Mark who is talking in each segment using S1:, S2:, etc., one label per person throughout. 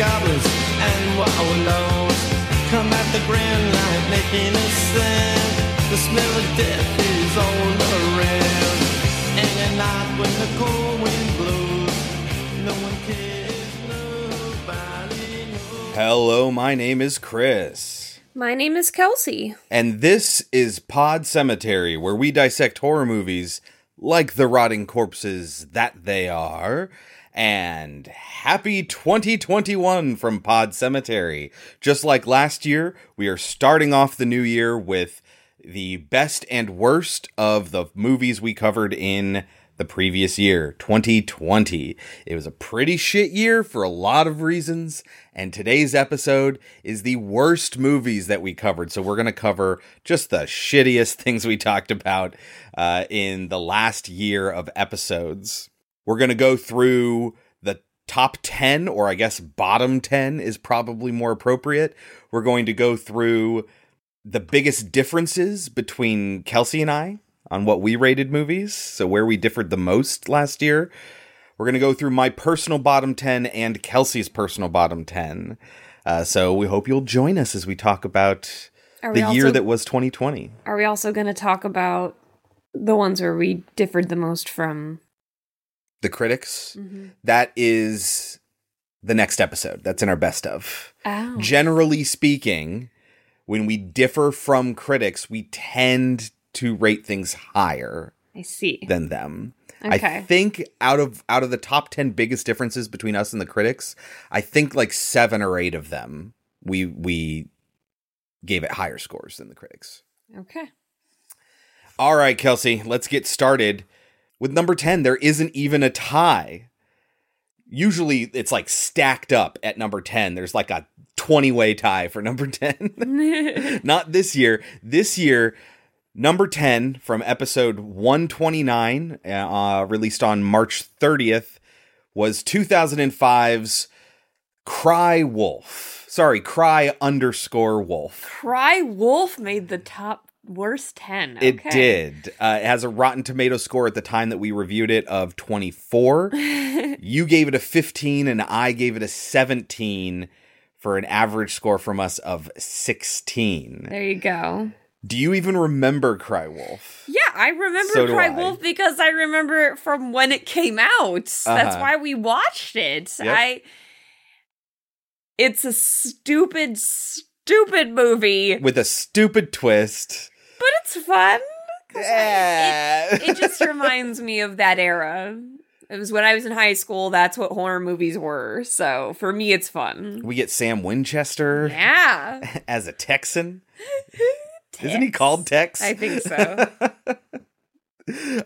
S1: goblins and wallows. Come at the grand light making a sound. The smell of death is all around. And at night when the cold wind blows, no one cares, nobody knows.
S2: Hello, my name is Chris.
S3: My name is Kelsey.
S2: And this is Pod Cemetery, where we dissect horror movies like the rotting corpses that they are. And happy 2021 from Pod Cemetery. Just like last year, we are starting off the new year with the best and worst of the movies we covered in the previous year, 2020. It was a pretty shit year for a lot of reasons, and today's episode is the worst movies that we covered. So we're going to cover just the shittiest things we talked about uh, in the last year of episodes. We're going to go through the top 10, or I guess bottom 10 is probably more appropriate. We're going to go through the biggest differences between Kelsey and I on what we rated movies, so where we differed the most last year. We're going to go through my personal bottom 10 and Kelsey's personal bottom 10. Uh, so we hope you'll join us as we talk about
S3: we
S2: the year
S3: also-
S2: that was 2020.
S3: Are we also going to talk about the ones where we differed the most from?
S2: The critics. Mm-hmm. That is the next episode. That's in our best of.
S3: Oh.
S2: Generally speaking, when we differ from critics, we tend to rate things higher
S3: I see.
S2: than them. I think out of out of the top 10 biggest differences between us and the critics, I think like 7 or 8 of them we we gave it higher scores than the critics.
S3: Okay.
S2: All right, Kelsey, let's get started. With number 10, there isn't even a tie. Usually it's like stacked up at number 10. There's like a 20 way tie for number 10. Not this year. This year, number 10 from episode 129, uh, released on March 30th, was 2005's Cry Wolf. Sorry, Cry underscore Wolf.
S3: Cry Wolf made the top worst 10.
S2: It did. Uh, it has a Rotten Tomato score at the time that we reviewed it of 24. you gave it a 15, and I gave it a 17 for an average score from us of 16.
S3: There you go.
S2: Do you even remember Cry Wolf?
S3: Yeah, I remember
S2: So
S3: Cry
S2: I.
S3: Wolf because I remember it from when it came out. That's
S2: Uh-huh.
S3: why we watched it.
S2: Yep.
S3: I It's a stupid stupid movie,
S2: With a stupid twist.
S3: But it's fun. 'cause I-
S2: Yeah.
S3: it, it just reminds me of that era. It was when I was in high school. That's what horror movies were. So for me, it's fun.
S2: we get Sam Winchester
S3: Yeah,
S2: as a Texan. Isn't he called Tex?
S3: I think so.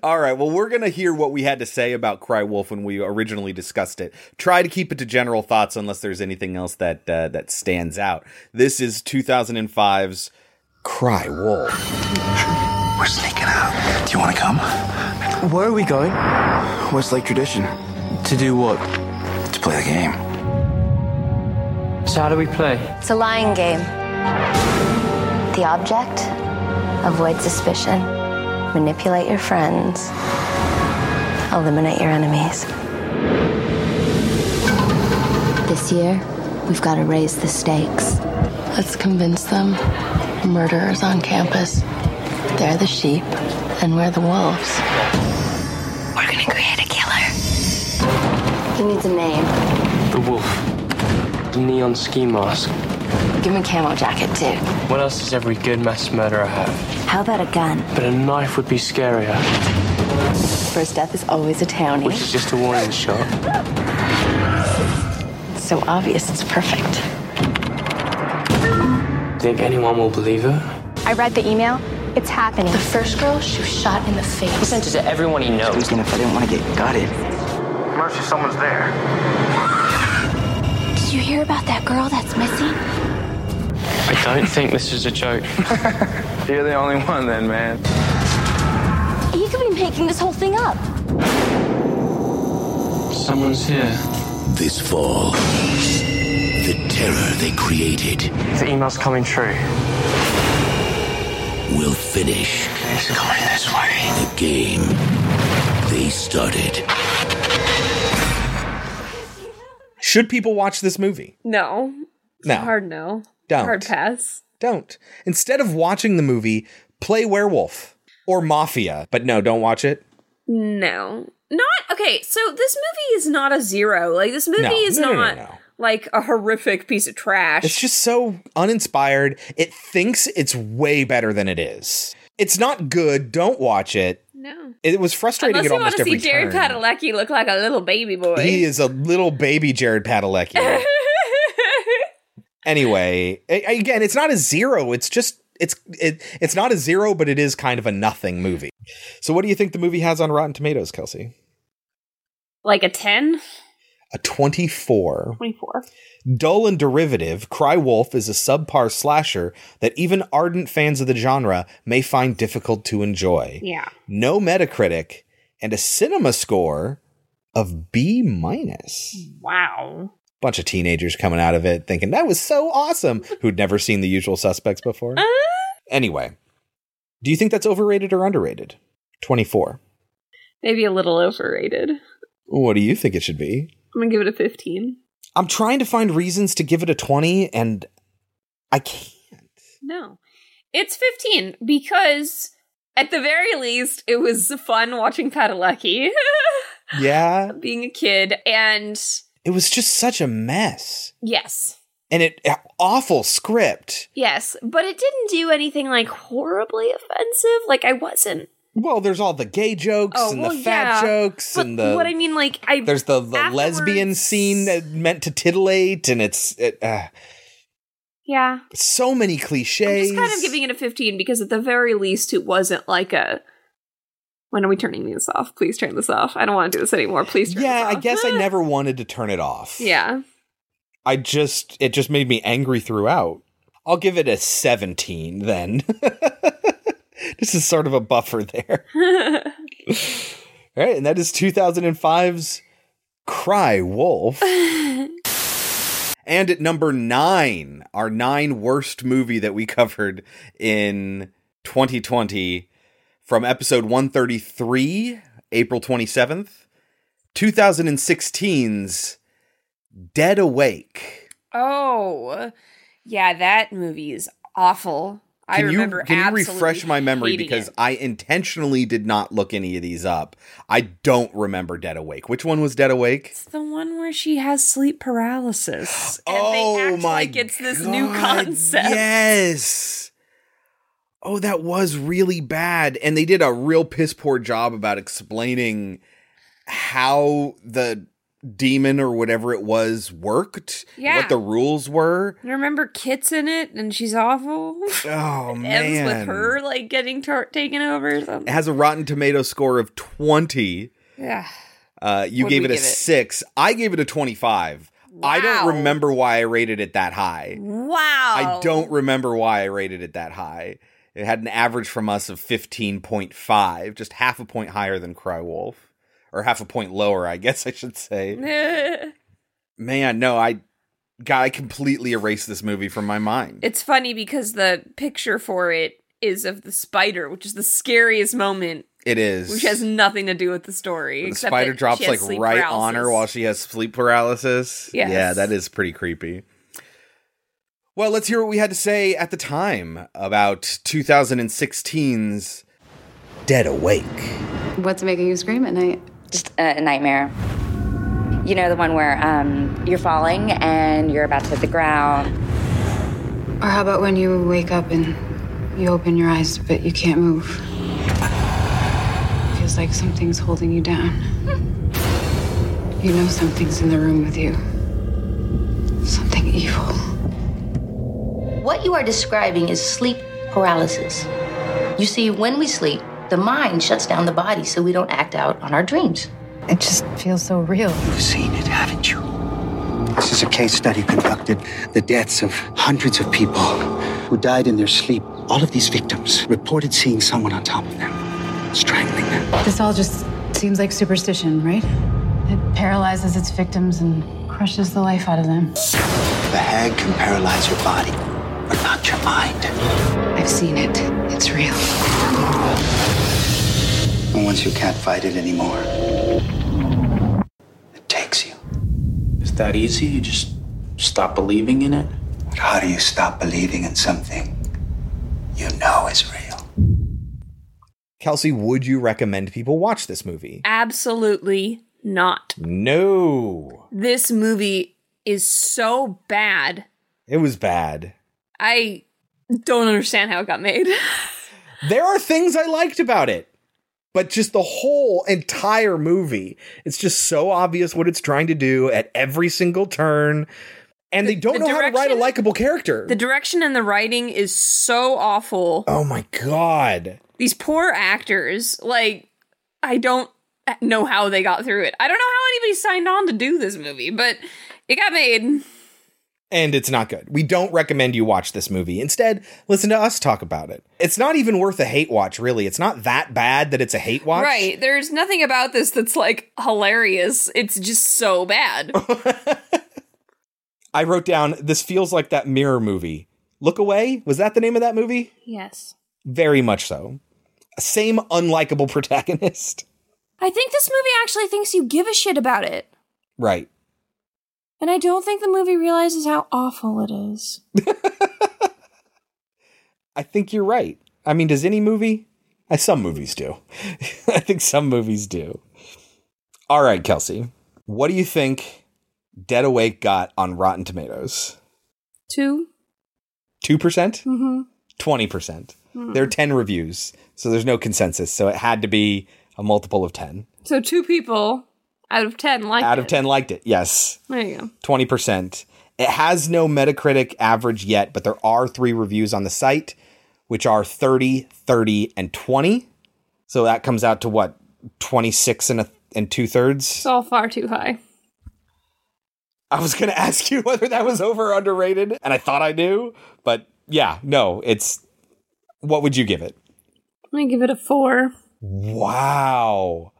S2: All right. Well, we're going to hear what we had to say about Cry Wolf when we originally discussed it. Try to keep it to general thoughts unless there's anything else that uh, that stands out. This is 2005's Cry Wolf.
S4: We're sneaking out. Do you want to come?
S5: Where are we going?
S4: Westlake tradition.
S5: To do what?
S4: To play the game.
S5: So how do we play?
S6: It's a lying game. The object, avoid suspicion, manipulate your friends, eliminate your enemies. This year, we've got to raise the stakes. Let's convince them murderers on campus. They're the sheep, and we're the wolves. We're gonna create a killer. He needs a name.
S5: The wolf. The neon ski mask.
S6: Give him a camo jacket, too.
S5: What else does every good mass murderer have?
S6: How about a gun?
S5: But a knife would be scarier,
S6: First death is always a townie.
S5: which is just a warning shot.
S6: It's so obvious it's perfect.
S5: Think anyone will believe her?
S7: I read the email. It's happening.
S6: The first girl, she was shot in the face.
S5: He sent it to everyone he knows.
S4: Thinking if I didn't want to get gutted.
S8: Mercy, someone's there.
S7: Did you hear about that girl that's missing?
S5: I don't think this is a joke.
S8: You're the only one then, man.
S7: You could be making this whole thing up.
S5: Someone's here.
S9: This fall, the terror they created
S5: The email's coming true.
S9: will finish
S4: It's going this way.
S9: the game they started.
S2: Should people watch this movie?
S3: No.
S2: No.
S3: Hard no.
S2: Don't.
S3: Hard pass.
S2: Don't. Instead of watching the movie, play werewolf or mafia. But no, don't watch it.
S3: No. Not okay, so this movie is not a zero. Like this movie
S2: No.
S3: is
S2: No, no, no,
S3: not
S2: no.
S3: Like a horrific piece of trash.
S2: It's just so uninspired. It thinks it's way better than it is. It's not good. Don't watch it.
S3: no.
S2: It was frustrating
S3: Unless
S2: at
S3: you want
S2: almost
S3: to see Jared
S2: turn.
S3: Padalecki look like a little baby boy.
S2: He is a little baby Jared Padalecki. anyway, again, it's not a zero. It's just it's it it's not a zero, but it is kind of a nothing movie. So, what do you think the movie has on Rotten Tomatoes, Kelsey?
S3: like a 10?
S2: A twenty-four.
S3: 24.
S2: Dull and derivative, Cry Wolf is a subpar slasher that even ardent fans of the genre may find difficult to enjoy.
S3: Yeah.
S2: No Metacritic, and a CinemaScore of B minus.
S3: Wow.
S2: Bunch of teenagers coming out of it thinking that was so awesome, who'd never seen the usual suspects before. Uh? Anyway, do you think that's overrated or underrated? 24.
S3: Maybe a little overrated.
S2: What do you think it should be?
S3: I'm gonna give it a 15.
S2: I'm trying to find reasons to give it a 20, and I can't.
S3: No. It's 15 because at the very least it was fun watching Padalecki
S2: Yeah,
S3: being a kid and
S2: it was just such a mess.
S3: yes.
S2: And it awful script.
S3: Yes, but it didn't do anything like horribly offensive. Like I wasn't
S2: Well, there's all the gay jokes
S3: Oh,
S2: and
S3: well,
S2: the fat
S3: yeah.
S2: jokes
S3: But
S2: and the
S3: what I mean like I
S2: there's the, the lesbian scene that meant to titillate and it's it, uh,
S3: Yeah.
S2: so many cliches.
S3: I'm just kind of giving it a 15 because at the very least it wasn't like a when are we turning this off? Please turn this off. I don't want to do this anymore. Please turn
S2: yeah, I guess I never wanted to turn it off.
S3: Yeah.
S2: I just it just made me angry throughout. I'll give it a 17 then. this is sort of a buffer there. All right, and that is 2005's Cry Wolf. and at number 9, our 9 worst movie that we covered in 2020 from episode 133, April 27th, 2016's Dead Awake.
S3: Oh, yeah, that movie is awful. I
S2: Can you
S3: remember.
S2: can you refresh my memory because
S3: it.
S2: I intentionally did not look any of these up. I don't remember Dead Awake. Which one was Dead Awake?
S3: it's the one where she has sleep paralysis, and
S2: oh
S3: they act
S2: my
S3: like it's this new
S2: God,
S3: concept.
S2: Yes. Oh, that was really bad, and they did a real piss poor job about explaining how the demon or whatever it was worked.
S3: Yeah.
S2: What the rules were.
S3: You remember Kit's in it, and she's awful.
S2: Oh man.
S3: Ends with her like getting tar- taken over. Or
S2: It has a Rotten Tomato score of twenty.
S3: Yeah.
S2: Uh, you
S3: What'd
S2: gave it a
S3: give it?
S2: six. I gave it a 25. I don't remember why I rated it that high.
S3: Wow.
S2: I don't remember why I rated it that high. It had an average from us of 15.5, just half a point higher than Cry Wolf. Or half a point lower, I guess I should say. Man, no, I God, I completely erased this movie from my mind.
S3: it's funny because the picture for it is of the spider, which is the scariest moment,
S2: It is.
S3: which has nothing to do with the story.
S2: the
S3: except
S2: spider drops like
S3: sleep
S2: right on her while she has sleep paralysis.
S3: Yes.
S2: Yeah, that is pretty creepy. Well, let's hear what we had to say at the time about 2016's Dead Awake.
S10: What's making you scream at night?
S11: Just a nightmare. You know, the one where um, you're falling and you're about to hit the ground.
S10: Or how about when you wake up and you open your eyes but you can't move? Feels like something's holding you down. You know something's in the room with you. Something evil.
S12: What you are describing is sleep paralysis. You see, when we sleep, the mind shuts down the body so we don't act out on our dreams.
S10: It just feels so real.
S4: You've seen it, haven't you? This is a case study conducted the deaths of hundreds of people who died in their sleep. All of these victims reported seeing someone on top of them, strangling them.
S10: This all just seems like superstition, right? It paralyzes its victims and crushes the life out of them.
S4: The hag can paralyze your body, but not your mind.
S10: I've seen it. It's real.
S4: And once you can't fight it anymore, it takes you.
S13: Is
S14: that easy? You just stop believing in it?
S4: But how do you stop believing in something you know is real?
S2: Kelsey, would you recommend people watch this movie?
S3: Absolutely not.
S2: No.
S3: This movie is so bad.
S2: It was bad.
S3: I don't understand how it got made.
S2: There are things I liked about it, but just the whole entire movie, it's just so obvious what it's trying to do at every single turn. And they don't
S3: the
S2: know how to write a likable character.
S3: the direction and the writing is so awful.
S2: oh my god.
S3: These poor actors, like, I don't know how they got through it. I don't know how anybody signed on to do this movie, but it got made.
S2: And it's not good. We don't recommend you watch this movie. Instead, listen to us talk about it. It's not even worth a hate watch, really. It's not that bad that it's a hate watch.
S3: Right. There's nothing about this that's like hilarious. It's just so bad.
S2: I wrote down this feels like that mirror movie. Look Away? Was that the name of that movie?
S3: yes.
S2: Very much so. Same unlikable protagonist.
S3: I think this movie actually thinks you give a shit about it.
S2: Right.
S3: And I don't think the movie realizes how awful it is.
S2: I think you're right. I mean, does any movie? Uh, Some movies do. I think some movies do. All right, Kelsey. What do you think Dead Awake got on Rotten Tomatoes?
S3: Two?
S2: 2%?
S3: Mm-hmm.
S2: 20%.
S3: Hmm.
S2: There are 10 reviews, so there's no consensus. So it had to be a multiple of 10.
S3: So two people out of ten like
S2: Out of
S3: it.
S2: 10 liked it. Yes.
S3: There you go.
S2: 20%. It has no Metacritic average yet, but there are three reviews on the site, which are 30, 30, and 20. So that comes out to what? 26 and, a, and two thirds?
S3: It's all far too high.
S2: I was going to ask you whether that was over or underrated, and I thought I knew, but yeah, no, it's. What would you give it?
S3: I'm give it a four.
S2: Wow.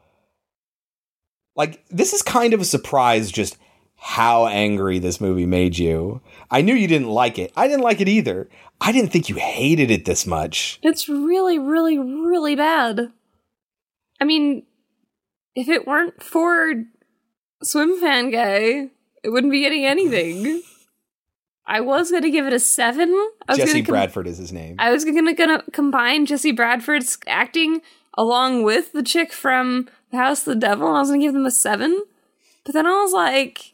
S2: Like, this is kind of a surprise just how angry this movie made you. I knew you didn't like it. I didn't like it either. I didn't think you hated it this much.
S3: It's really, really, really bad. I mean, if it weren't for Swim Fan Guy, it wouldn't be getting anything. I was gonna give it a seven.
S2: Jesse
S3: com-
S2: Bradford is his name.
S3: I was gonna gonna combine Jesse Bradford's acting along with the chick from The House of the Devil, and I was gonna give them a seven. But then I was like,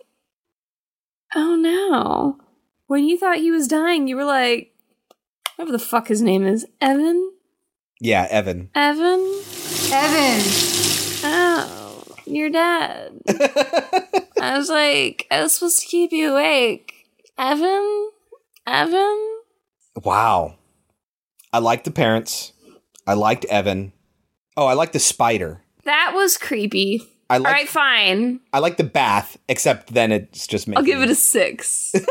S3: oh no. When you thought he was dying, you were like, whatever the fuck his name is, Evan?
S2: yeah, Evan.
S3: Evan? Evan! Oh, you're dead. I was like, I was supposed to keep you awake. Evan? Evan?
S2: Wow. I liked the parents. I liked Evan. Oh, I liked the spider.
S3: That was creepy.
S2: I like-
S3: All right, fine.
S2: I like the bath, except then it's just
S3: me.
S2: I'll
S3: give it a six.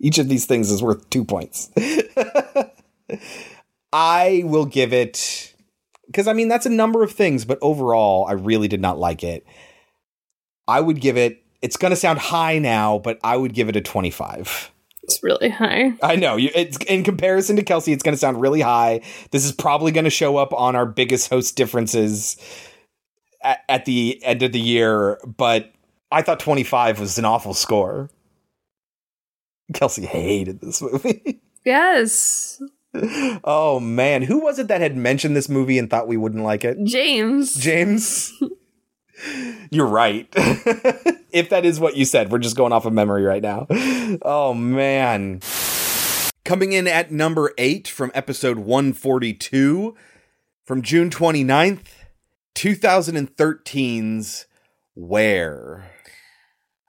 S2: Each of these things is worth two points. I will give it because I mean that's a number of things, but overall, I really did not like it. I would give it. It's going to sound high now, but I would give it a twenty-five.
S3: It's really high.
S2: I know. You, it's in comparison to Kelsey, it's going to sound really high. This is probably going to show up on our biggest host differences at, at the end of the year, but I thought 25 was an awful score. Kelsey hated this movie.
S3: Yes.
S2: oh man, who was it that had mentioned this movie and thought we wouldn't like it?
S3: James.
S2: James. You're right. if that is what you said, we're just going off of memory right now. Oh man. Coming in at number 8 from episode 142 from June 29th, 2013's Wer.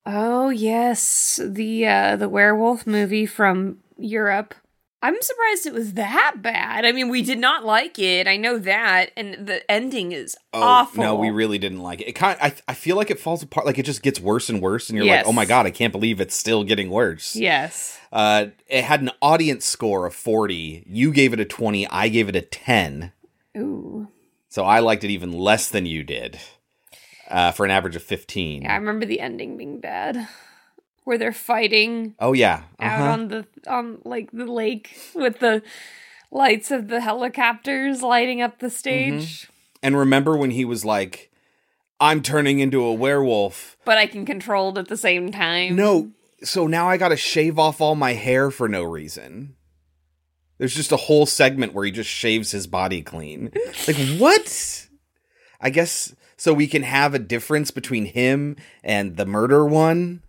S3: Oh yes, the uh the werewolf movie from Europe. I'm surprised it was that bad. I mean, we did not like it. I know that, and the ending is awful.
S2: Oh, No, we really didn't like it. It kind I I feel like it falls apart like it just gets worse and worse and you're
S3: Yes.
S2: like, "Oh my god, I can't believe it's still getting worse."
S3: Yes.
S2: Uh, it had an audience score of 40. You gave it a 20. I gave it a 10.
S3: Ooh.
S2: So I liked it even less than you did uh, for an average of 15.
S3: Yeah, I remember the ending being bad, where they're fighting
S2: Oh, yeah.
S3: out
S2: Uh-huh.
S3: on the on like the lake with the lights of the helicopters lighting up the stage.
S2: And remember when he was like, I'm turning into a werewolf.
S3: but I can control it at the same time.
S2: No, so now I gotta shave off all my hair for no reason. There's just a whole segment where he just shaves his body clean. Like, what? I guess so we can have a difference between him and the murder one.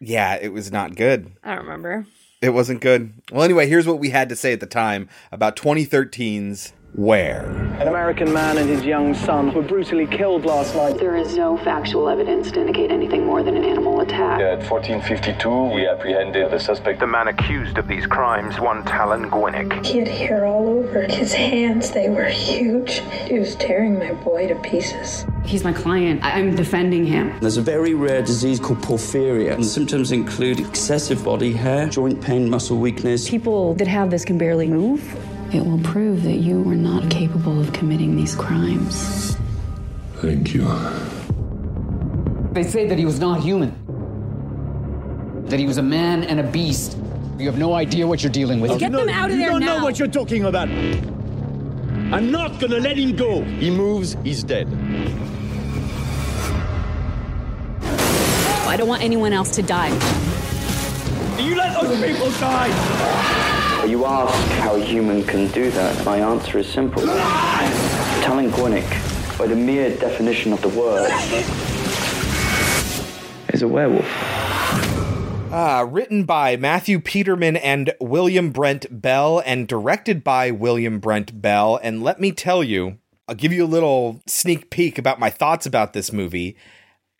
S2: Yeah, it was not good.
S3: I don't remember.
S2: It wasn't good. Well, anyway, here's what we had to say at the time about 2013's Wer.
S15: An American man and his young son were brutally killed last night.
S10: There is no factual evidence to indicate anything more than an animal attack.
S16: At 1452, we apprehended the suspect.
S4: The man accused of these crimes, one Talan Gwynek.
S17: He had hair all over his hands. They were huge. He was tearing my boy to pieces.
S18: He's my client. I- I'm defending him.
S19: There's a very rare disease called porphyria. And the symptoms include excessive body hair, joint pain, muscle weakness.
S18: People that have this can barely move. It will prove that you were not capable of committing these crimes.
S20: Thank you.
S21: They say that he was not human. That he was a man and a beast. You have no idea what you're dealing with.
S1: Get them out of there now. You don't know what you're talking about. I'm not gonna let him go. He moves, he's dead.
S18: I don't want anyone else to die.
S1: You let those people die.
S22: You ask how a human can do that. My answer is simple. Talan Gwynek, by the mere definition of the word, is a werewolf.
S2: Ah, written by Matthew Peterman and William Brent Bell, and directed by William Brent Bell. And let me tell you, I'll give you a little sneak peek about my thoughts about this movie.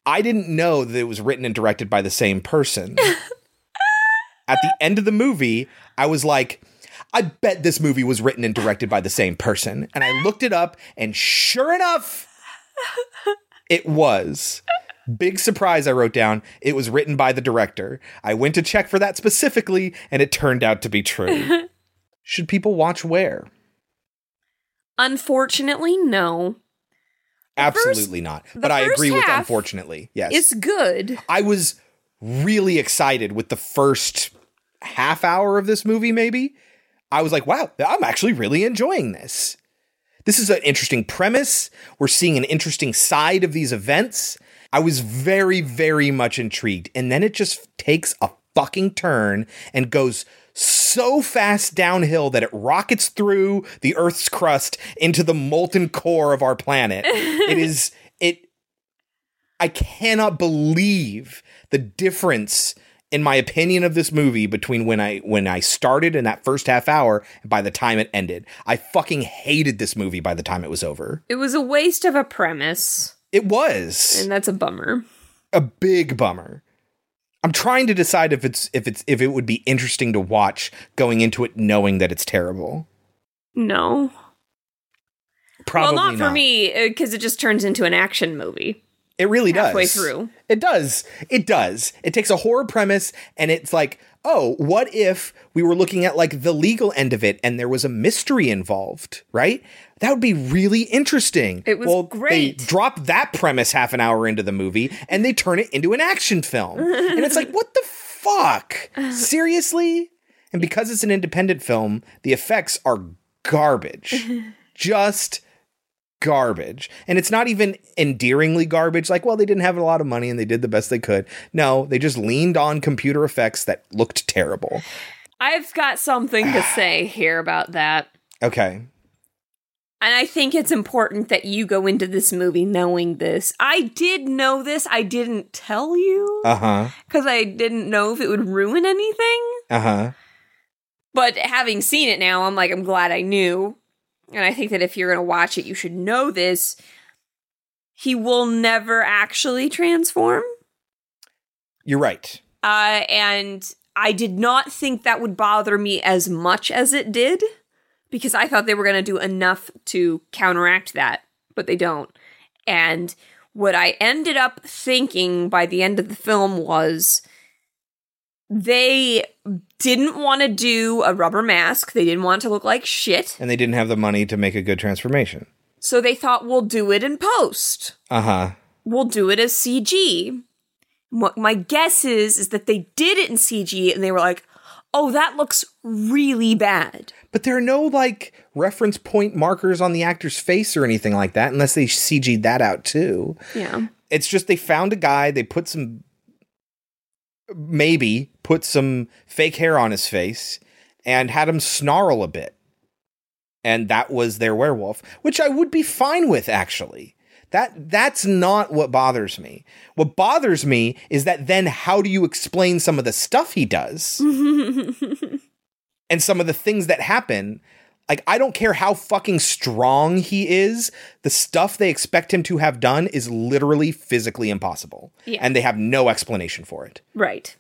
S2: I didn't know that it was written and directed by the same person. At the end of the movie, I was like, I bet this movie was written and directed by the same person. And I looked it up, and sure enough, it was. Big surprise, I wrote down. It was written by the director. I went to check for that specifically, and it turned out to be true. Should people watch Wer?
S3: Unfortunately, no.
S2: Absolutely not. But I agree with unfortunately. Yes.
S3: It's good.
S2: I was really excited with the first half hour of this movie, maybe. I was like, wow, I'm actually really enjoying this. This is an interesting premise. We're seeing an interesting side of these events. I was very, very much intrigued. And then it just takes a fucking turn and goes so fast downhill that it rockets through the Earth's crust into the molten core of our planet. it is, it, I cannot believe the difference in my opinion of this movie between when I when I started in that first half hour and by the time it ended. I fucking hated this movie by the time it was over.
S3: It was a waste of a premise,
S2: It was
S3: and that's a bummer.
S2: a big bummer. I'm trying to decide if it's if it's if it would be interesting to watch going into it knowing that it's terrible.
S3: No.
S2: Probably
S3: well, not, for me, uh, because it just turns into an action movie.
S2: It really does.
S3: Halfway through.
S2: It does. It does. It takes a horror premise and it's like, oh, what if we were looking at like the legal end of it and there was a mystery involved, right? That would be really interesting.
S3: It was
S2: well,
S3: great.
S2: They drop that premise half an hour into the movie and they turn it into an action film. and it's like, what the fuck? Seriously? And because it's an independent film, the effects are garbage. Just garbage. And it's not even endearingly garbage, like, well, they didn't have a lot of money and they did the best they could. No, they just leaned on computer effects that looked terrible.
S3: I've got something to say here about that.
S2: Okay.
S3: And I think it's important that you go into this movie knowing this. I did know this. I didn't tell you
S2: Uh huh.
S3: because I didn't know if it would ruin anything.
S2: Uh huh.
S3: But having seen it now, I'm like, I'm glad I knew. And I think that if you're going to watch it, you should know this. He will never actually transform.
S2: You're right.
S3: Uh, and I did not think that would bother me as much as it did because I thought they were going to do enough to counteract that, but they don't. And what I ended up thinking by the end of the film was they didn't want to do a rubber mask. They didn't want to look like shit.
S2: And they didn't have the money to make a good transformation.
S3: So they thought, we'll do it in post.
S2: Uh huh.
S3: We'll do it as CG. What my guess is, is that they did it in CG and they were like, oh, that looks really bad.
S2: But there are no like reference point markers on the actor's face or anything like that, unless they CG'd that out too.
S3: Yeah.
S2: It's just they found a guy, they put some maybe put some fake hair on his face and had him snarl a bit. And that was their werewolf, which I would be fine with actually. That that's not what bothers me. What bothers me is that then how do you explain some of the stuff he does and some of the things that happen? Like I don't care how fucking strong he is, the stuff they expect him to have done is literally physically impossible.
S3: Yeah.
S2: And they have no explanation for it.
S3: Right.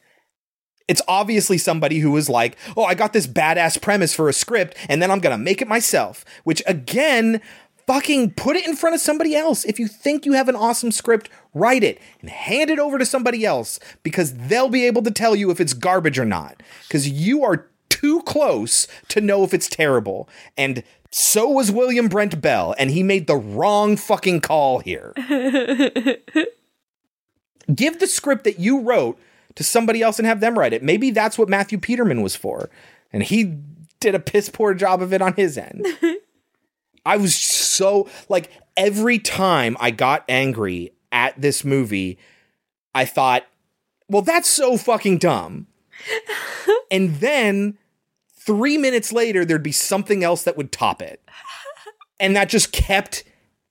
S2: It's obviously somebody who was like, "Oh, I got this badass premise for a script and then I'm going to make it myself." Which again, fucking put it in front of somebody else. If you think you have an awesome script, write it and hand it over to somebody else because they'll be able to tell you if it's garbage or not. Cuz you are too close to know if it's terrible. And so was William Brent Bell and he made the wrong fucking call here. Give the script that you wrote to somebody else and have them write it. Maybe that's what Matthew Peterman was for. And he did a piss poor job of it on his end. I was so like every time I got angry at this movie, I thought, well, that's so fucking dumb. And then three minutes later, there'd be something else that would top it. And that just kept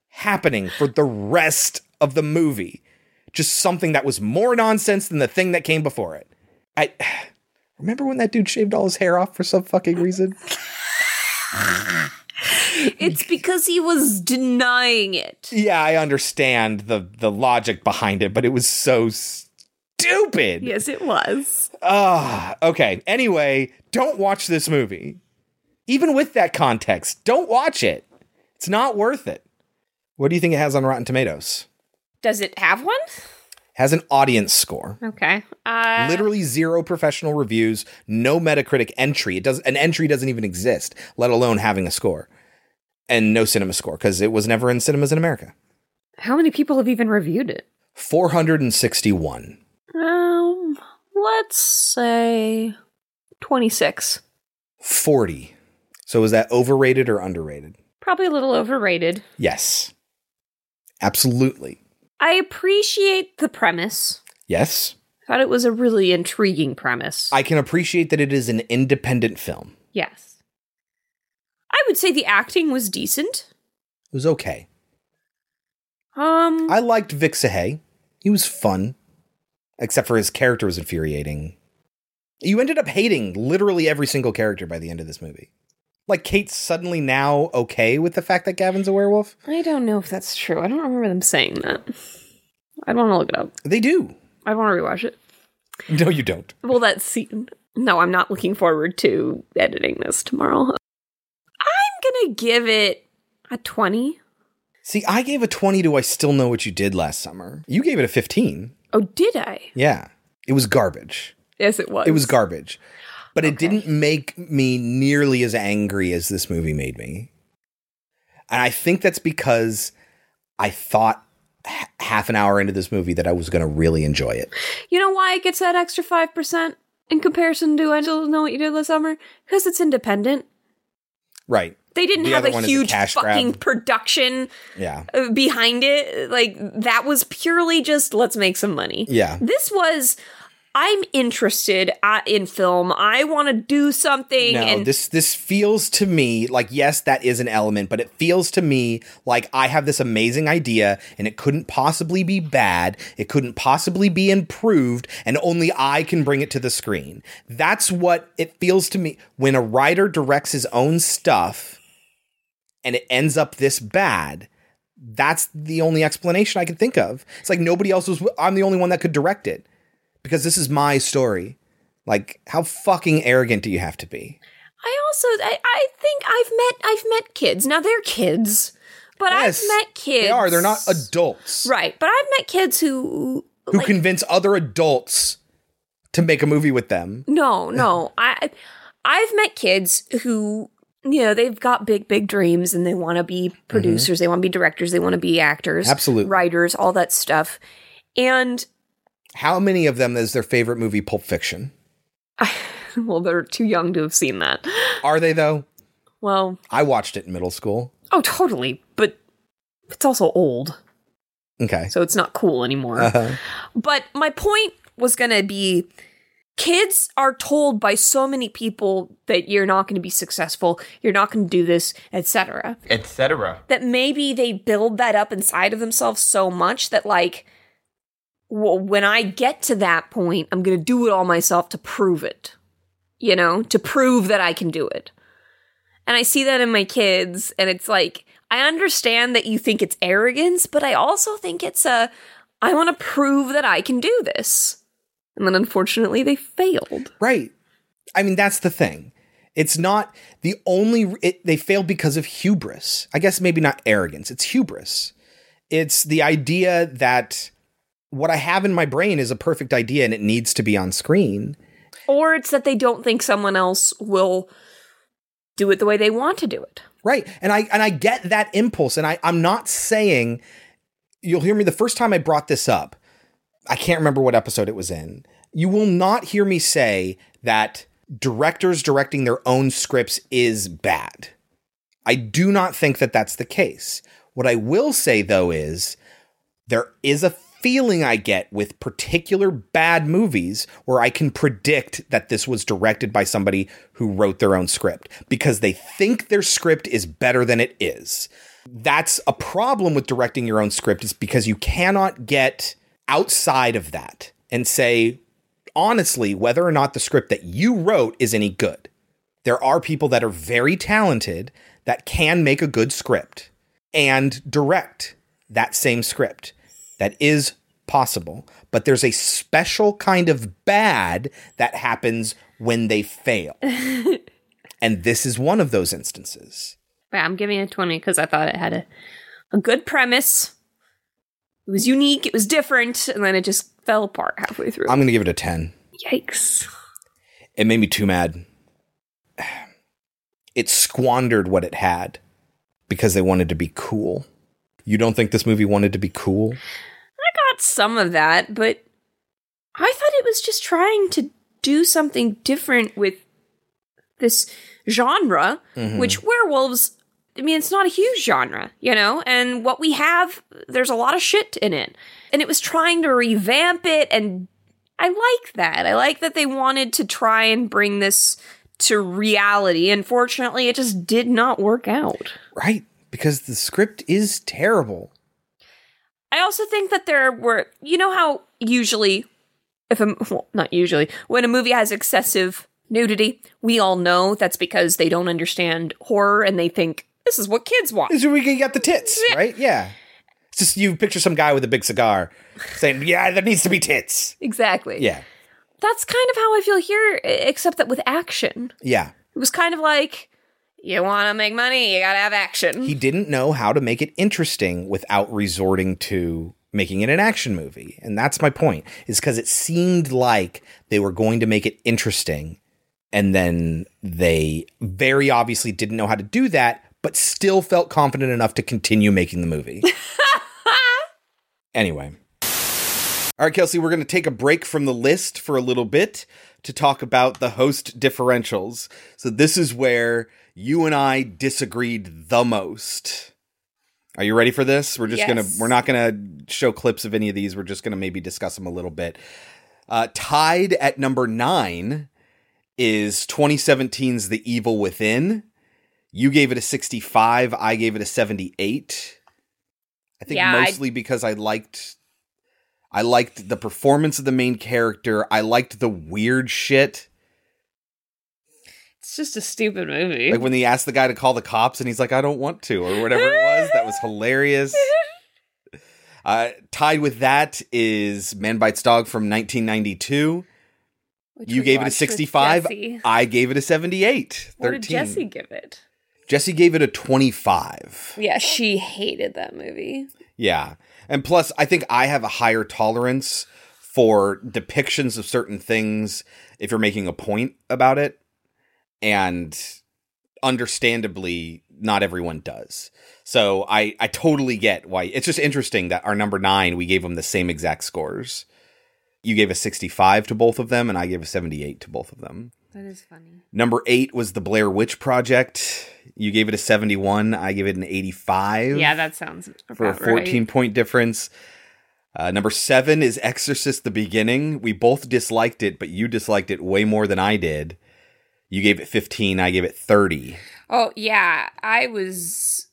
S2: happening for the rest of the movie. Just something that was more nonsense than the thing that came before it. I remember when that dude shaved all his hair off for some fucking reason?
S3: It's because he was denying it.
S2: Yeah, I understand the the logic behind it, but it was so stupid.
S3: Yes, it was.
S2: Ah, okay. Anyway, don't watch this movie. Even with that context, don't watch it. It's not worth it. What do you think it has on Rotten Tomatoes?
S3: Does it have one?
S2: Has an audience score.
S3: Okay. Uh,
S2: Literally zero professional reviews, no Metacritic entry. It does an entry doesn't even exist, let alone having a score. And no CinemaScore because it was never in cinemas in America.
S3: How many people have even reviewed it?
S2: 461.
S3: Um, let's say 26.
S2: 40. So is that overrated or underrated?
S3: Probably a little overrated.
S2: Yes. Absolutely.
S3: I appreciate the premise.
S2: Yes.
S3: Thought it was a really intriguing premise.
S2: I can appreciate that it is an independent film.
S3: yes. I would say the acting was decent.
S2: It was okay.
S3: Um,
S2: I liked Vic. He was fun, except for his character was infuriating. You ended up hating literally every single character by the end of this movie. Like Kate's suddenly now okay with the fact that Gavin's a werewolf.
S3: I don't know if that's true. I don't remember them saying that. I'd want to look it up.
S2: They do.
S3: I want to rewatch it.
S2: No, you don't.
S3: Well, that scene. No, I'm not looking forward to editing this tomorrow. I'm gonna give it a 20.
S2: See, I gave a 20 to I Still Know What You Did last summer. You gave it a 15.
S3: Oh, did I?
S2: Yeah. It was garbage.
S3: Yes, it was.
S2: It was garbage. But it didn't make me nearly as angry as this movie made me. And I think that's because I thought h- half an hour into this movie that I was going to really enjoy it.
S3: You know why it gets that extra 5% in comparison to I Still Know What You Did Last Summer? Because it's independent.
S2: Right.
S3: They didn't
S2: The
S3: have a
S2: is a
S3: huge fucking
S2: grab.
S3: production
S2: Yeah.
S3: uh, behind it. Like, that was purely just let's make some money.
S2: Yeah.
S3: This was. I'm interested uh, in film. I want to do something.
S2: No,
S3: and
S2: this this feels to me like yes, that is an element, but it feels to me like I have this amazing idea and it couldn't possibly be bad. It couldn't possibly be improved, and only I can bring it to the screen. That's what it feels to me when a writer directs his own stuff and it ends up this bad. That's the only explanation I can think of. It's like nobody else was. I'm the only one that could direct it because this is my story. Like, how fucking arrogant do you have to be?
S3: I also I, I think I've met I've met kids. Now they're kids, but
S2: Yes,
S3: I've met kids.
S2: They are. They're not adults
S3: right. But I've met kids who
S2: who convince other adults to make a movie with them.
S3: no no I I've met kids who you know they've got big big dreams and they want to be producers, they want to be directors, they want to be actors,
S2: Mm-hmm. Absolutely.
S3: writers, all that stuff, and
S2: How many of them is their favorite movie Pulp Fiction?
S3: well, they're too young to have seen that.
S2: Are they though?
S3: Well,
S2: I watched it in middle school.
S3: oh, totally. But it's also old,
S2: Okay.
S3: so it's not cool anymore.
S2: Uh-huh.
S3: But my point was going to be kids are told by so many people that you're not going to be successful, you're not going to do this, etc.
S23: Etc.
S3: That maybe they build that up inside of themselves so much that like well, when I get to that point, I'm going to do it all myself to prove it. You know, to prove that I can do it. And I see that in my kids and it's like I understand that you think it's arrogance, but I also think it's a I want to prove that I can do this. And then unfortunately they failed.
S2: Right. I mean, that's the thing. It's not the only, it, they failed because of hubris. I guess maybe not arrogance, it's hubris. It's the idea that what I have in my brain is a perfect idea and it needs to be on screen.
S3: Or it's that they don't think someone else will do it the way they want to do it.
S2: Right. And I and I get that impulse. And I, I'm not saying you'll hear me the first time I brought this up. I can't remember what episode it was in. You will not hear me say that directors directing their own scripts is bad. I do not think that that's the case. What I will say though is there is a feeling I get with particular bad movies where I can predict that this was directed by somebody who wrote their own script because they think their script is better than it is. That's a problem with directing your own script is because you cannot get outside of that and say honestly whether or not the script that you wrote is any good. There are people that are very talented that can make a good script and direct that same script. That is possible, but there's a special kind of bad that happens when they fail. and this is one of those instances.
S3: I'm giving it 20 because I thought it had a, a good premise. It was unique, it was different, and then it just fell apart halfway through.
S2: I'm going to give it a 10.
S3: Yikes.
S2: It made me too mad. It squandered what it had because they wanted to be cool. You don't think this movie wanted to be cool?
S3: I got some of that, but I thought it was just trying to do something different with this genre,
S2: Mhm.
S3: which werewolves, I mean, it's not a huge genre, you know? And what we have, there's a lot of shit in it. And it was trying to revamp it, and I like that. I like that they wanted to try and bring this to reality. Unfortunately, it just did not work out.
S2: Right, because the script is terrible.
S3: I also think that there were, you know, how usually, if a, well, not usually, when a movie has excessive nudity, we all know that's because they don't understand horror and they think this is what kids want.
S2: This is where we can get the tits, right? Yeah. It's just you picture some guy with a big cigar saying, "Yeah, there needs to be tits."
S3: Exactly.
S2: Yeah,
S3: That's kind of how I feel here, except that with action.
S2: yeah.
S3: It was kind of like, you want to make money, you gotta have action.
S2: He didn't know how to make it interesting without resorting to making it an action movie, and that's my point. Is because it seemed like they were going to make it interesting, and then they very obviously didn't know how to do that, but still felt confident enough to continue making the movie. anyway. All right, Kelsey, we're going to take a break from the list for a little bit to talk about the host differentials. So, this is where you and I disagreed the most. Are you ready for this? We're just
S3: Yes.
S2: going to, we're not going to show clips of any of these. We're just going to maybe discuss them a little bit. Uh, tied at number nine is 2017's The Evil Within. You gave it a 65. I gave it a 78. I think
S3: Yeah, I-
S2: mostly because I liked I liked the performance of the main character. I liked the weird shit.
S3: It's just a stupid movie.
S2: Like when he asked the guy to call the cops and he's like, I don't want to, or whatever it was. That was hilarious. Uh, tied with that is Man Bites Dog from 1992.
S3: Which
S2: you gave it a 65. I gave it a 78. 13.
S3: What did Jesse give it?
S2: Jesse gave it a 25.
S3: Yeah, she hated that movie.
S2: Yeah. And plus, I think I have a higher tolerance for depictions of certain things if you're making a point about it. And understandably, not everyone does. So I, I totally get why. It's just interesting that our number nine, we gave them the same exact scores. You gave a 65 to both of them, and I gave a 78 to both of them.
S3: That is funny.
S2: Number eight was the Blair Witch Project. You gave it a 71. I gave it an 85.
S3: Yeah, that sounds
S2: for a 14
S3: right.
S2: point difference. Uh, number seven is Exorcist the Beginning. We both disliked it, but you disliked it way more than I did. You gave it 15. I gave it 30.
S3: Oh yeah, I was.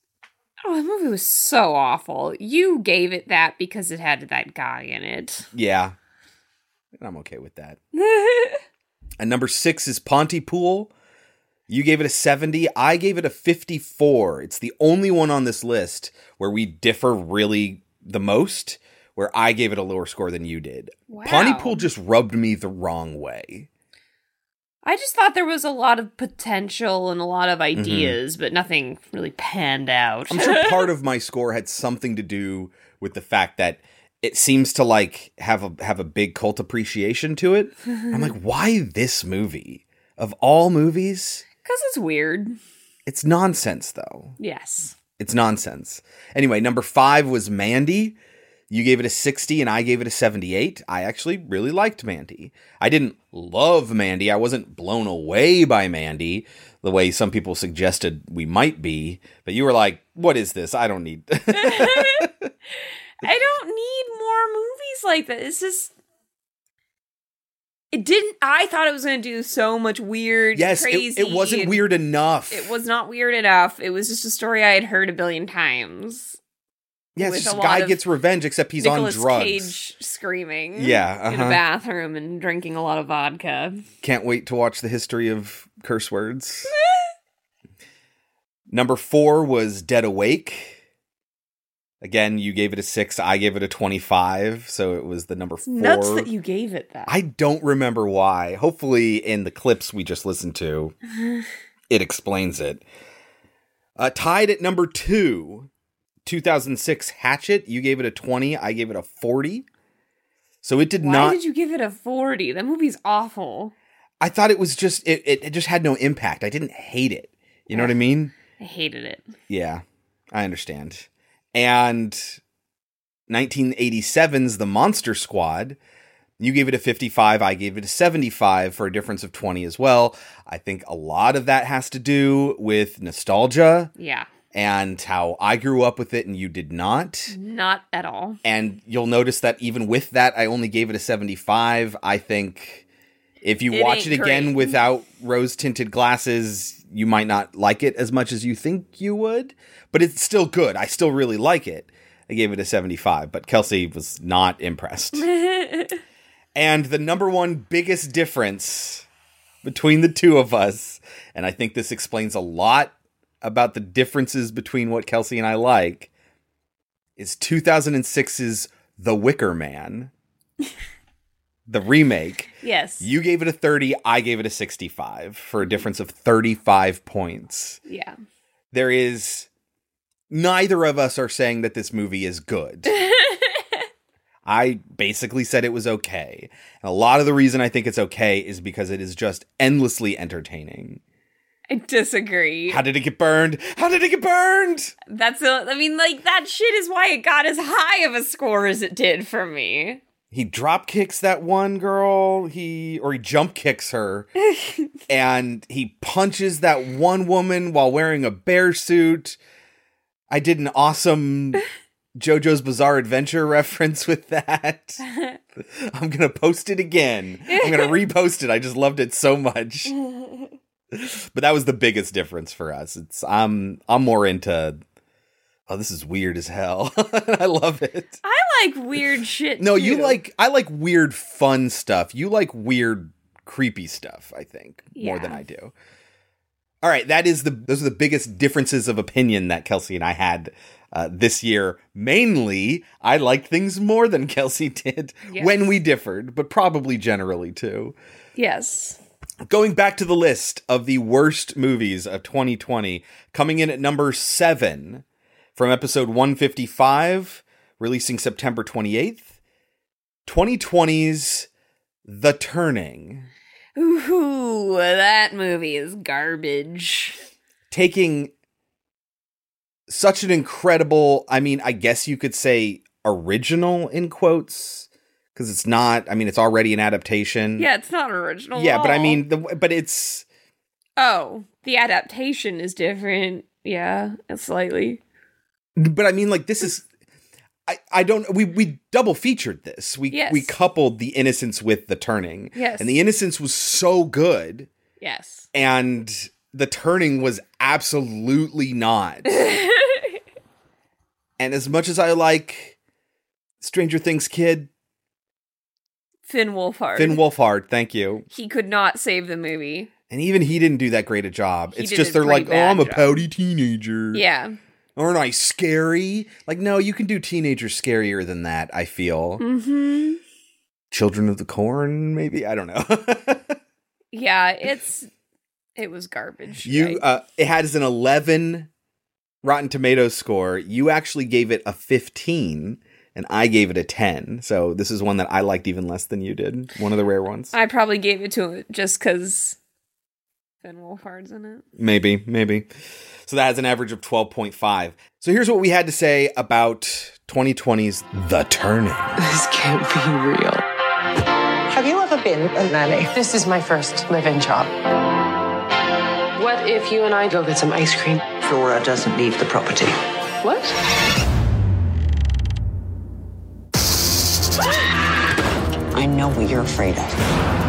S3: Oh, the movie was so awful. You gave it that because it had that guy in it.
S2: Yeah. I'm okay with that. And number six is Pontypool. You gave it a 70. I gave it a 54. It's the only one on this list where we differ really the most, where I gave it a lower score than you did.
S3: Wow.
S2: Pontypool just rubbed me the wrong way.
S3: I just thought there was a lot of potential and a lot of
S2: Mm-hmm.
S3: ideas, but nothing really panned out.
S2: I'm sure part of my score had something to do with the fact that it seems to like have a have a big cult appreciation to it. I'm like, why this movie? Of all movies?
S3: Because it's weird.
S2: It's nonsense though.
S3: Yes.
S2: It's nonsense. Anyway, number five was Mandy. You gave it a 60 and I gave it a 78. I actually really liked Mandy. I didn't love Mandy. I wasn't blown away by Mandy the way some people suggested we might be. But you were like, what is this? I don't need.
S3: I don't need more movies like that. It's just. It didn't. I thought it was going to do so much weird,
S2: yes,
S3: crazy.
S2: it wasn't weird enough.
S3: It was not weird enough. It was just a story I had heard a billion times.
S2: yeah, it's
S3: a
S2: a guy gets revenge, except he's
S3: Nicolas
S2: on drugs.
S3: Cage screaming.
S2: Yeah,
S3: in a
S2: uh-huh.
S3: bathroom and drinking a lot of vodka.
S2: Can't wait to watch the history of curse words. Number four was Dead Awake. Again, you gave it a six. I gave it a 25. So it was the number four.
S3: Nuts that you gave it that.
S2: I don't remember why. Hopefully, in the clips we just listened to, it explains it. Uh, tied at number two, 2006 Hatchet. You gave it a 20. I gave it a 40. So it did
S3: Why
S2: not.
S3: Why did you give it a forty? That movie's awful.
S2: I thought it was just it, it. It just had no impact. I didn't hate it. You know what I mean?
S3: I hated it.
S2: Yeah, I understand. And 1987's The Monster Squad. You gave it a 55. I gave it a 75 for a difference of 20 as well. I think a lot of that has to do with nostalgia
S3: Yeah,
S2: and how I grew up with it and you did not.
S3: not at all.
S2: And you'll notice that even with that, I only gave it a 75. I think if you
S3: It
S2: watch it again
S3: great.
S2: without rose tinted glasses, you might not like it as much as you think you would, but it's still good. I still really like it. I gave it a 75, but Kelsey was not impressed. and the number one biggest difference between the two of us, and I think this explains a lot about the differences between what Kelsey and I like, is 2006's The Wicker Man, the remake.
S3: Yes.
S2: You gave it a 30, I gave it a 65 for a difference of 35 points.
S3: Yeah.
S2: There is neither of us are saying that this movie is good. I basically said it was okay. And a lot of the reason I think it's okay is because it is just endlessly entertaining.
S3: I disagree.
S2: How did it get burned? How did it get burned?
S3: That's a, I mean, like that shit is why it got as high of a score as it did for me.
S2: He drop kicks that one girl, he or he jump kicks her, and he punches that one woman while wearing a bear suit. I did an awesome JoJo's Bizarre Adventure reference with that. I'm gonna post it again. I'm gonna repost it. I just loved it so much. But that was the biggest difference for us. It's I'm I'm more into oh this is weird as hell. I love it.
S3: I like weird shit.
S2: No, you like I like weird fun stuff. You like weird creepy stuff, I think, more than I do. All right, that is the those are the biggest differences of opinion that Kelsey and I had uh, this year. Mainly, I liked things more than Kelsey did
S3: Yes.
S2: when we differed, but probably generally too.
S3: Yes.
S2: Going back to the list of the worst movies of 2020, coming in at number seven from episode 155, releasing September 28th, 2020's The Turning,
S3: Ooh, that movie is garbage.
S2: taking such an incredible, I mean, I guess you could say original in quotes because it's not. I mean, it's already an adaptation.
S3: Yeah, it's not original.
S2: Yeah, but I mean, the, but it's
S3: oh, the adaptation is different. Yeah, slightly.
S2: But I mean, like this is. I, I don't we we double featured this. We
S3: Yes.
S2: we coupled the Innocents with the turning.
S3: Yes.
S2: And the Innocents was so good
S3: Yes.
S2: and the turning was absolutely not. and as much as I like Stranger Things kid,
S3: Finn Wolfhard.
S2: Finn Wolfhard, thank you.
S3: He could not save the movie.
S2: And even he didn't do that great a job.
S3: He
S2: it's just they're like, oh, I'm a
S3: bad job."
S2: pouty teenager.
S3: Yeah.
S2: Aren't I scary? Like, no, you can do teenagers scarier than that, I feel.
S3: Mm-hmm.
S2: Children of the Corn, maybe? I don't know.
S3: Yeah, it's it was garbage.
S2: you uh it has an 11 Rotten Tomatoes score. You actually gave it a 15 and I gave it a 10. So this is one that I liked even less than you did. One of the rare ones.
S3: I probably gave it to it just because Finn Wolfhard's in it.
S2: Maybe, maybe. So that has an average of 12.5. So here's what we had to say about 2020's The Turning.
S23: This can't be real. Have you ever been a nanny? This is my first live-in job. What if you and I go get some ice cream?
S24: Flora doesn't leave the property.
S23: What?
S24: I know what you're afraid of.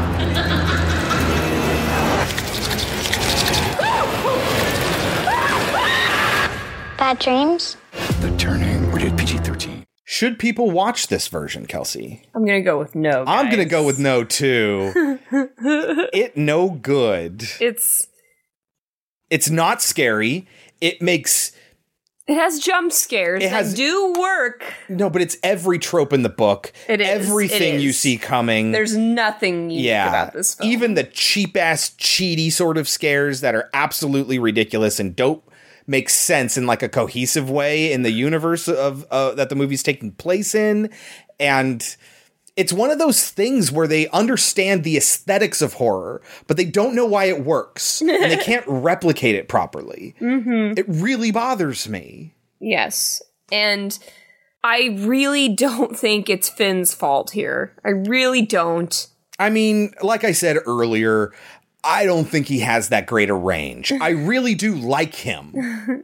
S25: Bad dreams?
S2: The Turning, rated PG 13. Should people watch this version, Kelsey?
S3: I'm gonna go with no.
S2: I'm going to go with no too. it no good.
S3: It's
S2: It's not scary. It makes
S3: it has jump scares
S2: It
S3: that
S2: has-
S3: do work.
S2: no, but it's every trope in the book.
S3: It is,
S2: Everything
S3: it
S2: you see coming.
S3: There's nothing unique
S2: yeah,
S3: about this film.
S2: even the cheap ass, cheaty sort of scares that are absolutely ridiculous and don't make sense in like a cohesive way in the universe of uh, that the movie's taking place in, and it's one of those things where they understand the aesthetics of horror, but they don't know why it works and they can't replicate it properly.
S3: Mm-hmm.
S2: It really bothers me.
S3: Yes. And I really don't think it's Finn's fault here. I really don't.
S2: I mean, like I said earlier, I don't think he has that great a range. I really do like him.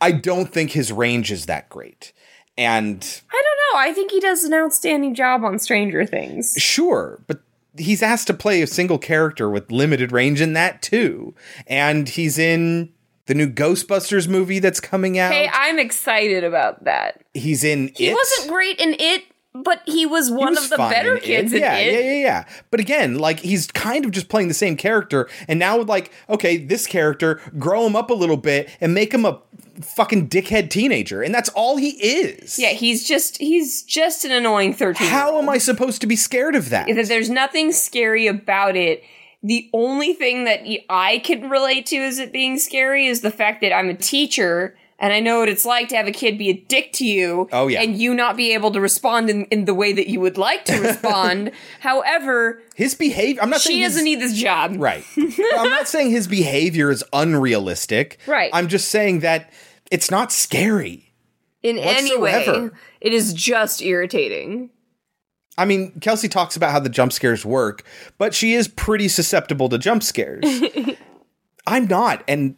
S2: I don't think his range is that great. And
S3: I don't know. I think he does an outstanding job on Stranger Things.
S2: sure, but he's asked to play a single character with limited range in that too. And he's in the new Ghostbusters movie that's coming out.
S3: Hey, I'm excited about that.
S2: he's in
S3: He
S2: It.
S3: wasn't great in it, but he was
S2: He
S3: one
S2: was
S3: of the better kids
S2: it. yeah. Yeah, yeah, yeah. But again, like he's kind of just playing the same character, and now like, okay, this character, grow him up a little bit and make him a fucking dickhead teenager, and that's all he is.
S3: Yeah, he's just he's just an annoying 13.
S2: How am I supposed to be scared of that?
S3: That there's nothing scary about it. The only thing that I can relate to as it being scary is the fact that I'm a teacher and I know what it's like to have a kid be a dick to you.
S2: Oh, yeah.
S3: And you not be able to respond in, in the way that you would like to respond. However,
S2: His behavior. I'm not saying
S3: she doesn't need this job.
S2: Right. I'm not saying his behavior is unrealistic.
S3: Right.
S2: I'm just saying that it's not scary.
S3: In any way, it is just irritating.
S2: I mean, Kelsey talks about how the jump scares work, but she is pretty susceptible to jump scares. I'm not, and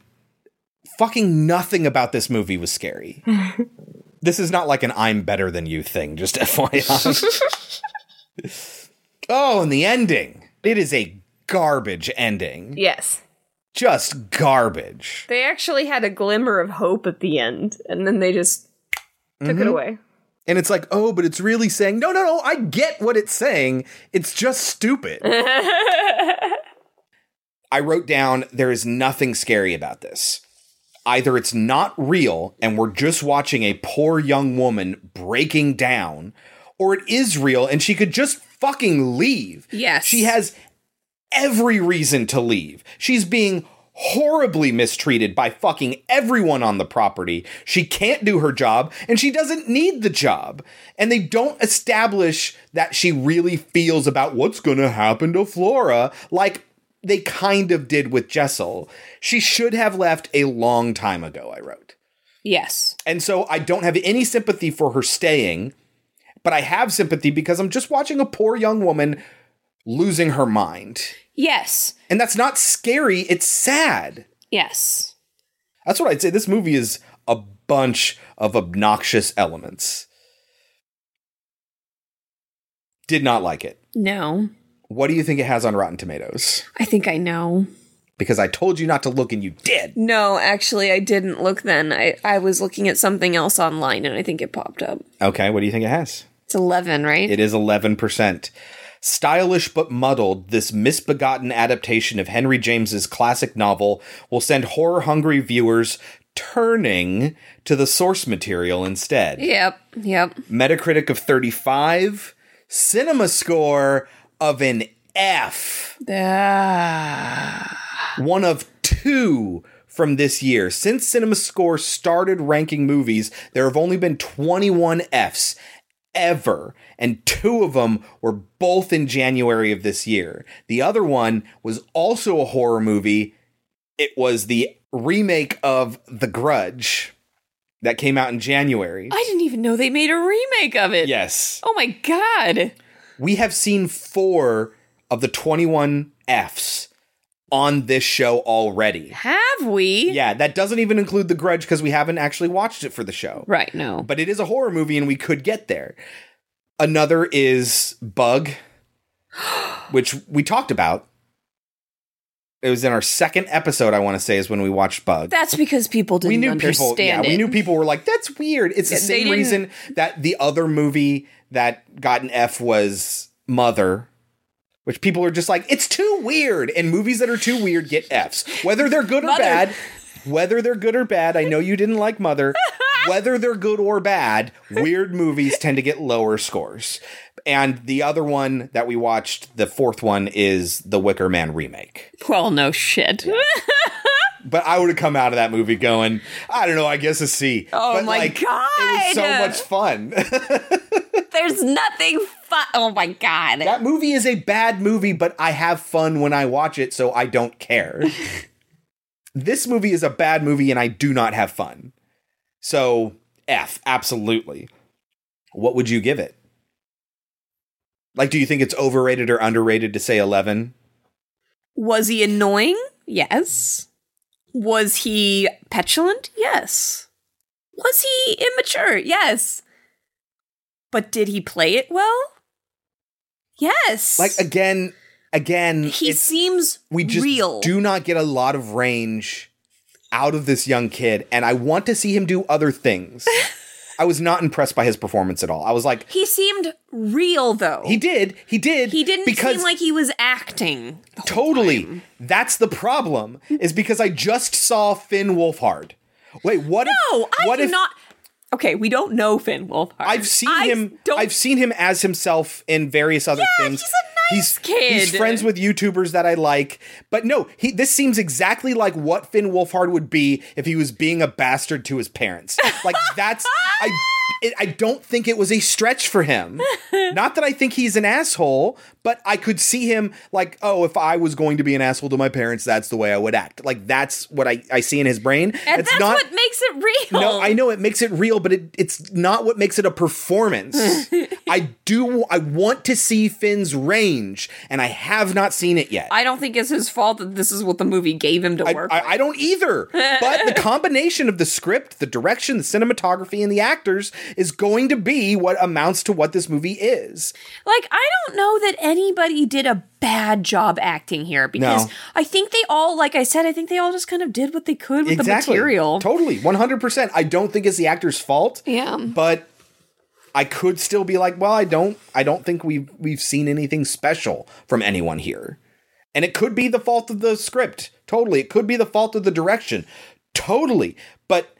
S2: fucking nothing about this movie was scary. this is not like an I'm better than you thing, just FYI. oh, and the ending. It is a garbage ending.
S3: Yes.
S2: Just garbage.
S3: They actually had a glimmer of hope at the end, and then they just took it
S2: Mhm.
S3: away.
S2: And it's like, oh, but it's really saying, no, no, no, I get what it's saying. It's just stupid. I wrote down, there is nothing scary about this. Either it's not real and we're just watching a poor young woman breaking down, or it is real and she could just fucking leave.
S3: Yes.
S2: She has every reason to leave. She's being horribly mistreated by fucking everyone on the property. She can't do her job and she doesn't need the job. And they don't establish that she really feels about what's going to happen to Flora like they kind of did with Jessel. She should have left a long time ago, I wrote.
S3: Yes.
S2: And so I don't have any sympathy for her staying, but I have sympathy because I'm just watching a poor young woman losing her mind.
S3: Yes.
S2: And that's not scary, it's sad.
S3: Yes.
S2: That's what I'd say. This movie is a bunch of obnoxious elements. Did not like it.
S3: No.
S2: What do you think it has on Rotten Tomatoes?
S3: I think I know.
S2: Because I told you not to look and you did.
S3: No, actually, I didn't look then. I, I was looking at something else online and I think it popped up.
S2: Okay, what do you think it has?
S3: It's 11, right?
S2: It is 11%. Stylish but muddled, this misbegotten adaptation of Henry James's classic novel will send horror hungry viewers turning to the source material instead.
S3: Yep, yep.
S2: Metacritic of 35, CinemaScore of an F.
S3: Ah.
S2: One of two from this year. Since CinemaScore started ranking movies, there have only been 21 Fs ever, and two of them were both in January of this year. The other one was also a horror movie. It was the remake of The Grudge that came out in January.
S3: I didn't even know they made a remake of it.
S2: Yes.
S3: Oh my god.
S2: We have seen four of the 21 Fs on this show already.
S3: Have we?
S2: Yeah, that doesn't even include The Grudge because we haven't actually watched it for the show.
S3: Right, no.
S2: But it is a horror movie and we could get there. Another is Bug, which we talked about. It was in our second episode, I want to say, is when we watched Bug.
S3: That's because people didn't
S2: we knew
S3: understand
S2: people, yeah,
S3: it.
S2: we knew people were like, "That's weird." It's the
S3: Yeah,
S2: same reason that the other movie that got an F was Mother, which people are just like, "It's too weird." And movies that are too weird get Fs, whether they're good or
S3: Mother.
S2: bad. Whether they're good or bad, I know you didn't like Mother. Whether they're good or bad, weird movies tend to get lower scores. And the other one that we watched, the fourth one, is the Wicker Man remake.
S3: Well, no shit.
S2: But I would have come out of that movie going, I don't know, I guess a C.
S3: Oh
S2: but
S3: my
S2: like, It was so much fun.
S3: There's nothing fun. Oh my god.
S2: that movie is a bad movie, but I have fun when I watch it, so I don't care. this movie is a bad movie, and I do not have fun. So, F, absolutely. What would you give it? Like, do you think it's overrated or underrated to say 11?
S3: Was he annoying? Yes. Was he petulant? Yes. Was he immature? Yes. But did he play it well? Yes.
S2: Like, again, again,
S3: he seems
S2: we just
S3: real.
S2: do not get a lot of range out of this young kid and i want to see him do other things i was not impressed by his performance at all i was like
S3: he seemed real though.
S2: he did he did
S3: He didn't
S2: because
S3: seem like he was acting.
S2: totally that's the problem is because i just saw finn wolfhard wait what
S3: No,
S2: if,
S3: I
S2: what if
S3: not. Okay, we don't know Finn Wolfhard.
S2: I've seen
S3: I
S2: him.
S3: Don't,
S2: I've seen him as himself in various other
S3: Yeah,
S2: things.
S3: he's a nice
S2: he's,
S3: kid.
S2: He's friends with YouTubers that I like, but no, he. This seems exactly like what Finn Wolfhard would be if he was being a bastard to his parents. Like that's I. It, I don't think it was a stretch for him. Not that I think he's an asshole, but I could see him like, oh, if I was going to be an asshole to my parents, that's the way I would act. Like that's what I, I see in his brain.
S3: and
S2: it's
S3: that's
S2: not
S3: what makes it real.
S2: no, I know it makes it real, but it, it's not what makes it a performance. I do. I want to see Finn's range, and I have not seen it yet.
S3: I don't think it's his fault that this is what the movie gave him to
S2: I,
S3: work.
S2: I, I don't either. But the combination of the script, the direction, the cinematography, and the actors is going to be what amounts to what this movie is.
S3: Like, I don't know that anybody did a bad job acting here because
S2: No.
S3: I think they all, like I said, I think they all just kind of did what they could with the material.
S2: Totally, one hundred percent. I don't think it's the actor's fault.
S3: Yeah.
S2: but I could still be like, well, I don't, I don't think we've we've seen anything special from anyone here, and it could be the fault of the script. Totally, it could be the fault of the direction. Totally, but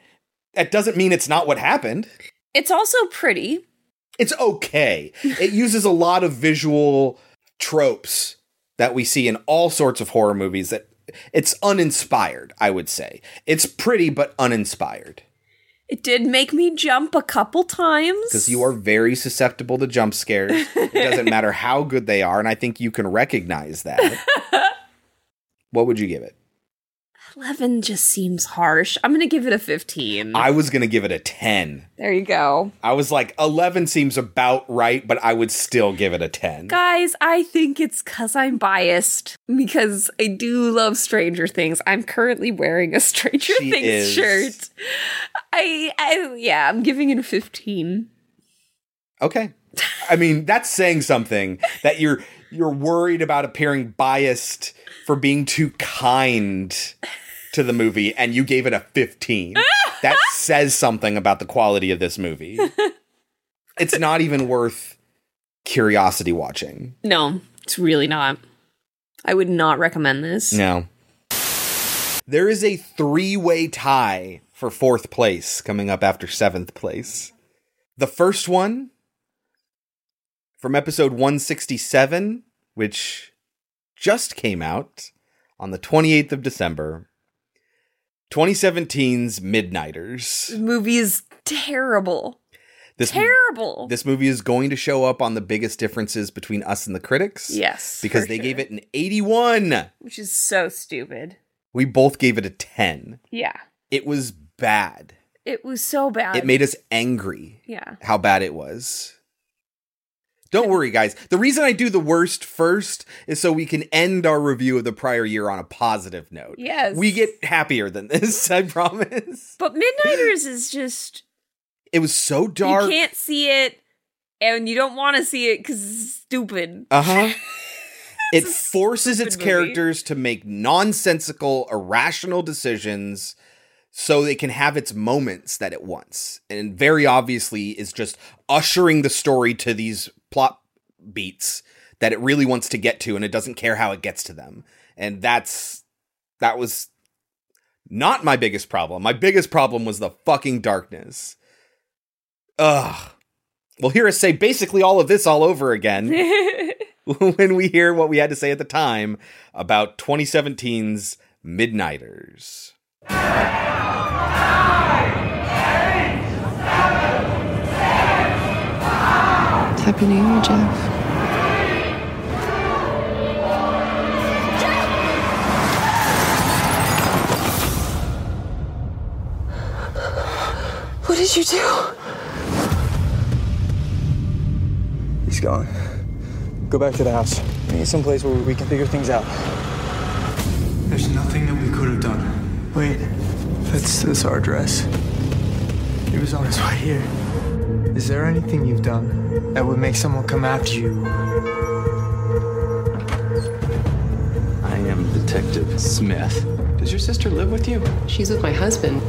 S2: that doesn't mean it's not what happened.
S3: It's also pretty.
S2: It's okay. it uses a lot of visual tropes that we see in all sorts of horror movies that it's uninspired, I would say. It's pretty but uninspired.
S3: It did make me jump a couple times.
S2: because you are very susceptible to jump scares. it doesn't matter how good they are, and I think you can recognize that. what would you give it?
S3: 11 just seems harsh. I'm going to give it a 15.
S2: I was going to give it a 10.
S3: there you go.
S2: I was like, 11 seems about right, but I would still give it a 10.
S3: Guys, I think it's because I'm biased because I do love Stranger Things. I'm currently wearing a Stranger
S2: She
S3: Things
S2: is.
S3: shirt. I, I, yeah, I'm giving it a 15.
S2: Okay. I mean, that's saying something that you're you're worried about appearing biased for being too kind to the movie and you gave it a 15. that says something about the quality of this movie. it's not even worth curiosity watching.
S3: No, it's really not. I would not recommend this.
S2: No. There is a three-way tie for fourth place coming up after seventh place. The first one from episode 167, which just came out on the 28th of December, 2017's Midnighters.
S3: The movie is terrible.
S2: This
S3: terrible.
S2: This movie is going to show up on the biggest differences between us and the critics.
S3: Yes,
S2: Because they
S3: sure.
S2: gave it an 81.
S3: Which is so stupid.
S2: We both gave it a 10.
S3: Yeah.
S2: It was bad.
S3: It was so bad.
S2: It made us angry
S3: Yeah.
S2: how bad it was. Don't worry, guys. The reason I do the worst first is so we can end our review of the prior year on a positive note.
S3: Yes.
S2: We get happier than this, I promise.
S3: But Midnighters is just
S2: It was so dark.
S3: you can't see it and you don't want to see it because it's stupid.
S2: Uh huh. it forces its
S3: movie.
S2: characters to make nonsensical, irrational decisions so they can have its moments that it wants. And very obviously is just ushering the story to these plot beats that it really wants to get to and it doesn't care how it gets to them. And that's that was not my biggest problem. My biggest problem was the fucking darkness. Ugh. We'll hear us say basically all of this all over again when we hear what we had to say at the time about 2017's Midnighters.
S10: Happy New Year, Jeff.
S26: What did you do?
S27: He's gone. Go back to the house. We need someplace where we can figure things out.
S28: There's nothing that we could have done.
S27: Wait, that's, that's our address. He was on his way here. Is there anything you've done that would make someone come after you?
S28: I am Detective Smith. Does your sister live with you?
S10: She's with my husband.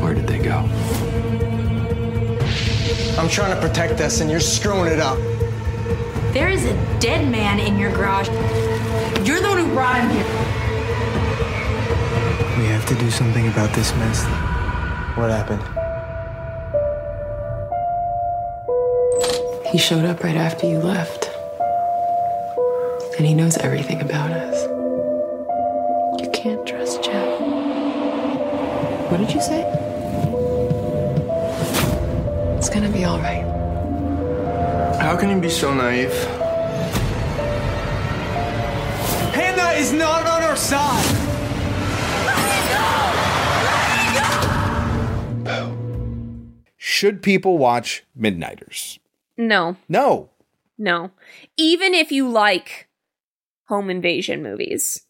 S28: Where did they go?
S27: I'm trying to protect us and you're screwing it up.
S25: There is a dead man in your garage. You're the one who brought him here.
S27: We have to do something about this mess. What happened?
S10: He showed up right after you left. And he knows everything about us. You can't trust Jeff. What did you say? It's gonna be all right.
S27: How can you be so naive? Hannah is not on our side!
S2: Should people watch Midnighters?
S3: No.
S2: No.
S3: No. Even if you like home invasion movies,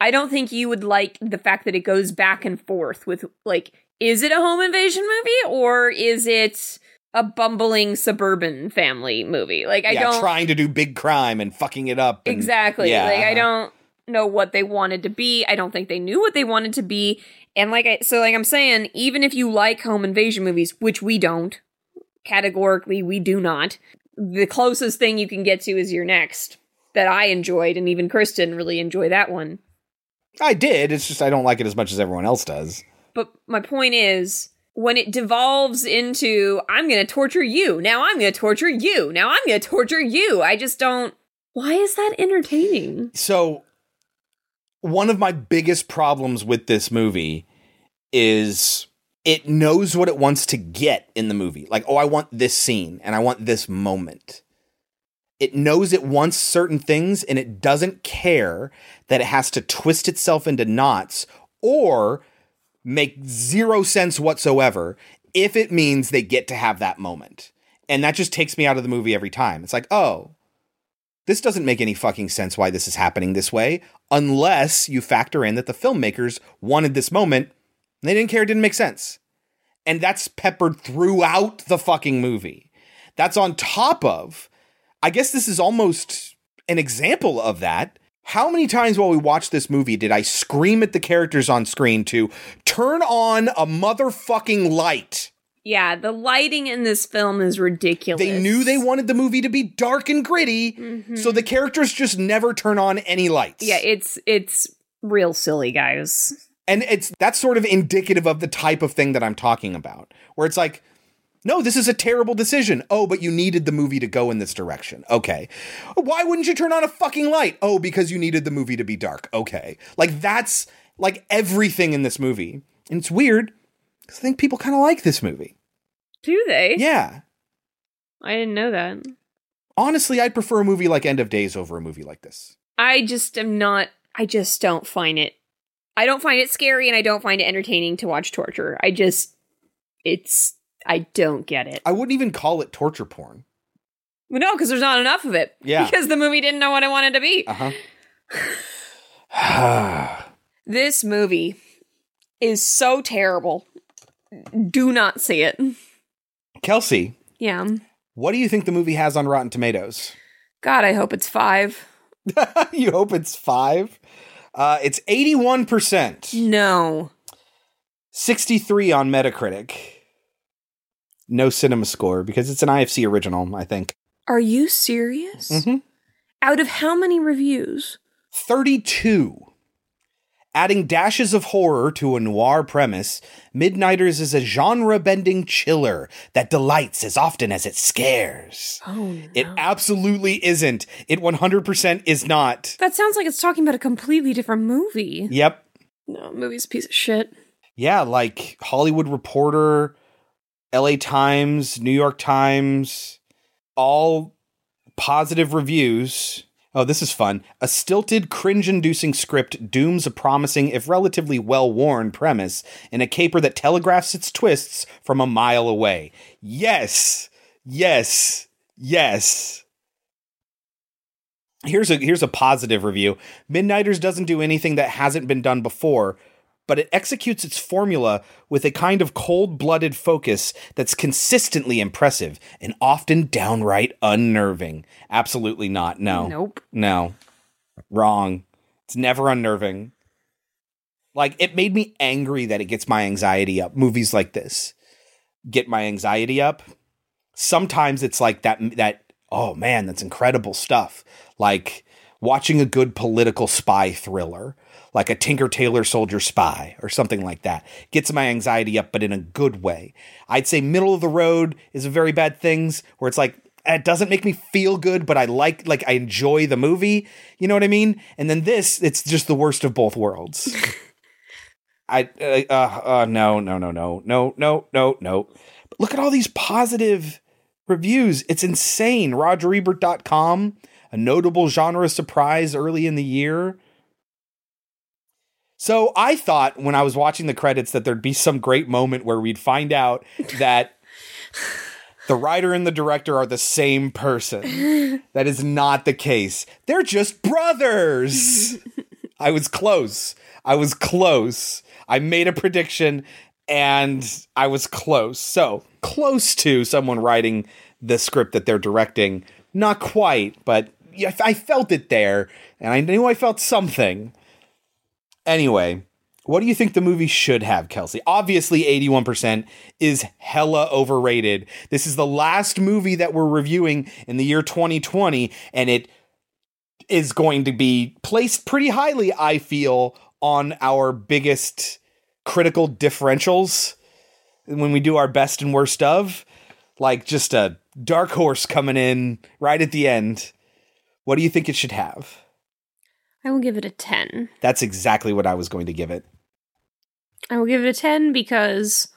S3: I don't think you would like the fact that it goes back and forth with like is it a home invasion movie or is it a bumbling suburban family movie? Like I
S2: yeah,
S3: don't
S2: trying to do big crime and fucking it up. and-
S3: Exactly.
S2: Yeah.
S3: Like I don't know what they wanted to be. I don't think they knew what they wanted to be. And like I so like I'm saying, even if you like home invasion movies, which we don't, categorically we do not, the closest thing you can get to is You're Next that I enjoyed, and even Chris didn't really enjoy that one.
S2: I did. It's just I don't like it as much as everyone else does.
S3: But my point is, when it devolves into I'm going to torture you, now I'm going to torture you, now I'm going to torture you, I just don't. Why is that entertaining?
S2: So, one of my biggest problems with this movie is it knows what it wants to get in the movie. Like, oh, I want this scene and I want this moment. It knows it wants certain things and it doesn't care that it has to twist itself into knots or make zero sense whatsoever if it means they get to have that moment. And that just takes me out of the movie every time. It's like, oh, this doesn't make any fucking sense why this is happening this way, unless you factor in that the filmmakers wanted this moment and they didn't care, it didn't make sense. And that's peppered throughout the fucking movie. That's on top of, I guess this is almost an example of that. How many times while we watched this movie did I scream at the characters on screen to turn on a motherfucking light?
S3: Yeah, the lighting in this film is ridiculous.
S2: They knew they wanted the movie to be dark and gritty,
S3: Mhm.
S2: so the characters just never turn on any lights.
S3: Yeah, it's it's real silly, guys.
S2: And it's that's sort of indicative of the type of thing that I'm talking about, where it's like, no, this is a terrible decision. Oh, but you needed the movie to go in this direction. Okay. Why wouldn't you turn on a fucking light? Oh, because you needed the movie to be dark. Okay. Like that's like everything in this movie. And it's weird because I think people kind of like this movie.
S3: Do they?
S2: Yeah.
S3: I didn't know that.
S2: Honestly, I'd prefer a movie like End of Days over a movie like this.
S3: I just am not I just don't find it I don't find it scary and I don't find it entertaining to watch torture. I just it's I don't get it.
S2: I wouldn't even call it torture porn.
S3: Well, no, because there's not enough of it.
S2: Yeah.
S3: Because the movie didn't know what it wanted to be.
S2: Uh huh.
S3: This movie is so terrible. Do not see it.
S2: Kelsey,
S3: Yeah.
S2: what do you think the movie has on Rotten Tomatoes?
S3: God, I hope it's five.
S2: you hope it's five? Uh, it's 81%.
S3: No.
S2: 63 on Metacritic. No CinemaScore because it's an IFC original, I think.
S3: Are you serious?
S2: Mhm.
S3: Out of how many reviews?
S2: 32. Adding dashes of horror to a noir premise, Midnighters is a genre bending chiller that delights as often as it scares.
S3: Oh, no.
S2: It absolutely isn't. It 100% is not.
S3: That sounds like it's talking about a completely different movie.
S2: Yep.
S3: No, movie's a piece of shit.
S2: Yeah, like Hollywood Reporter, LA Times, New York Times, all positive reviews. Oh, this is fun. A stilted, cringe inducing script dooms a promising, if relatively well worn, premise in a caper that telegraphs its twists from a mile away. Yes, yes, yes. Here's a here's a positive review. Midnighters doesn't do anything that hasn't been done before, but it executes its formula with a kind of cold-blooded focus that's consistently impressive and often downright unnerving. Absolutely not. No.
S3: Nope.
S2: No. Wrong. It's never unnerving. Like it made me angry that it gets my anxiety up. Movies like this get my anxiety up. Sometimes it's like that that oh man, that's incredible stuff. Like watching a good political spy thriller, like a Tinker Tailor Soldier Spy or something like that. Gets my anxiety up but in a good way. I'd say middle of the road is a very bad things where it's like it doesn't make me feel good, but I like like I enjoy the movie. You know what I mean? And then this, it's just the worst of both worlds. I uh, uh, uh no no no no no no no no. But look at all these positive reviews. It's insane. RogerEbert.com, a notable genre surprise early in the year. So I thought when I was watching the credits that there'd be some great moment where we'd find out that the writer and the director are the same person. That is not the case. They're just brothers. I was close. I was close. I made a prediction and I was close. So, close to someone writing the script that they're directing. Not quite, but I felt it there and I knew I felt something. Anyway, what do you think the movie should have, Kelsey? Obviously, 81% is hella overrated. This is the last movie that we're reviewing in the year 2020, and it is going to be placed pretty highly, I feel, on our biggest critical differentials when we do our best and worst of. Like just a dark horse coming in right at the end. What do you think it should have?
S3: I will give it a 10.
S2: That's exactly what I was going to give it.
S3: I will give it a 10 because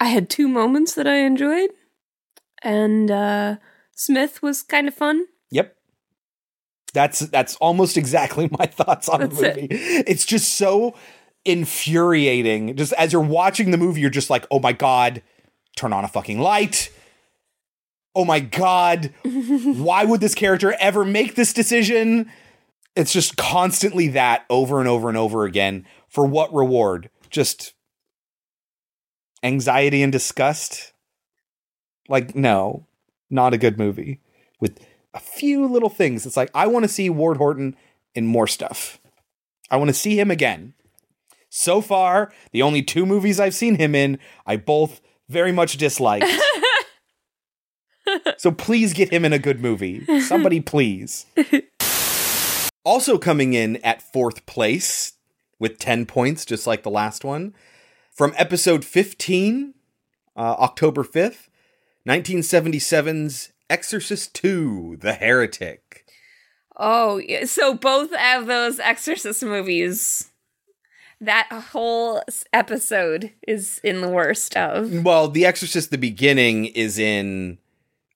S3: I had two moments that I enjoyed. And uh Smith was kind of fun.
S2: Yep. That's that's almost exactly my thoughts on
S3: That's
S2: the movie. It's just so infuriating. Just as you're watching the movie, you're just like, oh my god, turn on a fucking light. Oh my god, why would this character ever make this decision? It's just constantly that over and over and over again. For what reward? Just anxiety and disgust? Like, no, not a good movie. With a few little things. It's like, I want to see Ward Horton in more stuff. I want to see him again. So far, the only two movies I've seen him in, I both very much disliked. so please get him in a good movie. Somebody, please. also coming in at fourth place with 10 points, just like the last one, from episode 15, uh, October 5th, 1977's Exorcist 2 The Heretic.
S3: Oh, so both of those Exorcist movies, that whole episode is in the worst of.
S2: Well, The Exorcist, the beginning is in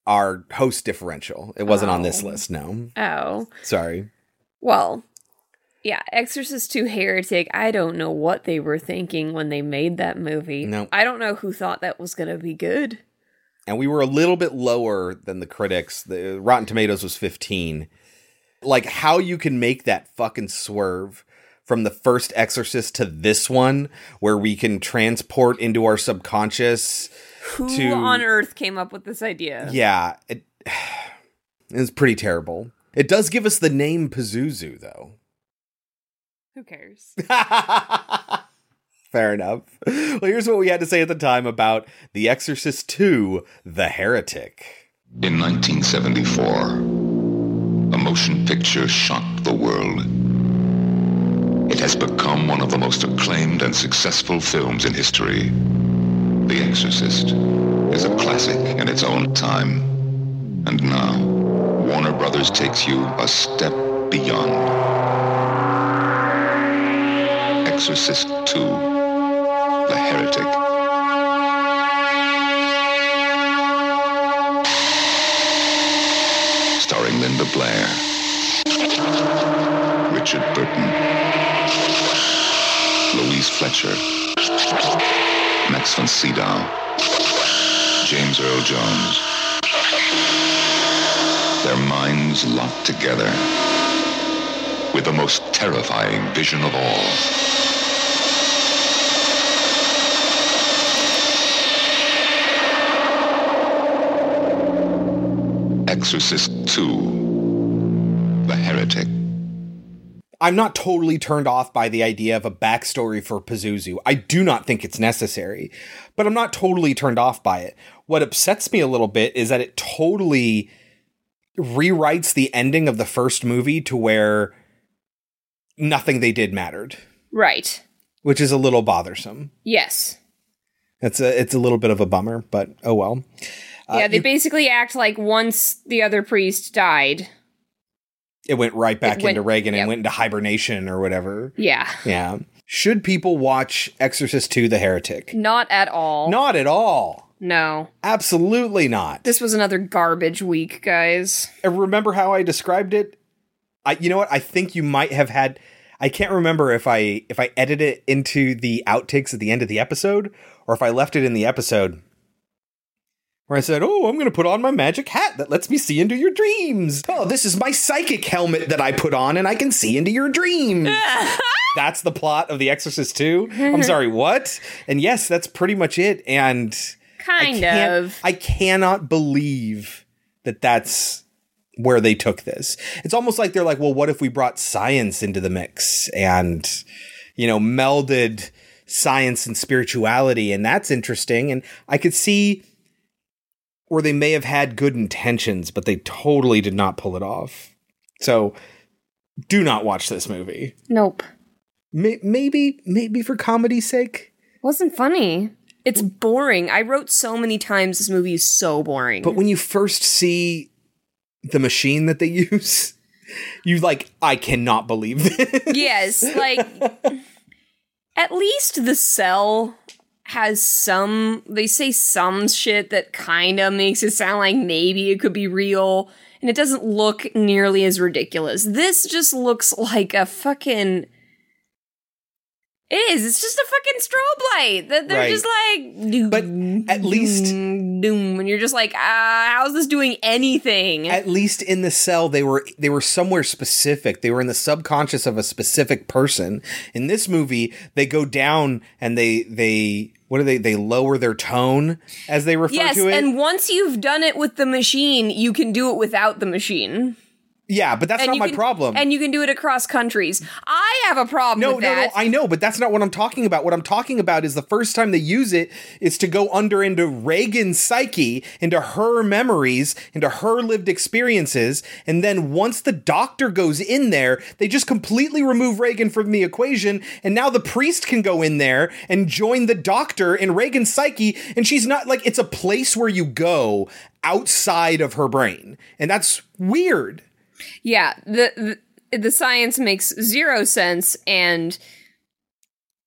S2: our host differential. It wasn't on this
S3: Oh.
S2: list, no.
S3: Oh,
S2: Sorry.
S3: well, yeah, Exorcist 2 Heretic. I don't know what they were thinking when they made that movie.
S2: No.
S3: I don't know who thought that was going to be good.
S2: and we were a little bit lower than the critics. The Rotten Tomatoes was 15. Like how you can make that fucking swerve from the first Exorcist to this one where we can transport into our subconscious
S3: Who
S2: to
S3: on earth came up with this idea?
S2: Yeah, it it's pretty terrible. It does give us the name Pazuzu though.
S3: Who cares?
S2: Fair enough. Well, here's what we had to say at the time about The Exorcist 2: The Heretic.
S26: In 1974, a motion picture shocked the world. It has become one of the most acclaimed and successful films in history. The Exorcist is a classic in its own time. And now, Warner Brothers takes you a step beyond. Exorcist 2 The Heretic. starring Linda Blair, Richard Burton, Louise Fletcher, Max von Sydow, James Earl Jones. Their minds locked together with the most terrifying vision of all. Exorcist 2 The Heretic.
S2: I'm not totally turned off by the idea of a backstory for Pazuzu. I do not think it's necessary, but I'm not totally turned off by it. What upsets me a little bit is that it totally rewrites the ending of the first movie to where nothing they did mattered,
S3: Right.
S2: which is a little bothersome.
S3: Yes.
S2: It's a it's a little bit of a bummer, but oh well. Uh,
S3: yeah, they
S2: you-
S3: basically act like once the other priest died.
S2: It went right back
S3: went-
S2: into Regan
S3: yep.
S2: and went into hibernation or whatever.
S3: Yeah.
S2: Yeah. Should people watch Exorcist 2 The Heretic?
S3: Not at all.
S2: Not at all.
S3: No.
S2: Absolutely not.
S3: This was another garbage week, guys.
S2: And remember how I described it? I you know what? I think you might have had I can't remember if I if I edited it into the outtakes at the end of the episode or if I left it in the episode where I said, "Oh, I'm going to put on my magic hat that lets me see into your dreams. Oh, this is my psychic helmet that I put on and I can see into your dreams." that's the plot of The Exorcist 2. I'm sorry, what? And yes, that's pretty much it and
S3: Kind
S2: can't-
S3: of.
S2: I cannot believe that that's where they took this. It's almost like they're like, well, what if we brought science into the mix and, you know, melded science and spirituality? And that's interesting. And I could see where they may have had good intentions, but they totally did not pull it off. So do not watch this movie.
S3: Nope.
S2: May- maybe, maybe for comedy's sake.
S3: Wasn't funny. It's boring. I wrote so many times this movie is so boring.
S2: But when you first see the machine that they use, you like, I cannot believe this.
S3: yes, like at least the cell has some they say some shit that kind of makes it sound like maybe it could be real and it doesn't look nearly as ridiculous. This just looks like a fucking. It is. It's just a fucking strobe light. That they're
S2: Right.
S3: just like.
S2: But at least
S3: doom, and you're just like, ah, how's this doing anything?
S2: At least in the cell, they were they were somewhere specific. They were in the subconscious of a specific person. In this movie, they go down and they they what do they they lower their tone as they refer
S3: yes,
S2: to it.
S3: Yes, and once you've done it with the machine, you can do it without the machine.
S2: Yeah, but that's
S3: And
S2: not my
S3: can-
S2: problem.
S3: And you can do it across countries. I have a problem
S2: no, no, no, I know, but that's not what I'm talking about. What I'm talking about is the first time they use it is to go under into Regan's psyche, into her memories, into her lived experiences. And then once the doctor goes in there, they just completely remove Regan from the equation. And now the priest can go in there and join the doctor in Regan's psyche. And she's not like, it's a place where you go outside of her brain. And that's weird.
S3: Yeah, the, the the science makes zero sense, and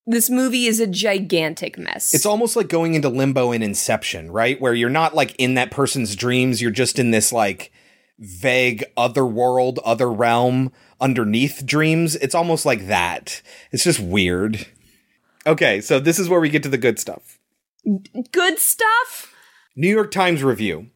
S3: this movie is a gigantic mess.
S2: It's almost like going into limbo in Inception, right? Where you're not like in that person's dreams, you're just in this like vague other world, other realm underneath dreams. It's almost like that. It's just weird. Okay, so this is where we get to the good stuff.
S3: good stuff.
S2: New York Times review.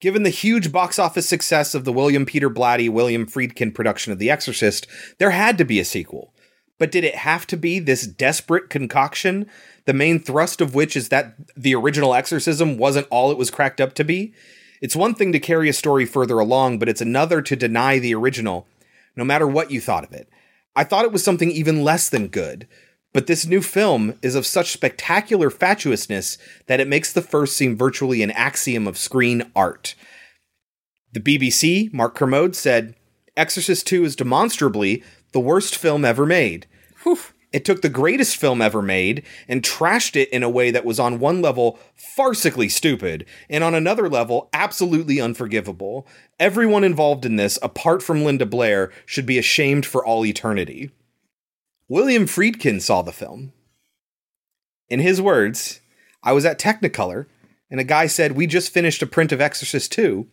S2: Given the huge box office success of the William Peter Blatty, William Friedkin production of The Exorcist, there had to be a sequel. But did it have to be this desperate concoction, the main thrust of which is that the original exorcism wasn't all it was cracked up to be? It's one thing to carry a story further along, but it's another to deny the original, no matter what you thought of it. I thought it was something even less than good, but this new film is of such spectacular fatuousness that it makes the first seem virtually an axiom of screen art. The BBC, Mark Kermode, said Exorcist II is demonstrably the worst film ever made. It took the greatest film ever made and trashed it in a way that was on one level farcically stupid and on another level absolutely unforgivable. Everyone involved in this, apart from Linda Blair, should be ashamed for all eternity. William Friedkin saw the film. In his words, I was at Technicolor and a guy said, We just finished a print of Exorcist 2.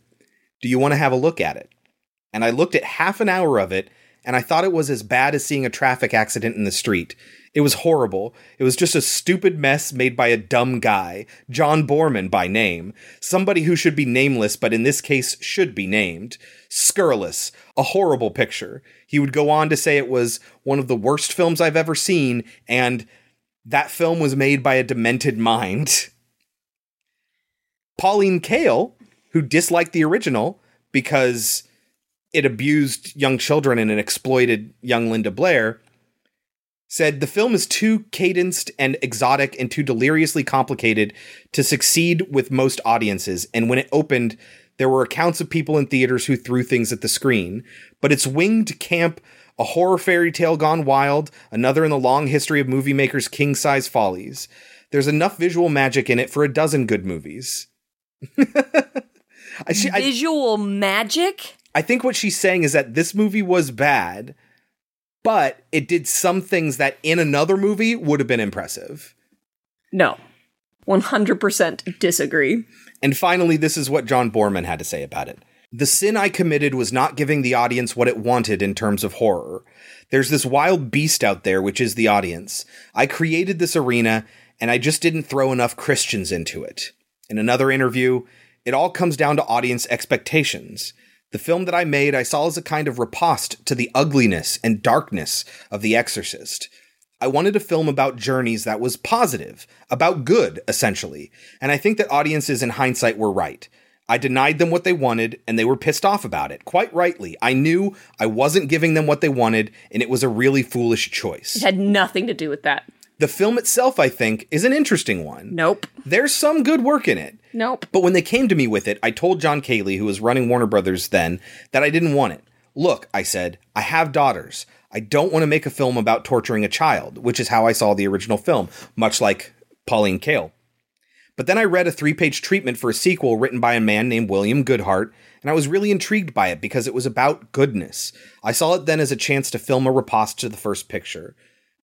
S2: Do you want to have a look at it? And I looked at half an hour of it and I thought it was as bad as seeing a traffic accident in the street. It was horrible. It was just a stupid mess made by a dumb guy, John Boorman by name, somebody who should be nameless, but in this case should be named. Scurrilous, a horrible picture. He would go on to say it was one of the worst films I've ever seen, and that film was made by a demented mind. Pauline Kael, who disliked the original because it abused young children and it exploited young Linda Blair, said the film is too cadenced and exotic and too deliriously complicated to succeed with most audiences. And when it opened, there were accounts of people in theaters who threw things at the screen. But it's winged camp, a horror fairy tale gone wild, another in the long history of movie makers' king size follies. There's enough visual magic in it for a dozen good movies. I, she, I,
S3: Visual magic?
S2: I think what she's saying is that this movie was bad, but it did some things that in another movie would have been impressive.
S3: No. 100% disagree.
S2: And finally, this is what John Boorman had to say about it. The sin I committed was not giving the audience what it wanted in terms of horror. There's this wild beast out there, which is the audience. I created this arena, and I just didn't throw enough Christians into it. In another interview, it all comes down to audience expectations. The film that I made, I saw as a kind of riposte to the ugliness and darkness of The Exorcist. I wanted a film about journeys that was positive, about good, essentially, and I think that audiences in hindsight were right. I denied them what they wanted, and they were pissed off about it, quite rightly. I knew I wasn't giving them what they wanted, and it was a really foolish choice.
S3: It had nothing to do with that.
S2: The film itself, I think, is an interesting one.
S3: Nope.
S2: There's some good work in it.
S3: Nope.
S2: But when they came to me with it, I told John Calley, who was running Warner Brothers then, that I didn't want it. Look, I said, I have daughters. I don't want to make a film about torturing a child, which is how I saw the original film, much like Pauline Kael. But then I read a three page treatment for a sequel written by a man named William Goodhart, and I was really intrigued by it because it was about goodness. I saw it then as a chance to film a riposte to the first picture.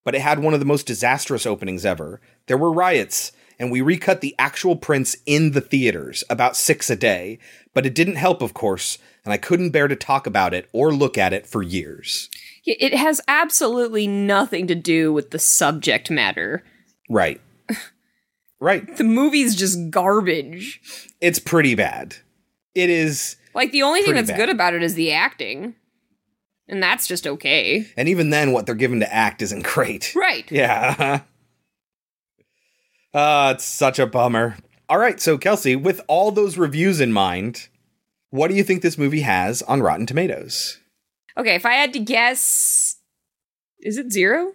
S2: But it had one of the most disastrous openings ever. There were riots, and we recut the actual prints in the theaters, about six a day. But it didn't help, of course. and I couldn't bear to talk about it or look at it for years.
S3: It has absolutely nothing to do with the subject matter.
S2: Right. right.
S3: The movie's just garbage.
S2: It's pretty bad. It is.
S3: Like the only thing that's
S2: bad.
S3: good about it is the acting. And that's just okay.
S2: And even then, what they're given to act isn't great.
S3: Right.
S2: Yeah. Uh, it's such a bummer. All right, so Kelsey, with all those reviews in mind, what do you think this movie has on Rotten Tomatoes?
S3: Okay, if I had to guess, is it zero?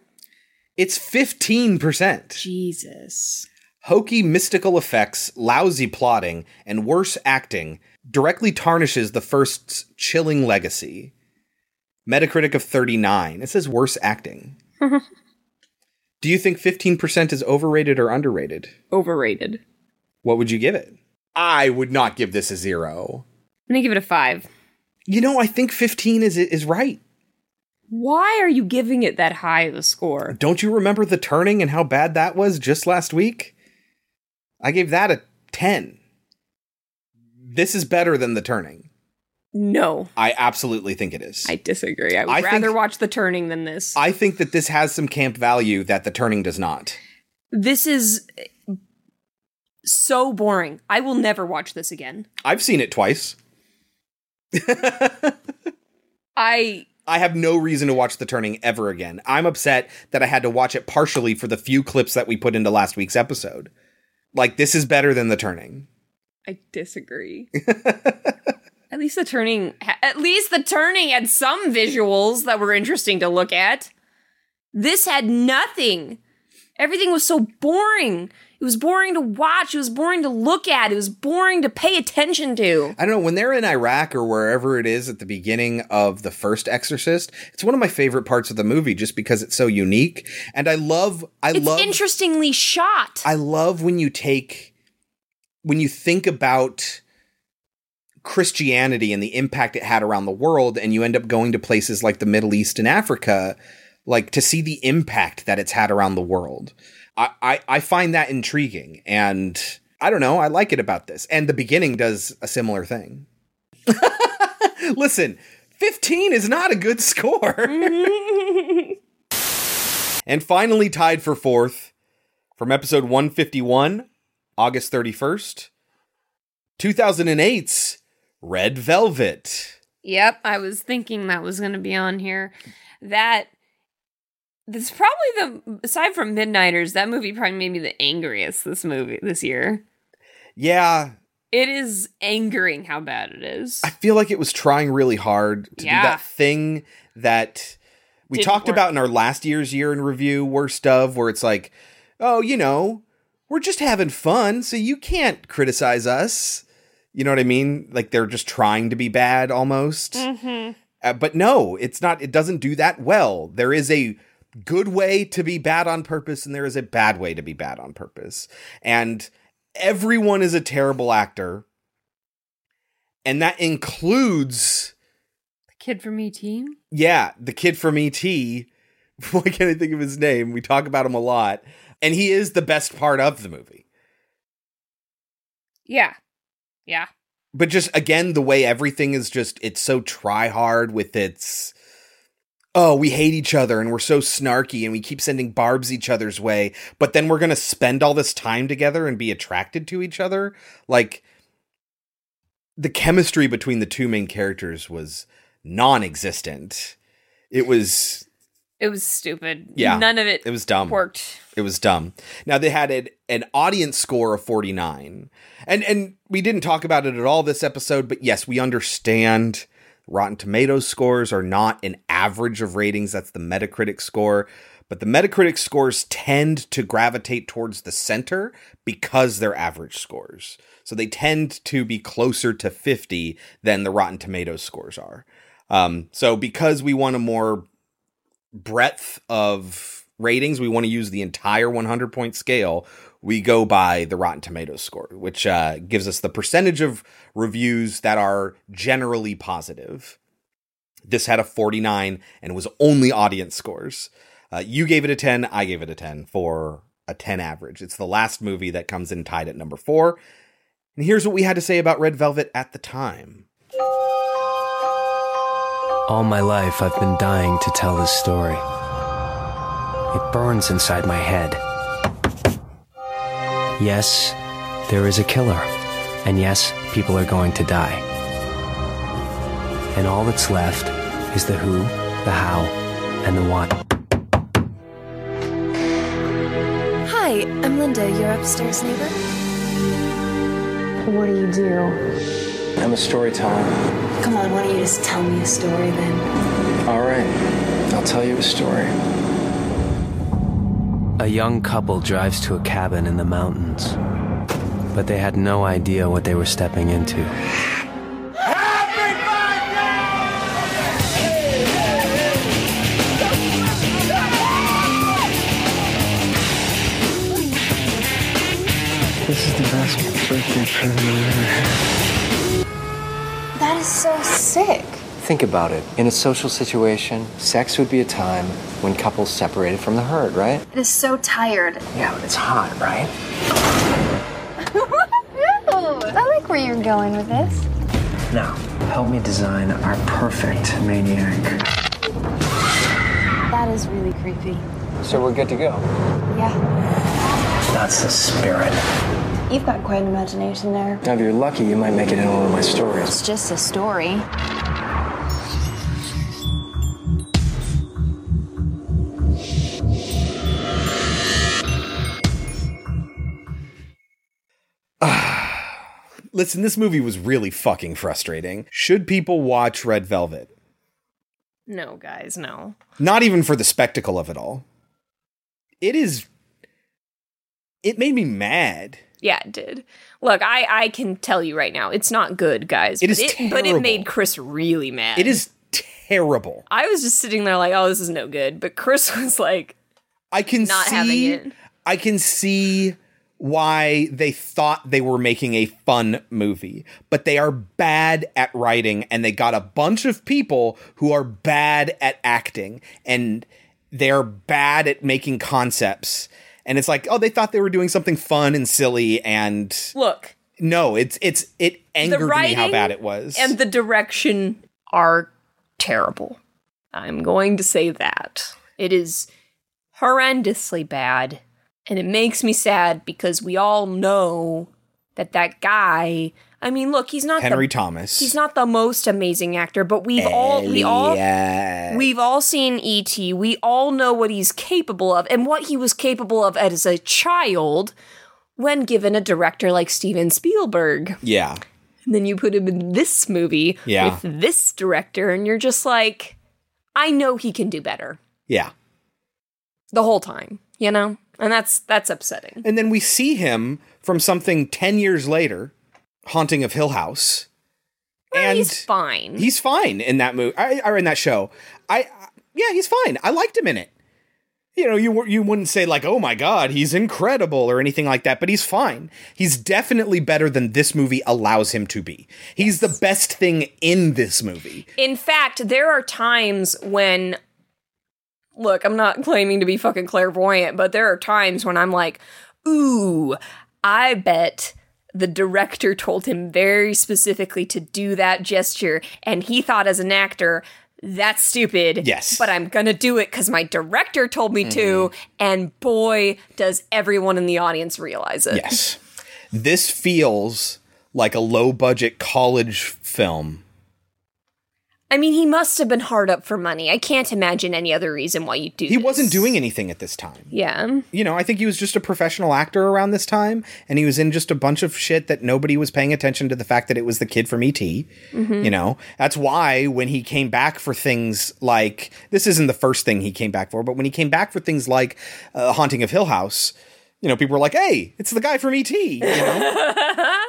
S2: It's 15%.
S3: Jesus.
S2: Hokey mystical effects, lousy plotting, and worse acting directly tarnishes the first's chilling legacy. Metacritic of 39. It says worse acting. Do you think 15% is overrated or underrated?
S3: Overrated.
S2: What would you give it? I would not give this a zero.
S3: I'm gonna give it a five.
S2: You know, I think 15 is is right.
S3: Why are you giving it that high of a score?
S2: Don't you remember the turning and how bad that was just last week? I gave that a 10. This is better than the turning.
S3: No,
S2: I absolutely think it is.
S3: I disagree. I would
S2: I
S3: rather
S2: think-
S3: watch The Turning than this.
S2: I think that this has some camp value that the turning does not.
S3: this is so boring. I will never watch this again.
S2: I've seen it twice.
S3: I
S2: I have no reason to watch The Turning ever again. I'm upset that I had to watch it partially for the few clips that we put into last week's episode. Like, this is better than The Turning.
S3: I disagree. at least the turning at least the turning had some visuals that were interesting to look at. This had nothing. Everything was so boring. It was boring to watch. It was boring to look at. It was boring to pay attention to.
S2: I don't know, when they're in Iraq or wherever it is at the beginning of the first Exorcist, it's one of my favorite parts of the movie just because it's so unique. And I love, I
S3: It's
S2: love,
S3: interestingly shot.
S2: I love when you take, when you think about Christianity and the impact it had around the world, and you end up going to places like the Middle East and Africa, like to see the impact that it's had around the world. I, I, I find that intriguing, and I don't know, I like it about this. And the beginning does a similar thing. Listen, 15 is not a good score. and finally, tied for fourth from episode 151, August 31st, 2008's Red Velvet.
S3: Yep, I was thinking that was going to be on here. That this is probably the aside from Midnighters, that movie probably made me the angriest this movie this year.
S2: Yeah,
S3: It is angering how bad it is.
S2: I feel like it was trying really hard to
S3: Yeah.
S2: do that thing that we
S3: Didn't
S2: talked
S3: work.
S2: about in our last year's year in review, worst of, where it's like, oh, you know, we're just having fun, so you can't criticize us. You know what I mean? Like they're just trying to be bad almost.
S3: Mm-hmm.
S2: Uh, but no, it's not. It doesn't do that well. There is a good way to be bad on purpose, and there is a bad way to be bad on purpose. And everyone is a terrible actor, and that includes,
S3: The kid from ET.
S2: yeah, the kid from ET. Why can't I think of his name? We talk about him a lot, and he is the best part of the movie.
S3: Yeah, yeah.
S2: but just again the way everything is just it's so try hard with its oh we hate each other and we're so snarky and we keep sending barbs each other's way but then we're going to spend all this time together and be attracted to each other like the chemistry between the two main characters was non-existent it was
S3: It was stupid.
S2: Yeah,
S3: none of it.
S2: it was dumb.
S3: Worked.
S2: It was dumb. Now they had an, an audience score of 49. And and we didn't talk about it at all this episode, but yes, we understand Rotten Tomatoes scores are not an average of ratings. That's the Metacritic score. But the Metacritic scores tend to gravitate towards the center because they're average scores. So they tend to be closer to 50 than the Rotten Tomatoes scores are. Um, so because we want a more breadth of ratings, we want to use the entire 100 point scale. We go by the Rotten Tomatoes score, which uh, gives us the percentage of reviews that are generally positive. This had a 49 and was only audience scores. Uh, you gave it a 10, I gave it a 10 for a 10 average. It's the last movie that comes in tied at number four. And here's what we had to say about Red Velvet at the time.
S29: All my life, I've been dying to tell this story. It burns inside my head. Yes, there is a killer. And yes, people are going to die. And all that's left is the who, the how, and the what.
S30: Hi, I'm Linda, your upstairs neighbor. What do you do?
S28: I'm a storyteller.
S30: Come on, why don't you just tell me a story then?
S28: All right, I'll tell you a story.
S29: A young couple drives to a cabin in the mountains, but they had no idea what they were stepping into.
S27: This is the best birthday present I've ever had.
S30: Is so sick.
S28: Think about it. In a social situation, sex would be a time when couples separated from the herd, right?
S30: It is so tired.
S28: Yeah, but it's hot, right?
S30: I like where you're going with this.
S28: Now, help me design our perfect maniac.
S30: That is really creepy.
S28: So we're good to go.
S30: Yeah.
S28: That's the spirit.
S30: You've got quite an imagination there.
S28: Now, if you're lucky, you might make it in one of my stories.
S30: It's just a story.
S2: Listen, this movie was really fucking frustrating. Should people watch Red Velvet?
S3: No, guys, no.
S2: Not even for the spectacle of it all. It is. It made me mad.
S3: Yeah, it did. Look, I I can tell you right now, it's not good, guys.
S2: It
S3: but
S2: is
S3: it, But it made Chris really mad.
S2: It is terrible.
S3: I was just sitting there like, oh, this is no good. But Chris was like,
S2: I can
S3: not
S2: see.
S3: having it.
S2: I can see why they thought they were making a fun movie, but they are bad at writing and they got a bunch of people who are bad at acting and they're bad at making concepts. And it's like, oh, they thought they were doing something fun and silly and
S3: look,
S2: no, it's it's it angered me how bad it was.
S3: and the direction are terrible. I'm going to say that. It is horrendously bad. And it makes me sad because we all know that that guy, I mean, look, he's not
S2: Henry
S3: the,
S2: Thomas.
S3: He's not the most amazing actor, but we've all we all we've all seen ET. We all know what he's capable of and what he was capable of as a child when given a director like Steven Spielberg.
S2: yeah.
S3: And then you put him in this movie
S2: Yeah.
S3: with this director, and you're just like, I know he can do better
S2: Yeah.
S3: the whole time, you know? And that's that's upsetting.
S2: And then we see him from something 10 years later, Haunting of Hill House. and
S3: he's fine.
S2: He's fine in that movie or in that show. I I- yeah, he's fine. I liked him in it. You know, you you wouldn't say like, "Oh my god, he's incredible" or anything like that, but he's fine. He's definitely better than this movie allows him to be. He's the best thing in this movie.
S3: In fact, there are times when look, I'm not claiming to be fucking clairvoyant, but there are times when I'm like, ooh, I bet the director told him very specifically to do that gesture, and he thought as an actor, that's stupid.
S2: Yes.
S3: But I'm gonna do it because my director told me to, mm-hmm. and boy, does everyone in the audience realize it.
S2: Yes. This feels like a low budget college film.
S3: I mean, he must have been hard up for money. I can't imagine any other reason why you do
S2: He
S3: this.
S2: wasn't doing anything at this time.
S3: Yeah.
S2: you know, I think he was just a professional actor around this time, and he was in just a bunch of shit that nobody was paying attention to the fact that it was the kid from ET.
S3: Mhm.
S2: You know, that's why when he came back for things like this isn't the first thing he came back for, but when he came back for things like uh, Haunting of Hill House, you know, people were like, "Hey, it's the guy from ET." You know.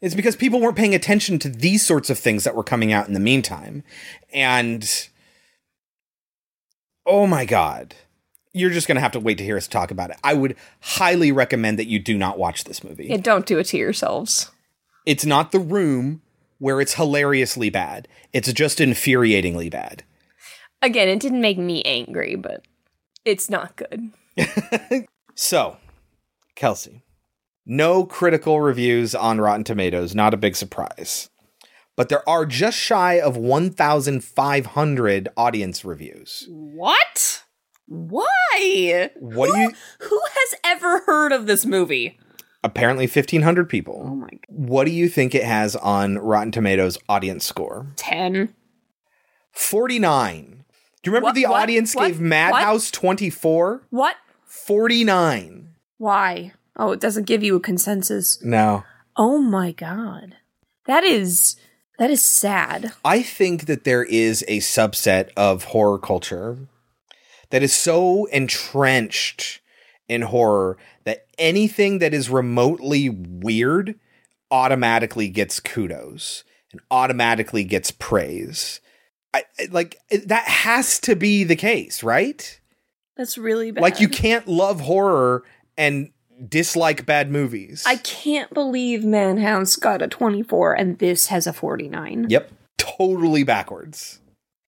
S2: It's because people weren't paying attention to these sorts of things that were coming out in the meantime. And oh my God, you're just going to have to wait to hear us talk about it. I would highly recommend that you do not watch this movie.
S3: Yeah, don't do it to yourselves.
S2: It's not the room where it's hilariously bad, it's just infuriatingly bad.
S3: Again, it didn't make me angry, but it's not good.
S2: So, Kelsey, no critical reviews on Rotten Tomatoes, not a big surprise. but there are just shy of 1,500 audience reviews.
S3: What? Why?
S2: What do you
S3: Who has ever heard of this movie?
S2: apparently 1,500 people?
S3: Oh my god.
S2: What do you think it has on Rotten Tomatoes audience score?
S3: 10.
S2: 49. Do you remember
S3: What-
S2: the
S3: what?
S2: audience
S3: What?
S2: gave Madhouse 24?
S3: What?
S2: 49.
S3: Why? Oh, it doesn't give you a consensus.
S2: No.
S3: Oh my god. That is that is sad.
S2: I think that there is a subset of horror culture that is so entrenched in horror that anything that is remotely weird automatically gets kudos and automatically gets praise. I, like that has to be the case, right?
S3: That's really bad.
S2: Like you can't love horror and dislike bad movies.
S3: I can't believe Madhouse got a 24 and this has a 49.
S2: Yep, totally backwards.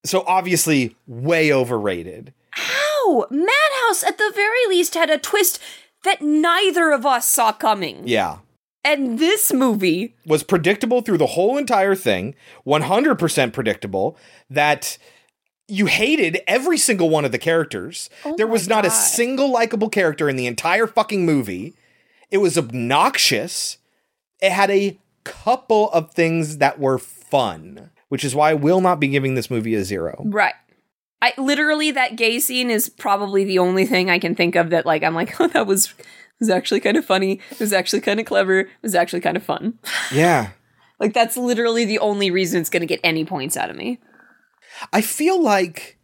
S2: So obviously way overrated.
S3: How? Madhouse at the very least had a twist that neither of us saw coming.
S2: Yeah.
S3: And this movie,
S2: was predictable through the whole entire thing, 100% predictable, that you hated every single one of the characters.
S3: Oh
S2: there was not a single likable character in the entire fucking movie. It was obnoxious. It had a couple of things that were fun, which is why I will not be giving this movie a zero.
S3: right. I literally that gay scene is probably the only thing I can think of that like I'm like, oh that was was actually kind of funny. It was actually kind of clever. It was actually kind of fun.
S2: Yeah.
S3: Like that's literally the only reason it's going to get any points out of me.
S2: I feel like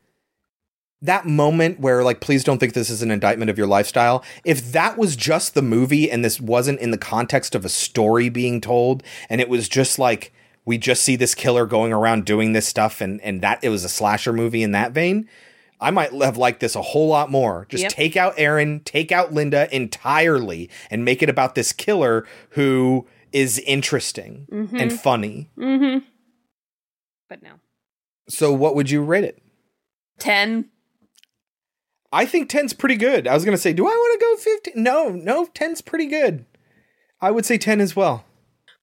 S2: that moment where like please don't think this is an indictment of your lifestyle if that was just the movie and this wasn't in the context of a story being told and it was just like we just see this killer going around doing this stuff and and that it was a slasher movie in that vein I might have liked this a whole lot more. Just
S3: Yep.
S2: take out Aaron, take out Linda entirely, and make it about this killer who is interesting
S3: Mhm.
S2: and funny.
S3: Mm-hmm. But no.
S2: So, what would you rate it?
S3: 10.
S2: I think 10's pretty good. I was going to say, do I want to go 15? No, no, 10's pretty good. I would say 10 as well.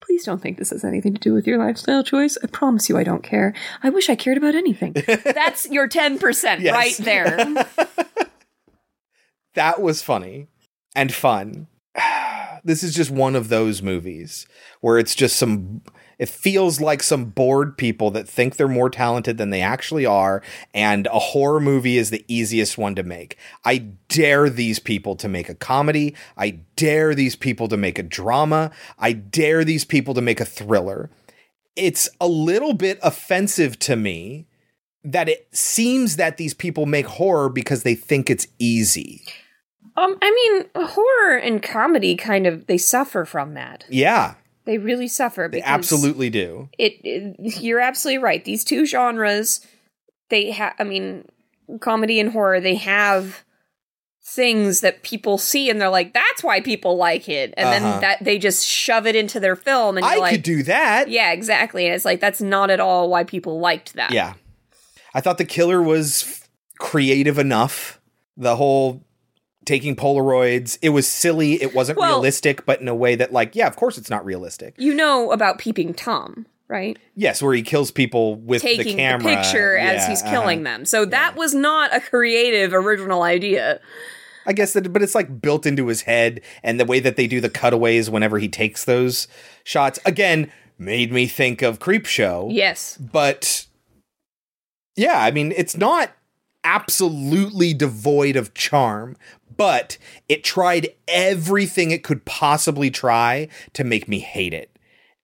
S3: Please don't think this has anything to do with your lifestyle choice. I promise you I don't care. I wish I cared about anything. That's your 10%
S2: Yes.
S3: right there.
S2: That was funny and fun. This is just one of those movies where it's just some it feels like some bored people that think they're more talented than they actually are and a horror movie is the easiest one to make. I dare these people to make a comedy. I dare these people to make a drama. I dare these people to make a thriller. It's a little bit offensive to me that it seems that these people make horror because they think it's easy.
S3: um, I mean, horror and comedy kind of, they suffer from that.
S2: Yeah,
S3: They really suffer.
S2: they absolutely do.
S3: It, it- you're absolutely right. These two genres, they have, I mean, comedy and horror, they have things that people see and they're like, that's why people like it. And
S2: Uh-huh.
S3: then that they just shove it into their film and
S2: I
S3: like,
S2: could do that.
S3: Yeah, exactly. And it's like that's not at all why people liked that.
S2: Yeah. I thought the killer was f- creative enough. The whole taking Polaroids, it was silly. It wasn't
S3: Well-
S2: realistic, but in a way that, like, yeah, of course it's not realistic.
S3: You know about peeping Tom, right?
S2: Yes, where he kills people with the
S3: Taking
S2: camera.
S3: picture as he's killing
S2: uh-huh.
S3: them. So that was not a creative original idea.
S2: I guess that, but it's like built into his head, and the way that they do the cutaways whenever he takes those shots again made me think of Creepshow.
S3: Yes.
S2: but yeah, I mean, it's not absolutely devoid of charm, but it tried everything it could possibly try to make me hate it.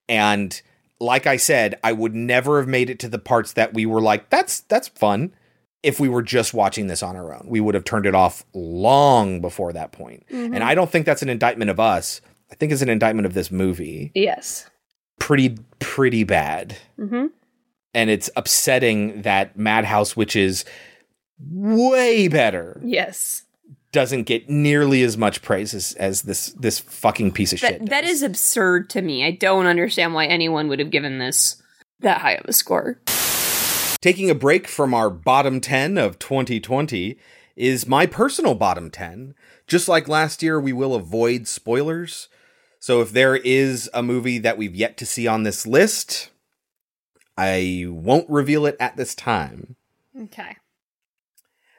S2: And like I said, I would never have made it to the parts that we were like, that's that's fun. If we were just watching this on our own, we would have turned it off long before that point.
S3: Mhm.
S2: And I don't think that's an indictment of us. I think it's an indictment of this movie.
S3: Yes.
S2: Pretty pretty bad
S3: Mm-hmm.
S2: and it's upsetting that Madhouse, which is way better,
S3: Yes.
S2: doesn't get nearly as much praise as, as this this fucking piece of shit.
S3: That, that is absurd to me. I don't understand why anyone would have given this that high of a score.
S2: Taking a break from our bottom 10 of 2020 is my personal bottom 10. Just like last year, we will avoid spoilers. So if there is a movie that we've yet to see on this list, I won't reveal it at this time.
S3: Okay.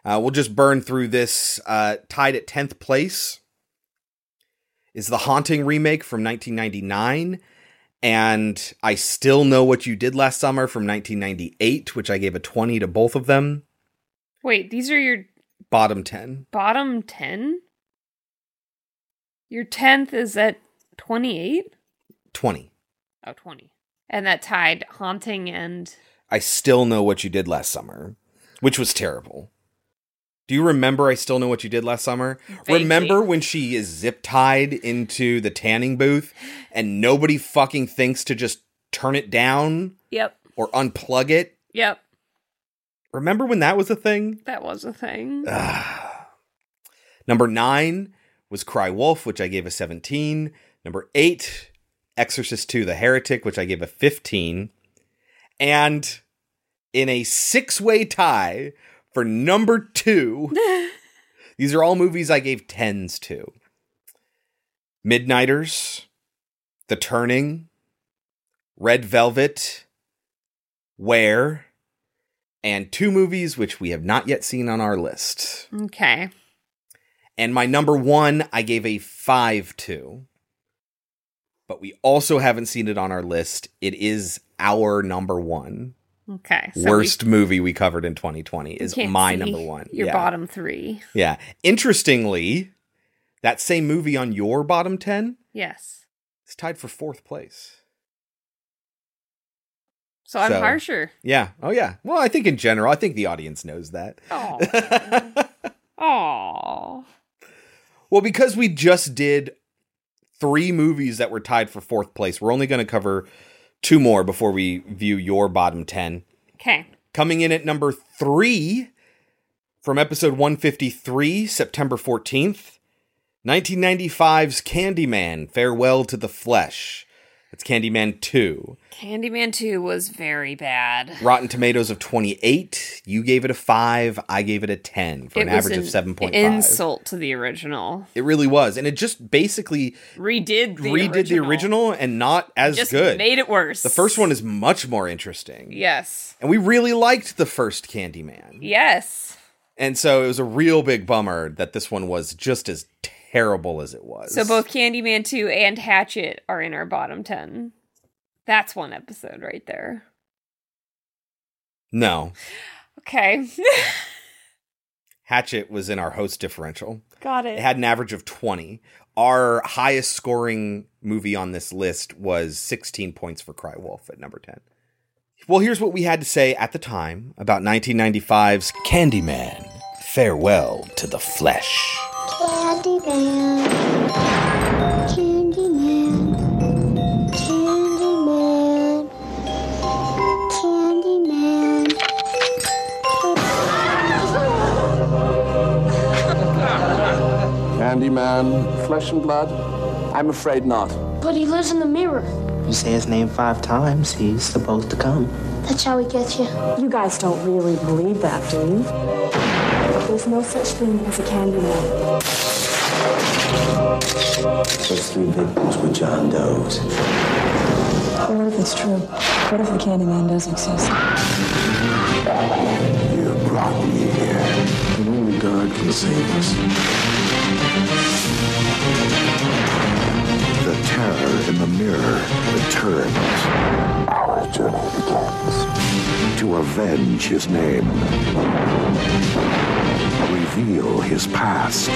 S2: Uh, we'll just burn through this. Uh, tied at 10th place is The Haunting remake from 1999. And I Still Know What You Did Last Summer from 1998, which I gave a 20 to both of them.
S3: Wait, these are your
S2: Bottom 10.
S3: bottom 10? Your 10th is at 28?
S2: 20.
S3: Oh, 20. And that tied Haunting and.
S2: I Still Know What You Did Last Summer, which was terrible. Do you remember I Still Know What You Did Last Summer?
S3: Vaguely.
S2: Remember when she is zip tied into the tanning booth and nobody fucking thinks to just turn it down
S3: Yep.
S2: or unplug it?
S3: Yep.
S2: Remember when that was a thing?
S3: That was a thing.
S2: Number nine was Cry Wolf, which I gave a 17. Number eight, Exorcist 2 The Heretic, which I gave a 15. And in a six way tie for number two, these are all movies I gave tens to Midnighters, The Turning, Red Velvet, Wer, and two movies which we have not yet seen on our list.
S3: Okay.
S2: And my number one, I gave a five to. But we also haven't seen it on our list. It is our number one.
S3: Okay. so
S2: Worst movie we covered in 2020 is my number one.
S3: Your
S2: yeah.
S3: bottom three.
S2: Yeah. Interestingly, that same movie on your bottom 10
S3: Yes.
S2: It's tied for fourth place.
S3: So I'm
S2: So-
S3: harsher.
S2: Yeah. Oh, yeah. Well, I think in general, I think the audience knows that.
S3: Oh. Oh.
S2: Well, because we just did three movies that were tied for fourth place, we're only going to cover two more before we view your bottom 10.
S3: Okay.
S2: Coming in at number three from episode 153, September 14th, 1995's Candyman Farewell to the Flesh. It's Candyman 2.
S3: Candyman 2 was very bad.
S2: Rotten Tomatoes of 28. You gave it a 5. I gave it a 10 for an
S3: was
S2: average of 7.5.
S3: Insult to the original.
S2: It really was. And it just basically
S3: Redid the
S2: redid
S3: original.
S2: the original and not as
S3: Just
S2: good.
S3: made it worse.
S2: The first one is much more interesting.
S3: Yes.
S2: And we really liked the first Candyman.
S3: Yes.
S2: And so it was a real big bummer that this one was just as terrible as it was.
S3: So both Candyman 2 and Hatchet are in our bottom 10. That's one episode right there.
S2: No.
S3: Okay.
S2: Hatchet was in our host differential.
S3: Got it.
S2: It had an average of 20. Our highest scoring movie on this list was 16 points for Cry Wolf at number 10. Well, here's what we had to say at the time about 1995's Candyman Farewell to the Flesh.
S6: Candyman,
S1: flesh and blood? I'm afraid not.
S6: But he lives in the mirror.
S31: You say his name five times, he's supposed to come.
S6: That's how he gets you.
S30: You guys don't really believe that, do you? There's no such thing as a Candyman.
S31: Those three victims were John Doe's.
S30: What if it's true? What if the Candyman does exist?
S32: You brought me here.
S1: And only God can save us.
S32: The terror in the mirror returns. Our journey begins. To avenge his name. Reveal his past.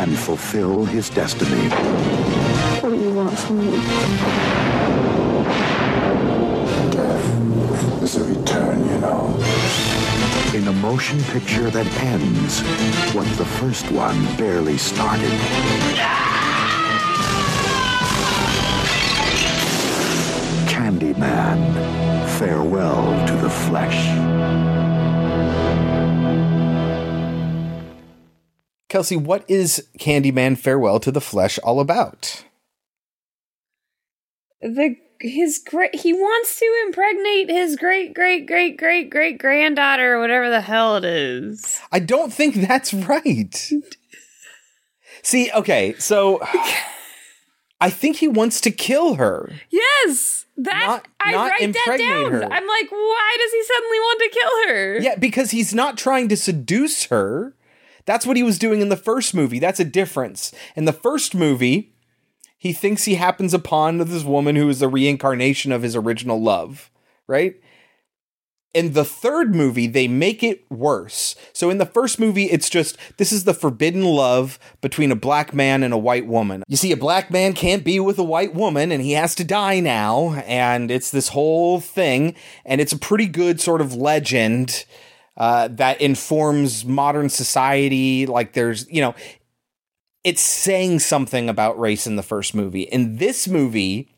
S32: And fulfill his destiny.
S30: What do you want from me?
S32: Death is a return, you know. In a motion picture that ends what the first one barely started. Candyman, farewell to the flesh.
S2: Kelsey, what is Candyman Farewell to the Flesh all about?
S3: The his great he wants to impregnate his great great great great great granddaughter or whatever the hell it is.
S2: I don't think that's right. See, okay, so I think he wants to kill her.
S3: Yes, that
S2: Not-
S3: I
S2: not
S3: write that down.
S2: her.
S3: I'm like, why does he suddenly want to kill her?
S2: Yeah, because he's not trying to seduce her. That's what he was doing in the first movie. That's a difference. In the first movie, he thinks he happens upon this woman who is the reincarnation of his original love, right? In the third movie, they make it worse. So in the first movie, it's just this is the forbidden love between a black man and a white woman. You see, a black man can't be with a white woman and he has to die now. And it's this whole thing. And it's a pretty good sort of legend uh, that informs modern society. Like there's, you know, it's saying something about race in the first movie. In this movie,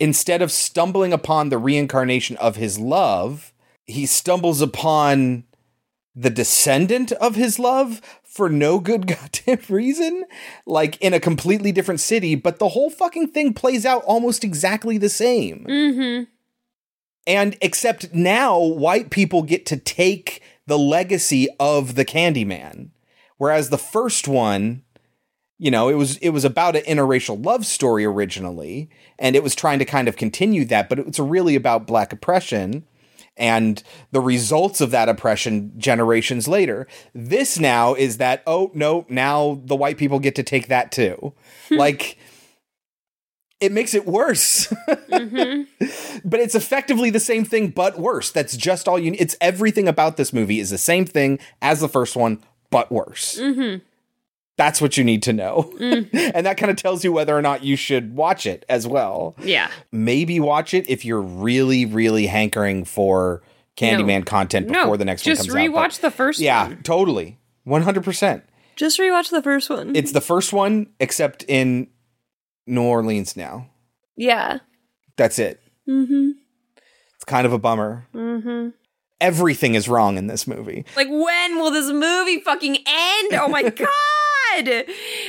S2: instead of stumbling upon the reincarnation of his love, he stumbles upon the descendant of his love for no good goddamn reason, like in a completely different city, but the whole fucking thing plays out almost exactly the same.
S3: Mm-hmm.
S2: And except now, white people get to take the legacy of the Candyman, whereas the first one, you know, it was it was about an interracial love story originally, and it was trying to kind of continue that, but it's really about black oppression and the results of that oppression generations later. This now is that oh no, now the white people get to take that too. like it makes it worse. but it's effectively the same thing but worse. That's just all you it's everything about this movie is the same thing as the first one but worse.
S3: Mm-hmm.
S2: That's what you need to know. and that kind of tells you whether or not you should watch it as well.
S3: Yeah.
S2: Maybe watch it if you're really, really hankering for Candyman
S3: No.
S2: content
S3: No,
S2: before the next one comes out.
S3: Just rewatch the first
S2: Yeah,
S3: one.
S2: totally. 100%.
S3: Just rewatch the first one.
S2: It's the first one, except in New Orleans now.
S3: yeah.
S2: That's it.
S3: Mm-hmm.
S2: It's kind of a bummer.
S3: Mm-hmm.
S2: Everything is wrong in this movie.
S3: Like, when will this movie fucking end? Oh my god!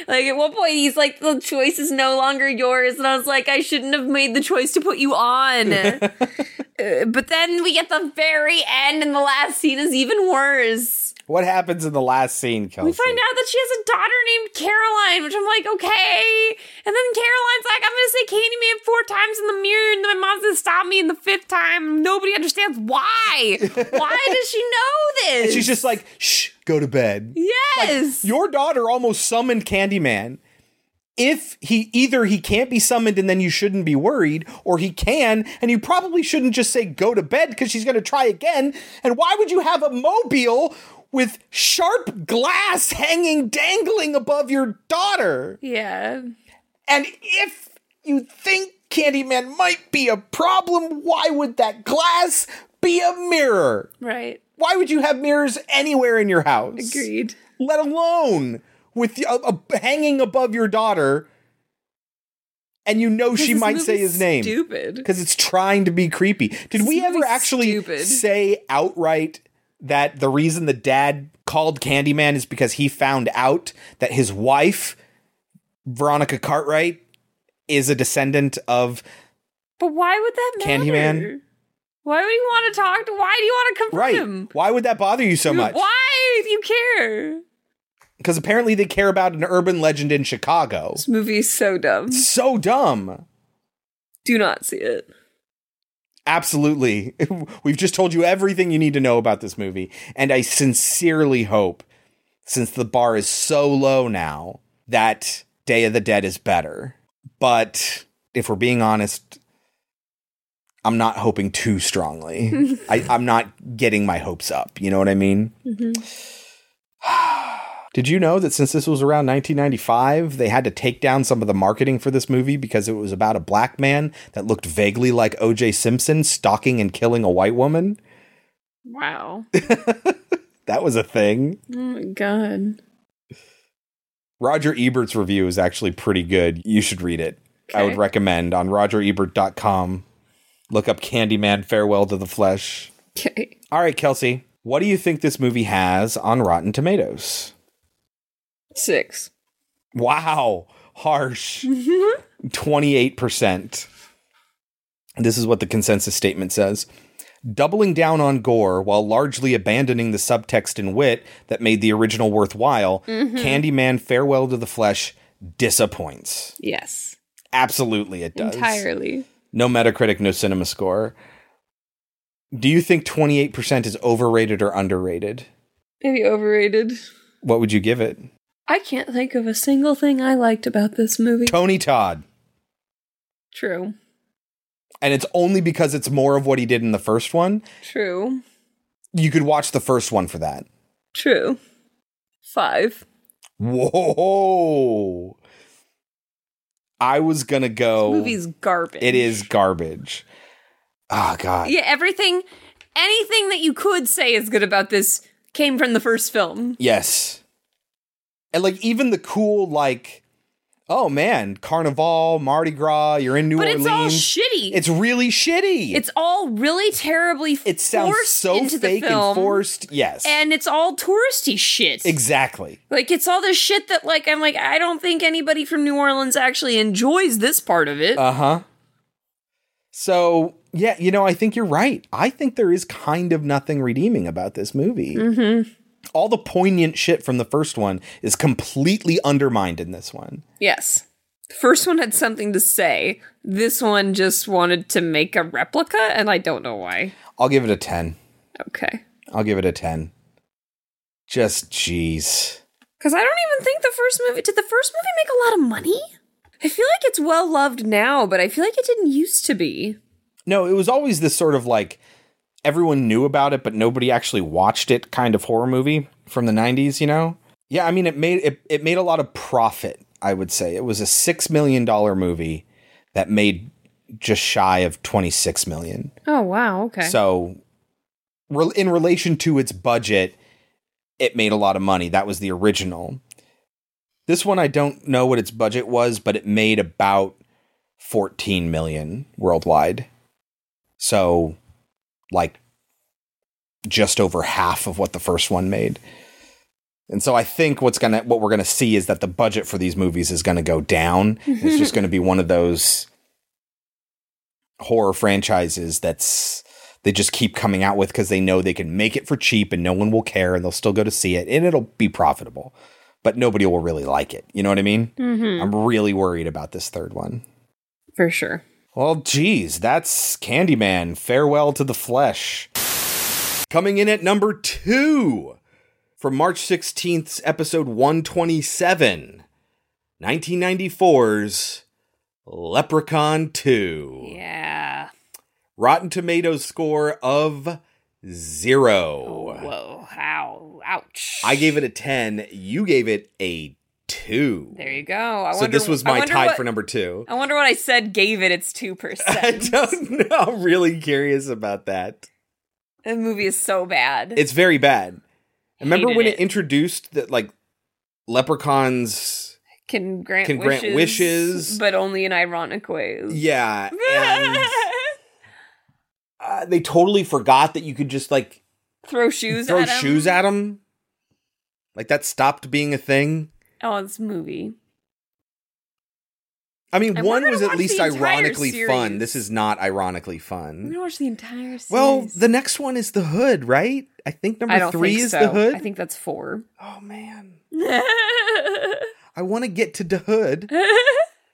S3: Like, at one point, he's like, the choice is no longer yours. And I was like, I shouldn't have made the choice to put you on. Uh, but then we get the very end, and the last scene is even worse.
S2: What happens in the last scene, Kelsey?
S3: We find out that she has a daughter named Caroline, which I'm like, okay. And then Caroline's like, I'm gonna say Candyman four times in the mirror, and then my mom's gonna stop me in the fifth time. Nobody understands why. why does she know this?
S2: And she's just like, shh, go to bed.
S3: yes.
S2: Your daughter almost summoned Candyman. If he either he can't be summoned and then you shouldn't be worried, or he can and you probably shouldn't just say go to bed because she's going to try again. And why would you have a mobile with sharp glass hanging dangling above your daughter?
S3: yeah.
S2: And if you think Candyman might be a problem, why would that glass be a mirror?
S3: Right.
S2: Why would you have mirrors anywhere in your house?
S3: Agreed.
S2: Let alone with uh, uh, hanging above your daughter, and you know she might say his name
S3: Stupid.
S2: because it's trying to be creepy. Did
S3: This
S2: we ever actually
S3: stupid.
S2: say outright that the reason the dad called Candyman is because he found out that his wife, Veronica Cartwright, is a descendant of
S3: But why would that matter?
S2: Candyman?
S3: Why would you want to talk to? Why do you want to confront
S2: right?
S3: him?
S2: Why would that bother you so much?
S3: Why do you care?
S2: Because apparently they care about an urban legend in Chicago.
S3: This movie is so dumb.
S2: So dumb.
S3: Do not see it.
S2: Absolutely. We've just told you everything you need to know about this movie. And I sincerely hope, since the bar is so low now, that Day of the Dead is better. But if we're being honest, I'm not hoping too strongly. I, I'm not getting my hopes up. You know what I mean? Mm-hmm. Did you know that since this was around 1995, they had to take down some of the marketing for this movie because it was about a black man that looked vaguely like O.J. Simpson stalking and killing a white woman?
S3: Wow.
S2: That was a thing.
S3: Oh my god.
S2: Roger Ebert's review is actually pretty good. You should read it. I would recommend on rogerebert.com. Look up Candyman Farewell to the Flesh.
S3: Okay.
S2: All right, Kelsey, what do you think this movie has on Rotten Tomatoes?
S3: Six.
S2: Wow, harsh. 28%. This is what the consensus statement says. Doubling down on gore while largely abandoning the subtext and wit that made the original worthwhile,
S3: Mhm.
S2: Candyman Farewell to the Flesh disappoints.
S3: Yes.
S2: Absolutely, it does.
S3: Entirely.
S2: No Metacritic, no CinemaScore. Do you think 28% is overrated or underrated?
S3: Maybe overrated.
S2: What would you give it?
S3: I can't think of a single thing I liked about this movie.
S2: Tony Todd.
S3: True.
S2: And it's only because it's more of what he did in the first one.
S3: True.
S2: You could watch the first one for that.
S3: True. Five.
S2: Whoa. I was to go.
S3: This movie's garbage.
S2: It is garbage. Oh, God.
S3: Yeah, everything, anything that you could say is good about this came from the first film.
S2: Yes. And like even the cool like oh man, Carnival, Mardi Gras, you're in New
S3: but
S2: Orleans.
S3: it's all shitty.
S2: It's really shitty.
S3: It's all really terribly
S2: it sounds so fake and forced. Yes.
S3: And it's all touristy shit.
S2: exactly.
S3: Like it's all this shit that like I'm like I don't think anybody from New Orleans actually enjoys this part of it.
S2: Uh-huh. So, yeah, you know, I think you're right. I think there is kind of nothing redeeming about this movie.
S3: mm-hmm.
S2: All the poignant shit from the first one is completely undermined in this one.
S3: Yes. The first one had something to say. This one just wanted to make a replica, and I don't know why.
S2: I'll give it a 10.
S3: Okay.
S2: I'll give it a 10. Just jeez.
S3: Because I don't even think the first movie did the first movie make a lot of money? I feel like it's well loved now, but I feel like it didn't used to be.
S2: No, it was always this sort of like everyone knew about it, but nobody actually watched it kind of horror movie from the 90s, you know? Yeah, I mean it made it, it made a lot of profit, I would say. It was a six million dollar movie that made just shy of 26 million.
S3: Oh wow, okay.
S2: So re- in relation to its budget, it made a lot of money. That was the original. This one I don't know what its budget was, but it made about 14 million worldwide. So like just over half of what the first one made. And so I think what's gonna what we're gonna see is that the budget for these movies is gonna go down. it's just gonna be one of those horror franchises that's they just keep coming out with because they know they can make it for cheap and no one will care and they'll still go to see it and it'll be profitable. But nobody will really like it. You know what I mean?
S3: Mhm.
S2: I'm really worried about this third one.
S3: For sure.
S2: Well, geez, that's Candyman. Farewell to the flesh. Coming in at number two from March 16th's episode 127, 1994's Leprechaun 2.
S3: Yeah.
S2: Rotten Tomatoes score of zero.
S3: Whoa, ow, ouch.
S2: I gave it a 10. You gave it a 2.
S3: There you go. I
S2: so
S3: wonder,
S2: this was my tie
S3: what-
S2: for number two.
S3: I wonder what I said gave it its 2%.
S2: I don't know. I'm really curious about that.
S3: the movie is so bad.
S2: It's very bad. Remember when
S3: it.
S2: it introduced that like leprechauns?
S3: can grant
S2: Can
S3: wishes,
S2: grant wishes.
S3: but only in ironic ways.
S2: Yeah, and uh, they totally forgot that you could just like
S3: Throw shoes
S2: throw
S3: at
S2: shoes at them. Like that stopped being a thing.
S3: Oh, this movie.
S2: I mean,
S3: I
S2: one was at least ironically fun. This is not ironically
S3: I'm
S2: fun.
S3: gonna watch the entire series.
S2: Well, the next one is the Hood, right? I think number
S3: I
S2: three
S3: think
S2: is
S3: so.
S2: the Hood.
S3: I think that's four.
S2: Oh man, I want to get to the Hood.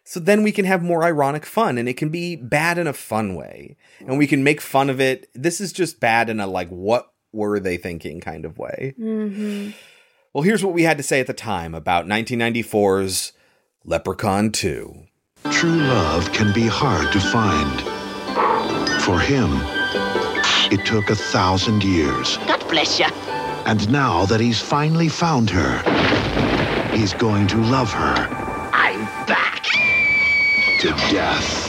S2: So then we can have more ironic fun and it can be bad in a fun way. And we can make fun of it. This is just bad in a like what were they thinking kind of way.
S3: mm-hmm.
S2: Well, here's what we had to say at the time about 1994's Leprechaun 2.
S32: True love can be hard to find. For him, it took a thousand years.
S24: God bless you.
S32: And now that he's finally found her, he's going to love her
S24: I'm back.
S32: to death.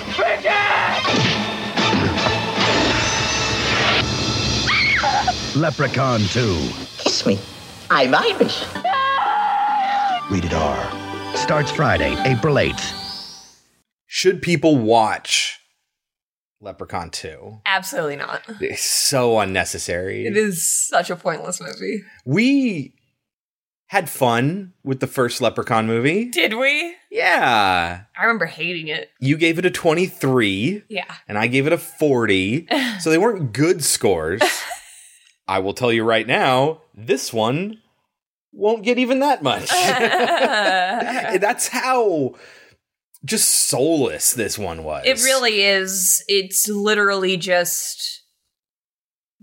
S33: Leprechaun 2.
S24: Kiss me. I'm Irish.
S33: Rated R. Starts Friday, April 8th.
S2: Should people watch Leprechaun 2?
S3: Absolutely not.
S2: It's so unnecessary.
S3: It is such a pointless movie.
S2: We had fun with the first Leprechaun movie.
S3: Did we?
S2: Yeah.
S3: I remember hating it.
S2: You gave it a 23.
S3: Yeah.
S2: And I gave it a 40. so they weren't good scores. I will tell you right now, this one won't get even that much. That's how just soulless this one was.
S3: It really is. It's literally just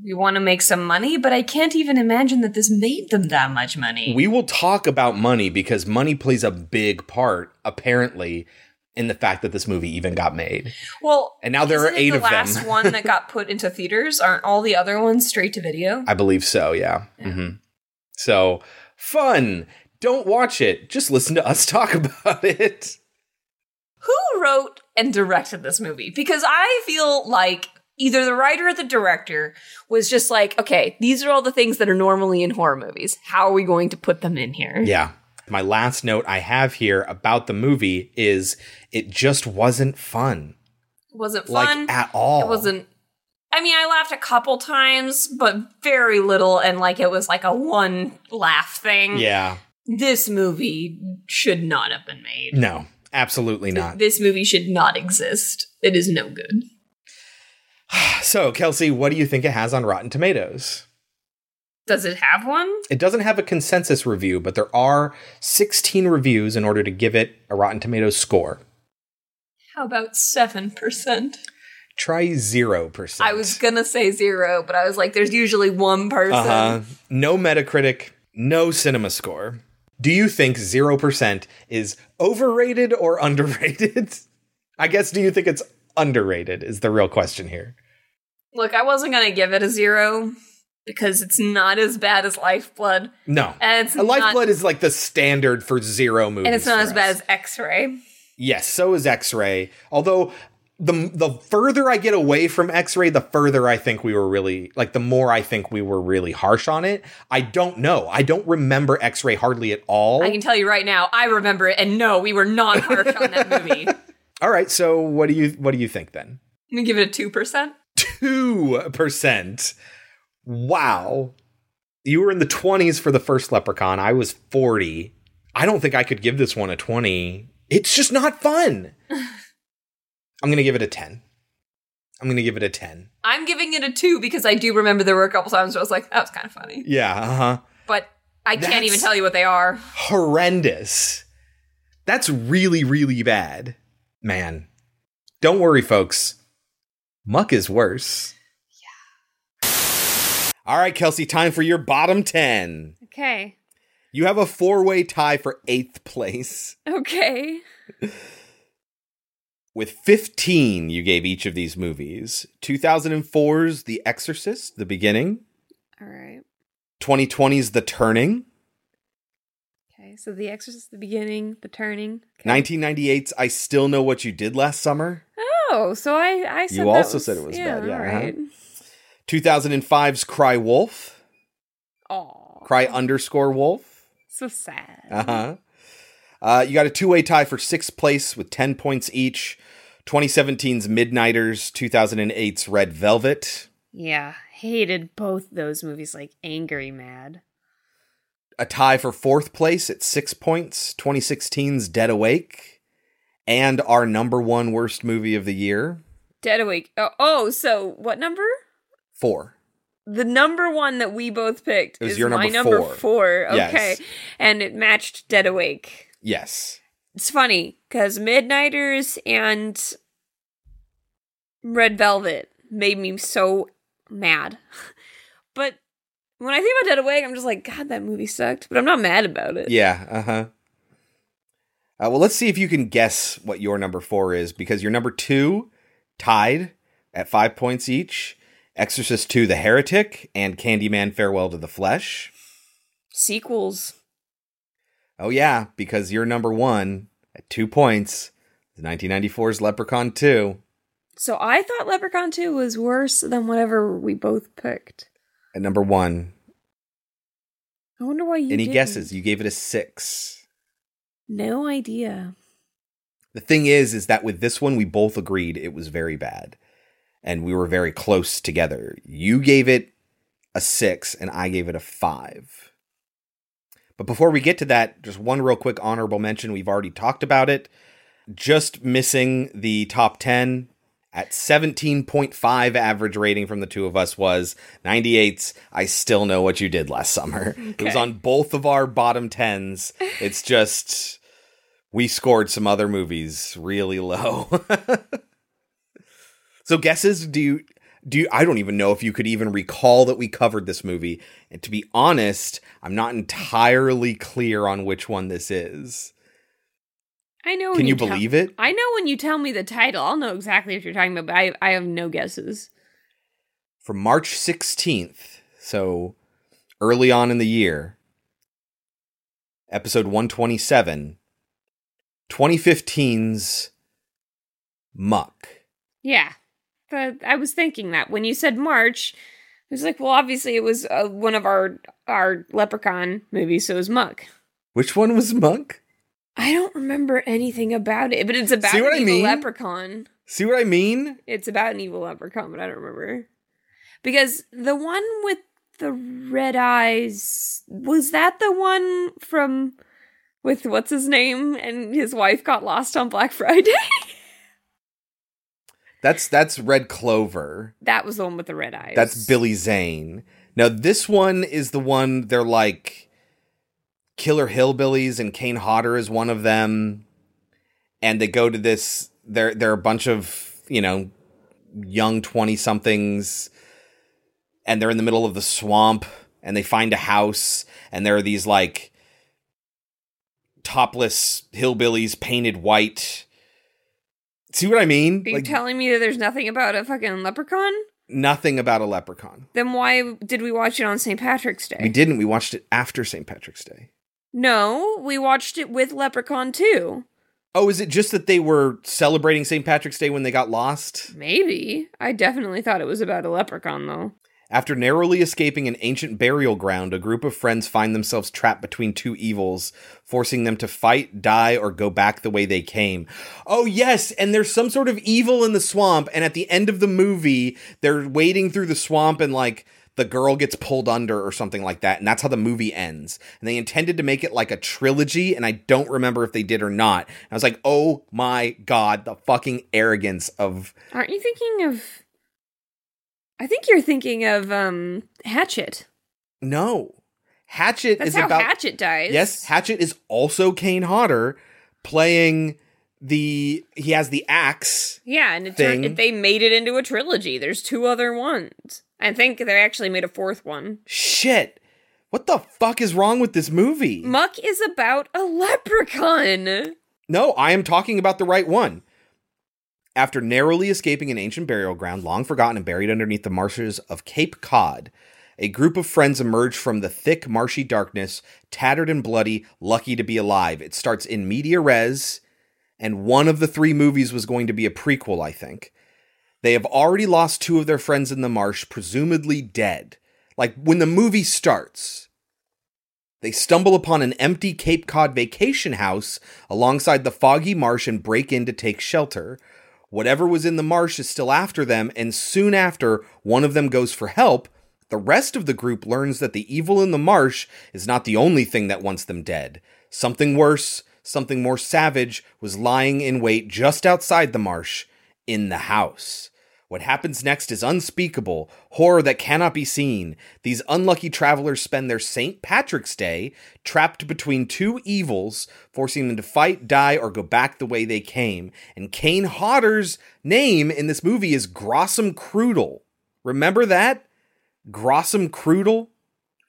S3: we want to make some money, but I can't even imagine that this made them that much money.
S2: We will talk about money because money plays a big part, apparently, in the fact that this movie even got made.
S3: well,
S2: And now there are eight
S3: the
S2: of them.
S3: last one that got put into theaters. Aren't all the other ones straight to video?
S2: I believe so, yeah. hmm So fun. Don't watch it. Just listen to us talk about it.
S3: Who wrote and directed this movie? Because I feel like either the writer or the director was just like, okay, these are all the things that are normally in horror movies. How are we going to put them in here?
S2: Yeah. My last note I have here about the movie is it just wasn't fun.
S3: Wasn't
S2: Like,
S3: fun
S2: at all.
S3: It wasn't. I mean, I laughed a couple times, but very little, and like it was like a one laugh thing.
S2: Yeah.
S3: This movie should not have been made.
S2: No, absolutely not.
S3: This movie should not exist. It is no good.
S2: So, Kelsey, what do you think it has on Rotten Tomatoes?
S3: Does it have one?
S2: It doesn't have a consensus review, but there are 16 reviews in order to give it a Rotten Tomatoes score.
S3: How about 7%?
S2: Try 0%.
S3: I was gonna say zero, but I was like, there's usually one person.
S2: Uh-huh. No Metacritic, no cinema score. Do you think 0% is overrated or underrated? I guess do you think it's underrated is the real question here.
S3: Look, I wasn't gonna give it a zero because it's not as bad as Lifeblood.
S2: No.
S3: And
S2: Lifeblood
S3: not,
S2: is like the standard for zero movies.
S3: and it's not as
S2: us.
S3: bad as X-Ray.
S2: Yes, so is X-Ray. Although the the further I get away from X-Ray, the further I think we were really like the more I think we were really harsh on it. I don't know. I don't remember X-Ray hardly at all.
S3: I can tell you right now, I remember it, and no, we were not harsh on that movie.
S2: All right, so what do you what do you think then?
S3: gonna give it a two percent.
S2: Two percent. Wow. You were in the twenties for the first Leprechaun. I was forty. I don't think I could give this one a twenty. It's just not fun. I'm gonna give it a ten. I'm gonna give it a ten.
S3: I'm giving it a two because I do remember there were a couple times where I was like, that was kind of funny,
S2: Yeah, uh huh.
S3: but I can't even tell you what they are.
S2: horrendous. That's really, really bad. Man. Don't worry, folks. Muck is worse. Yeah. All right, Kelsey, time for your bottom 10.
S3: Okay.
S2: You have a four way tie for eighth place.
S3: Okay.
S2: With 15, you gave each of these movies 2004's The Exorcist, The Beginning,
S3: All right.
S2: 2020's The Turning,
S3: Okay. So The Exorcist, the beginning, the turning.
S2: 1998's I Still Know What You Did Last Summer,
S3: Oh, so I I said
S2: You also
S3: was-
S2: said it was bad, yeah,
S3: all
S2: uh-huh.
S3: Right.
S2: 2005's Cry Wolf,
S3: Aw,
S2: Cry underscore Wolf.
S3: so sad.
S2: Uh-huh. Uh, you got a two way tie for sixth place with 10 points each. 2017's Midnighters, 2008's Red Velvet,
S3: Yeah, hated both those movies like angry mad.
S2: a tie for fourth place at six points. 2016's Dead Awake, and our number one worst movie of the year,
S3: Dead Awake. Oh, oh, so what number?
S2: Four.
S3: The number one that we both picked is
S2: your
S3: my
S2: number
S3: number
S2: four.
S3: four.
S2: Yes.
S3: Okay, and it matched Dead Awake.
S2: Yes.
S3: It's funny because Midnighters and Red Velvet made me so mad. But when I think about Dead Awake, I'm just like, God, that movie sucked. But I'm not mad about it.
S2: Yeah. Uh-huh. Uh, well, let's see if you can guess what your number four is because your number two tied at five points each. Exorcist 2 The Heretic and Candyman Farewell to the Flesh.
S3: Sequels.
S2: Oh, yeah, because your number one at two points is 1994's Leprechaun 2.
S3: So I thought Leprechaun 2 was worse than whatever we both picked.
S2: At number one.
S3: I wonder why you
S2: Any
S3: didn't.
S2: guesses? You gave it a six.
S3: No idea.
S2: The thing is, is that with this one, we both agreed it was very bad. And we were very close together. You gave it a six, and I gave it a five. But before we get to that, just one real quick honorable mention. We've already talked about it. Just missing the top 10 at 17.5 average rating from the two of us was 98's I Still Know What You Did Last Summer. It was on both of our bottom 10s. It's just we scored some other movies really low. so guesses, do you do you, I don't even know if you could even recall that we covered this movie. And to be honest, I'm not entirely clear on which one this is.
S3: I know.
S2: Can you, believe it?
S3: I know when you tell me the title, I'll know exactly what you're talking about. But I, I have no guesses.
S2: From March 16th, so early on in the year, episode 127, 2015's Muck.
S3: Yeah, but I was thinking that when you said March, it was like, well, obviously it was uh, one of our our Leprechaun movies, so it was Muck.
S2: Which one was Muck?
S3: I don't remember anything about it, but it's about
S2: See
S3: an
S2: what I
S3: evil
S2: mean?
S3: leprechaun.
S2: See what I mean?
S3: It's about an evil leprechaun, but I don't remember. Because the one with the red eyes was that the one from with what's his name and his wife got lost on Black Friday?
S2: That's that's Red Clover.
S3: that was the one with the red eyes.
S2: That's Billy Zane. Now this one is the one they're like Killer Hillbillies and Kane Hodder is one of them. And they go to this they're they're a bunch of, you know, young 20 somethings and they're in the middle of the swamp and they find a house and there are these like topless hillbillies painted white. See what I mean?
S3: Are you telling me that there's nothing about a fucking leprechaun?
S2: nothing about a leprechaun.
S3: Then why did we watch it on St. Patrick's Day?
S2: We didn't. We watched it after St. Patrick's Day.
S3: No, we watched it with Leprechaun too.
S2: Oh, is it just that they were celebrating St. Patrick's Day when they got lost?
S3: Maybe. I definitely thought it was about a leprechaun though.
S2: After narrowly escaping an ancient burial ground, a group of friends find themselves trapped between two evils, forcing them to fight, die, or go back the way they came. Oh, yes, and there's some sort of evil in the swamp, and at the end of the movie, they're wading through the swamp and like the girl gets pulled under or something like that, and that's how the movie ends. And they intended to make it like a trilogy, and I don't remember if they did or not. I was like, oh my god, the fucking arrogance of
S3: Aren't you thinking of I think you're thinking of um Hatchet.
S2: no. Hatchet
S3: That's
S2: is
S3: how
S2: about
S3: Hatchet dies.
S2: Yes, Hatchet is also Kane Hodder playing the he has the axe.
S3: Yeah, and it
S2: thing.
S3: turned, they made it into a trilogy. There's two other ones. I think they actually made a fourth one.
S2: Shit. What the fuck is wrong with this movie?
S3: Muck is about a leprechaun.
S2: No, I am talking about the right one. After narrowly escaping an ancient burial ground long forgotten and buried underneath the marshes of Cape Cod, a group of friends emerge from the thick, marshy darkness, tattered and bloody, lucky to be alive. It starts in media res, and one of the three movies was going to be a prequel, I think. They have already lost two of their friends in the marsh, presumably dead. Like when the movie starts, they stumble upon an empty Cape Cod vacation house alongside the foggy marsh and break in to take shelter. Whatever was in the marsh is still after them, and soon after, one of them goes for help. The rest of the group learns that the evil in the marsh is not the only thing that wants them dead. Something worse, something more savage, was lying in wait just outside the marsh, in the house. What happens next is unspeakable, horror that cannot be seen. These unlucky travelers spend their St. Patrick's Day trapped between two evils, forcing them to fight, die, or go back the way they came. And Kane Hodder's name in this movie is Grossum Crudel. Remember that? Grossum Crudel?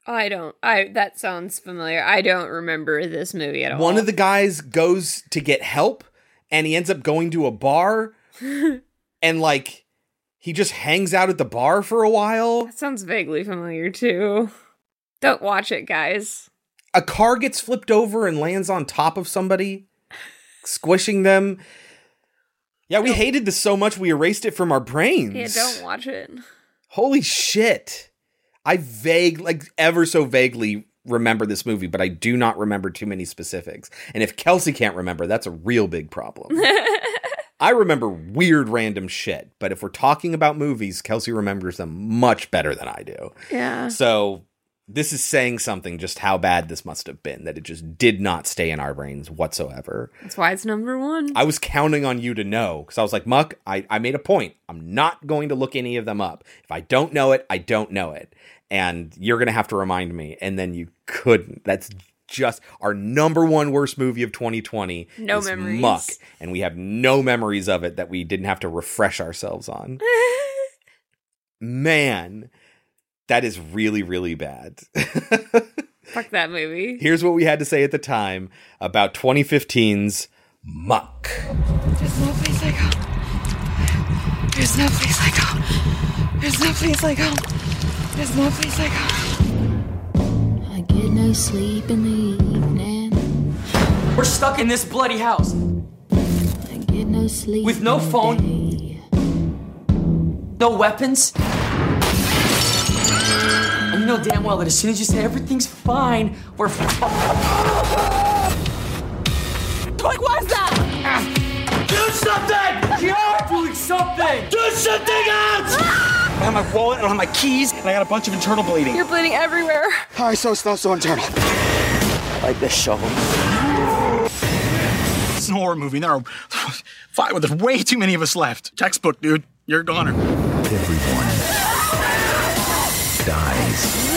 S3: I don't. I that sounds familiar. I don't remember this movie at all.
S2: One of the guys goes to get help and he ends up going to a bar and like he just hangs out at the bar for a while.
S3: That sounds vaguely familiar too. Don't watch it, guys.
S2: A car gets flipped over and lands on top of somebody, squishing them. Yeah, we hated this so much we erased it from our brains.
S3: Yeah, don't watch it.
S2: Holy shit. I vague like ever so vaguely remember this movie, but I do not remember too many specifics. And if Kelsey can't remember, that's a real big problem. I remember weird random shit, but if we're talking about movies, Kelsey remembers them much better than I do.
S3: Yeah.
S2: So this is saying something just how bad this must have been that it just did not stay in our brains whatsoever.
S3: That's why it's number one.
S2: I was counting on you to know because I was like, Muck, I, I made a point. I'm not going to look any of them up. If I don't know it, I don't know it. And you're going to have to remind me. And then you couldn't. That's just our number one worst movie of 2020
S3: No
S2: is
S3: memories.
S2: Muck, and we have no memories of it that we didn't have to refresh ourselves on. Man, that is really, really bad.
S3: Fuck that movie.
S2: Here's what we had to say at the time about 2015's Muck.
S10: There's no place like home. There's no place like home. There's no place like home. There's no place like home.
S34: I sleep in the evening.
S35: We're stuck in this bloody house.
S34: I get no sleep.
S35: With no phone.
S34: day.
S35: No weapons. And you know damn well that as soon as you say everything's fine, we're. F-
S10: What was that?
S35: Do something! You're doing something!
S1: Do something else! I have my wallet, I don't have my keys, and I got a bunch of internal bleeding.
S10: You're bleeding everywhere.
S1: All right, so it's not so internal. I like this shovel. It's an horror movie. There are five, there's way too many of us left. Textbook, dude. You're a goner.
S32: Everyone dies.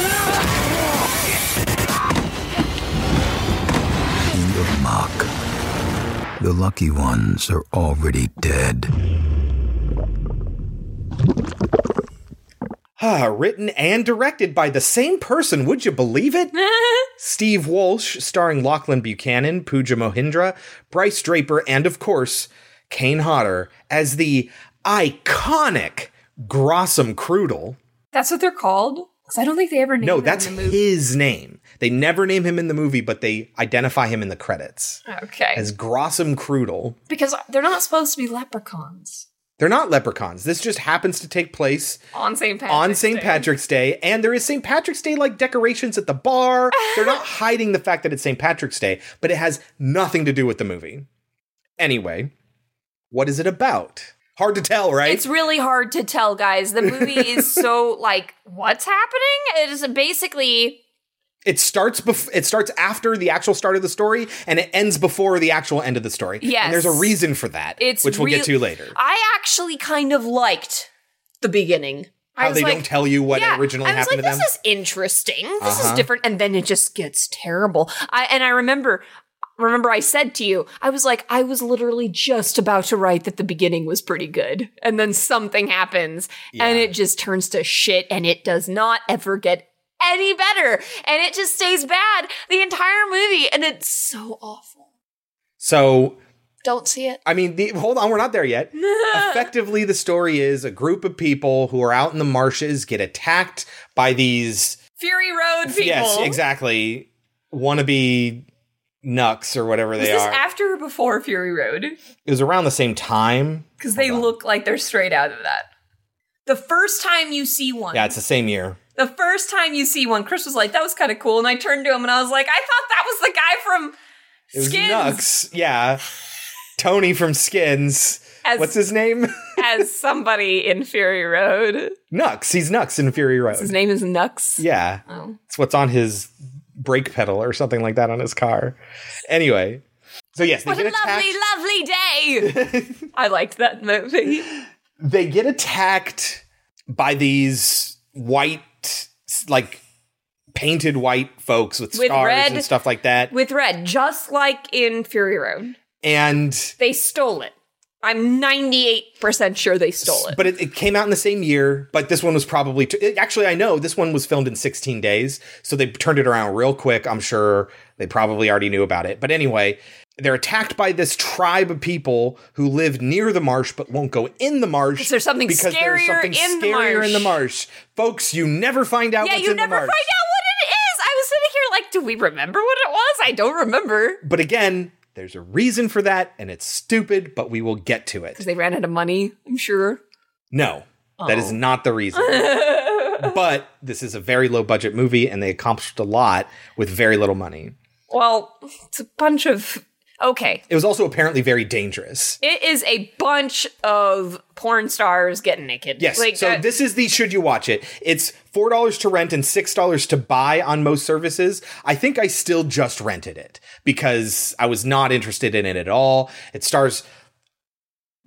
S32: End of mock. The lucky ones are already dead.
S2: Ah, written and directed by the same person, would you believe it? Steve Walsh, starring Lachlan Buchanan, Puja Mohindra, Bryce Draper, and of course, Kane Hodder as the iconic Grossum Crudel.
S3: That's what they're called? Because I don't think they ever named
S2: No, that's
S3: in the movie.
S2: his name. They never name him in the movie, but they identify him in the credits
S3: Okay.
S2: as Grossum Crudel.
S3: because they're not supposed to be leprechauns
S2: They're not leprechauns. This just happens to take place
S3: on St. Patrick's
S2: on St.
S3: Day.
S2: Patrick's Day, and there is St. Patrick's Day like decorations at the bar. They're not hiding the fact that it's St. Patrick's Day, but it has nothing to do with the movie. Anyway, what is it about? Hard to tell, right?
S3: It's really hard to tell, guys. The movie is so like, what's happening? It is basically
S2: it starts bef- it starts after the actual start of the story and it ends before the actual end of the story.
S3: Yes.
S2: And there's a reason for that,
S3: it's
S2: which we'll
S3: real-
S2: get to later.
S3: I actually kind of liked the beginning. I
S2: How
S3: was
S2: they
S3: like,
S2: don't tell you what
S3: yeah,
S2: originally
S3: I was
S2: happened
S3: like,
S2: to them.
S3: This is interesting. This is
S2: Uh-huh.
S3: different, and then it just gets terrible. I and I remember. Remember, I said to you, I was like, I was literally just about to write that the beginning was pretty good. And then something happens and it just turns to shit and it does not ever get any better. And it just stays bad the entire movie. And it's so awful.
S2: so
S3: Don't see it.
S2: I mean, the, hold on, we're not there yet. Effectively, the story is a group of people who are out in the marshes get attacked by these
S3: Fury Road people.
S2: yes, exactly, wannabe Nux or whatever
S3: Was
S2: they
S3: this
S2: are.
S3: after or before Fury Road?
S2: it was around the same time.
S3: Because they look like they're straight out of that. The first time you see one,
S2: Yeah, it's the same year.
S3: The first time you see one, Chris was like, "That was kind of cool," and I turned to him and I was like, "I thought that was the guy from
S2: It was
S3: Skins."
S2: Nux. Yeah. Tony from Skins.
S3: As-
S2: What's his name?
S3: as somebody in Fury Road.
S2: Nux. He's Nux in Fury Road.
S3: His name is Nux.
S2: Yeah.
S3: Oh.
S2: It's what's on his brake pedal or something like that on his car. Anyway. So yes, they
S3: What a lovely, lovely day. I liked that movie.
S2: They get attacked by these white like painted white folks with,
S3: With
S2: scars
S3: red-
S2: and stuff like that.
S3: With red, just like in Fury Road.
S2: And
S3: They stole it. I'm 98% sure they stole it.
S2: But it, it came out in the same year. But this one was probably t- it- actually I know this one was filmed in 16 days, so they turned it around real quick. I'm sure they probably already knew about it. But anyway, they're attacked by this tribe of people who live near the marsh but won't go in the marsh
S3: Because there's something
S2: because there's
S3: scarier
S2: something
S3: in the
S2: scarier
S3: marsh.
S2: in the marsh. Folks, you never find out
S3: yeah,
S2: what's
S3: you
S2: in
S3: never
S2: the marsh.
S3: find out what it is. I was sitting here like, do we remember what it was? I don't remember.
S2: But again, there's a reason for that, and it's stupid, but we will get to it.
S3: Because they ran out of money, I'm sure.
S2: No, that is
S3: Oh.
S2: not the reason. but this is a very low budget movie, and they accomplished a lot with very little money.
S3: Well, it's a bunch of. Okay.
S2: It was also apparently very dangerous.
S3: It is a bunch of porn stars getting naked.
S2: Yes.
S3: Like
S2: so
S3: that-
S2: this is the should you watch it? It's four dollars to rent and six dollars to buy on most services. I think I still just rented it because I was not interested in it at all. It stars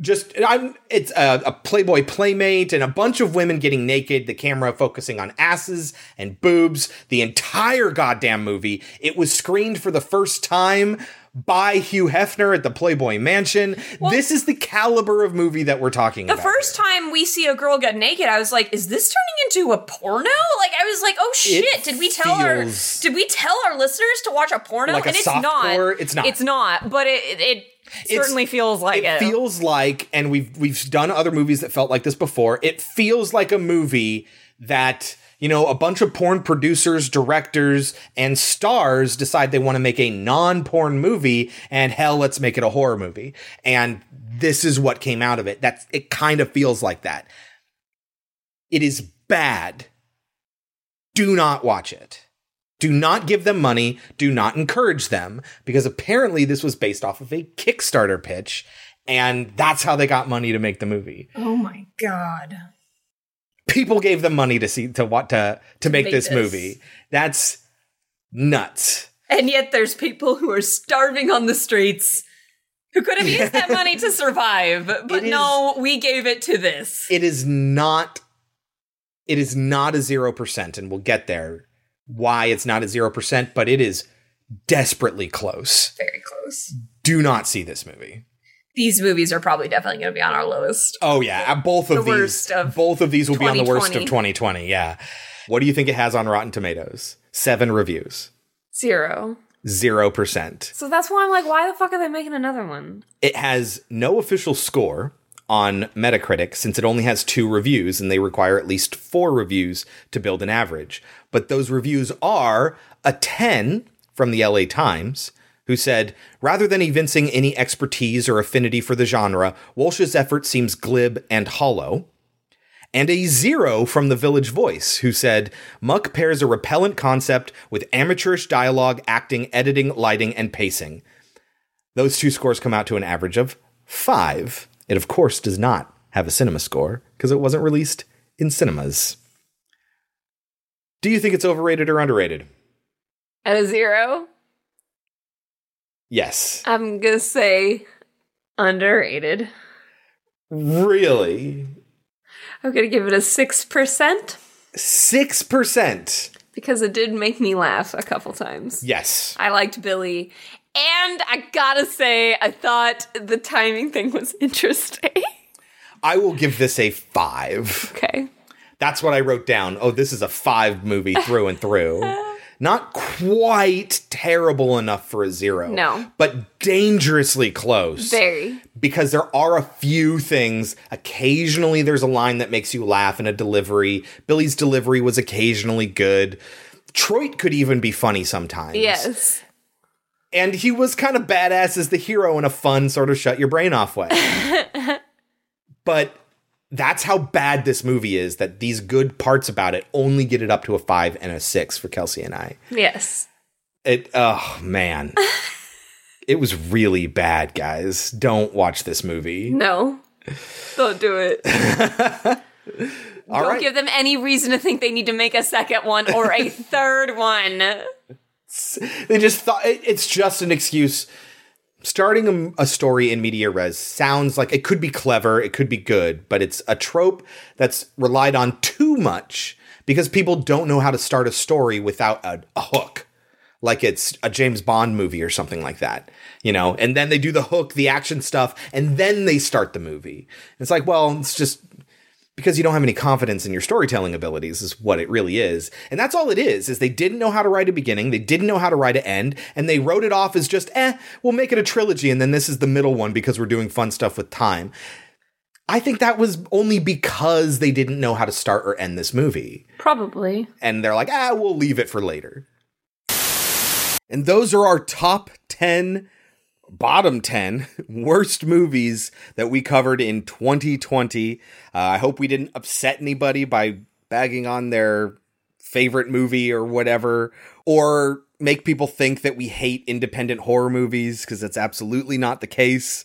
S2: just I'm it's a, a Playboy playmate and a bunch of women getting naked, the camera focusing on asses and boobs, the entire goddamn movie. It was screened for the first time by Hugh Hefner at the Playboy Mansion. this is the caliber of movie that we're talking about.
S3: The
S2: about.
S3: first time we see a girl get naked, I was like, "Is this turning into a porno?" Like, I was like, "Oh shit!"
S2: It
S3: did we tell our did we tell our listeners to watch a porno?
S2: Like a
S3: and it's not.
S2: softcore? It's not.
S3: It's not. But it it certainly feels like it.
S2: it feels like and we've we've done other movies that felt like this before it feels like a movie that you know a bunch of porn producers directors and stars decide they want to make a non-porn movie and hell let's make it a horror movie and this is what came out of it that's it kind of feels like that it is bad do not watch it do not give them money. Do not encourage them because apparently this was based off of a Kickstarter pitch and that's how they got money to make the movie.
S3: oh my god.
S2: People gave them money to see to what to to make,
S3: make
S2: this,
S3: this.
S2: movie. That's nuts.
S3: And yet there's people who are starving on the streets who could have used that money to survive. But no, we gave it to this.
S2: It is not it is not a 0% and we'll get there why it's not a 0%, but it is desperately close.
S3: Very close.
S2: Do not see this movie.
S3: These movies are probably definitely going to be on our list.
S2: Oh yeah, uh, both of
S3: The
S2: these
S3: of
S2: both of these will be on the worst of
S3: 2020.
S2: 2020. Yeah. What do you think it has on Rotten Tomatoes? 7 reviews.
S3: Zero.
S2: 0%.
S3: So that's why I'm like, why the fuck are they making another one?
S2: It has no official score on Metacritic since it only has 2 reviews and they require at least 4 reviews to build an average. But those reviews are a 10 from the LA Times who said, rather than evincing any expertise or affinity for the genre, Walsh's effort seems glib and hollow. And a zero from the Village Voice, who said, Muck pairs a repellent concept with amateurish dialogue, acting, editing, lighting, and pacing. Those two scores come out to an average of five. It, of course, does not have a cinema score because it wasn't released in cinemas. Do you think it's overrated or underrated?
S3: At a zero,
S2: Yes.
S3: I'm going to say underrated.
S2: Really?
S3: I'm going to give it a 6%
S2: 6%.
S3: because it did make me laugh a couple times.
S2: Yes.
S3: I liked Billy. And I gotta say, I thought the timing thing was interesting.
S2: I will give this a five.
S3: Okay.
S2: That's what I wrote down. Oh, this is a five movie through and through. Not quite terrible enough for a zero.
S3: No.
S2: But dangerously close.
S3: Very.
S2: Because there are a few things. Occasionally there's a line that makes you laugh in a delivery. Billy's delivery was occasionally good. Troit could even be funny sometimes.
S3: Yes.
S2: And he was kind of badass as the hero in a fun sort of shut your brain off way. but that's how bad this movie is that these good parts about it only get it up to a five and a six for Kelsey and I.
S3: Yes.
S2: It, oh man. it was really bad, guys. Don't watch this movie.
S3: No. Don't do it.
S2: All
S3: Don't
S2: right.
S3: give them any reason to think they need to make a second one or a third one.
S2: they just thought it, it's just an excuse. Starting a, a story in media res sounds like it could be clever, it could be good, but it's a trope that's relied on too much because people don't know how to start a story without a, a hook. Like it's a James Bond movie or something like that, you know, and then they do the hook, the action stuff, and then they start the movie. It's like, well, it's just because you don't have any confidence in your storytelling abilities is what it really is. And that's all it is is they didn't know how to write a beginning they didn't know how to write an end and they wrote it off as just eh we'll make it a trilogy and then this is the middle one because we're doing fun stuff with time. I think that was only because they didn't know how to start or end this movie.
S3: Probably.
S2: and they're like ah we'll leave it for later. And those are our top 10 bottom 10 worst movies that we covered in 2020. Uh, I hope we didn't upset anybody by bagging on their favorite movie or whatever, or make people think that we hate independent horror movies, because that's absolutely not the case.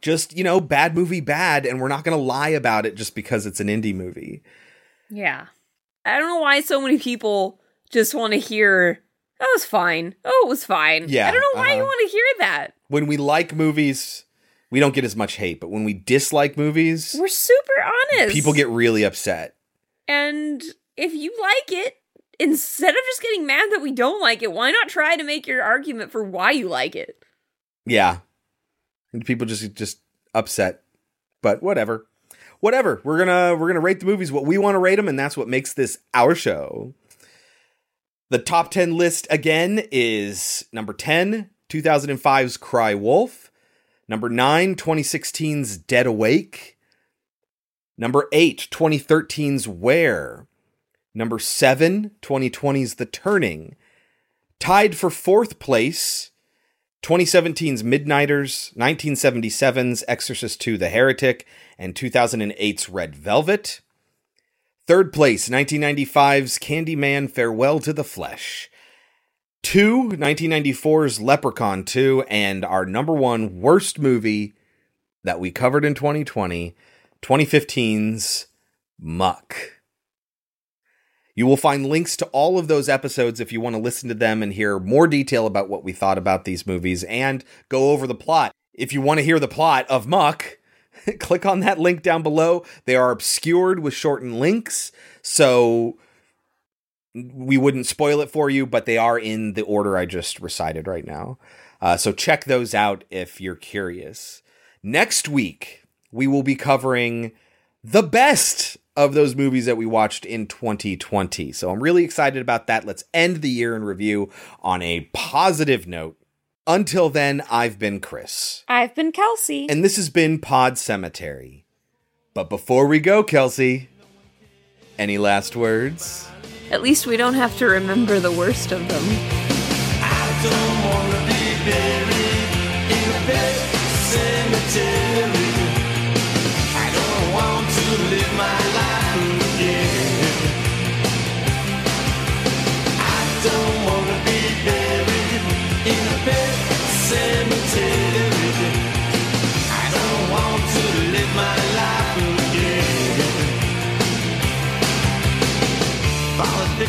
S2: Just, you know, bad movie bad, and we're not going to lie about it just because it's an indie movie.
S3: Yeah. I don't know why so many people just want to hear, that was fine. Oh, it was fine.
S2: Yeah,
S3: I don't know why you
S2: uh-huh.
S3: want to hear that.
S2: when we like movies, we don't get as much hate, but when we dislike movies,
S3: We're super honest.
S2: people get really upset.
S3: And if you like it, instead of just getting mad that we don't like it, why not try to make your argument for why you like it?
S2: Yeah. And people just just upset. But whatever. Whatever. We're going to we're going to rate the movies what we want to rate them and that's what makes this our show. The top 10 list again is number 10, 2005's Cry Wolf, number 9, 2016's Dead Awake, number 8, 2013's Wer, number 7, 2020's The Turning, tied for fourth place 2017's Midnighters, 1977's Exorcist II The Heretic, and 2008's Red Velvet. Third place, 1995's Candyman Farewell to the Flesh. Two, 1994's Leprechaun 2, and our number one worst movie that we covered in 2020, 2015's Muck. You will find links to all of those episodes if you want to listen to them and hear more detail about what we thought about these movies and go over the plot. If you want to hear the plot of Muck, click on that link down below. They are obscured with shortened links, so we wouldn't spoil it for you, but they are in the order I just recited right now. Uh, so check those out if you're curious. Next week, we will be covering the best of those movies that we watched in 2020. So I'm really excited about that. Let's end the year in review on a positive note. Until then, I've been Chris.
S3: I've been Kelsey.
S2: And this has been Pod Cemetery. But before we go, Kelsey, any last words?
S3: At least we don't have to remember the worst of them.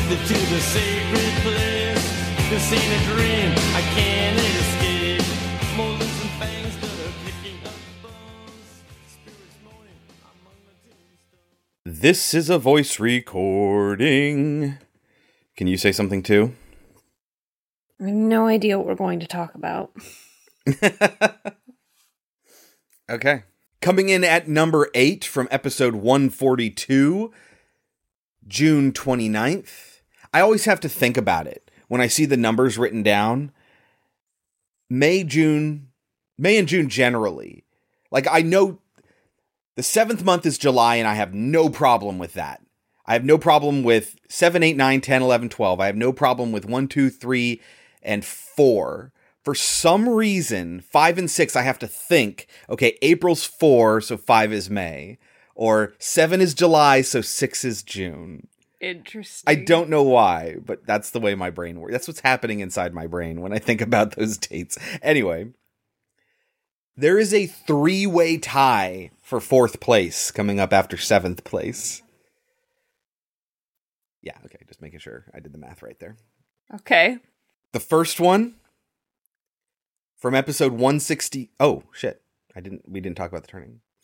S1: Addicted to the sacred place. This ain't a dream, I can't escape. Molars and fangs that are picking up bones. Spirits moaning among the tombstones.
S2: This is a voice recording. Can you say something too?
S3: I have no idea what we're going to talk about.
S2: Okay. Coming in at number eight from episode 142, June 29th. I always have to think about it when I see the numbers written down. May, June, May and June generally. Like I know the seventh month is July and I have no problem with that. I have no problem with 7, 8, 9, 10, 11, 12. I have no problem with 1, 2, 3, and 4 for some reason, five and six, I have to think, okay, April's four, so five is May. Or seven is July, so six is June.
S3: Interesting.
S2: I don't know why, but that's the way my brain works. That's what's happening inside my brain when I think about those dates. Anyway, there is a three way tie for fourth place coming up after seventh place. Yeah, okay, just making sure I did the math right there.
S3: Okay.
S2: The first one from episode 160. Oh, shit. I didn't we didn't talk about the turning.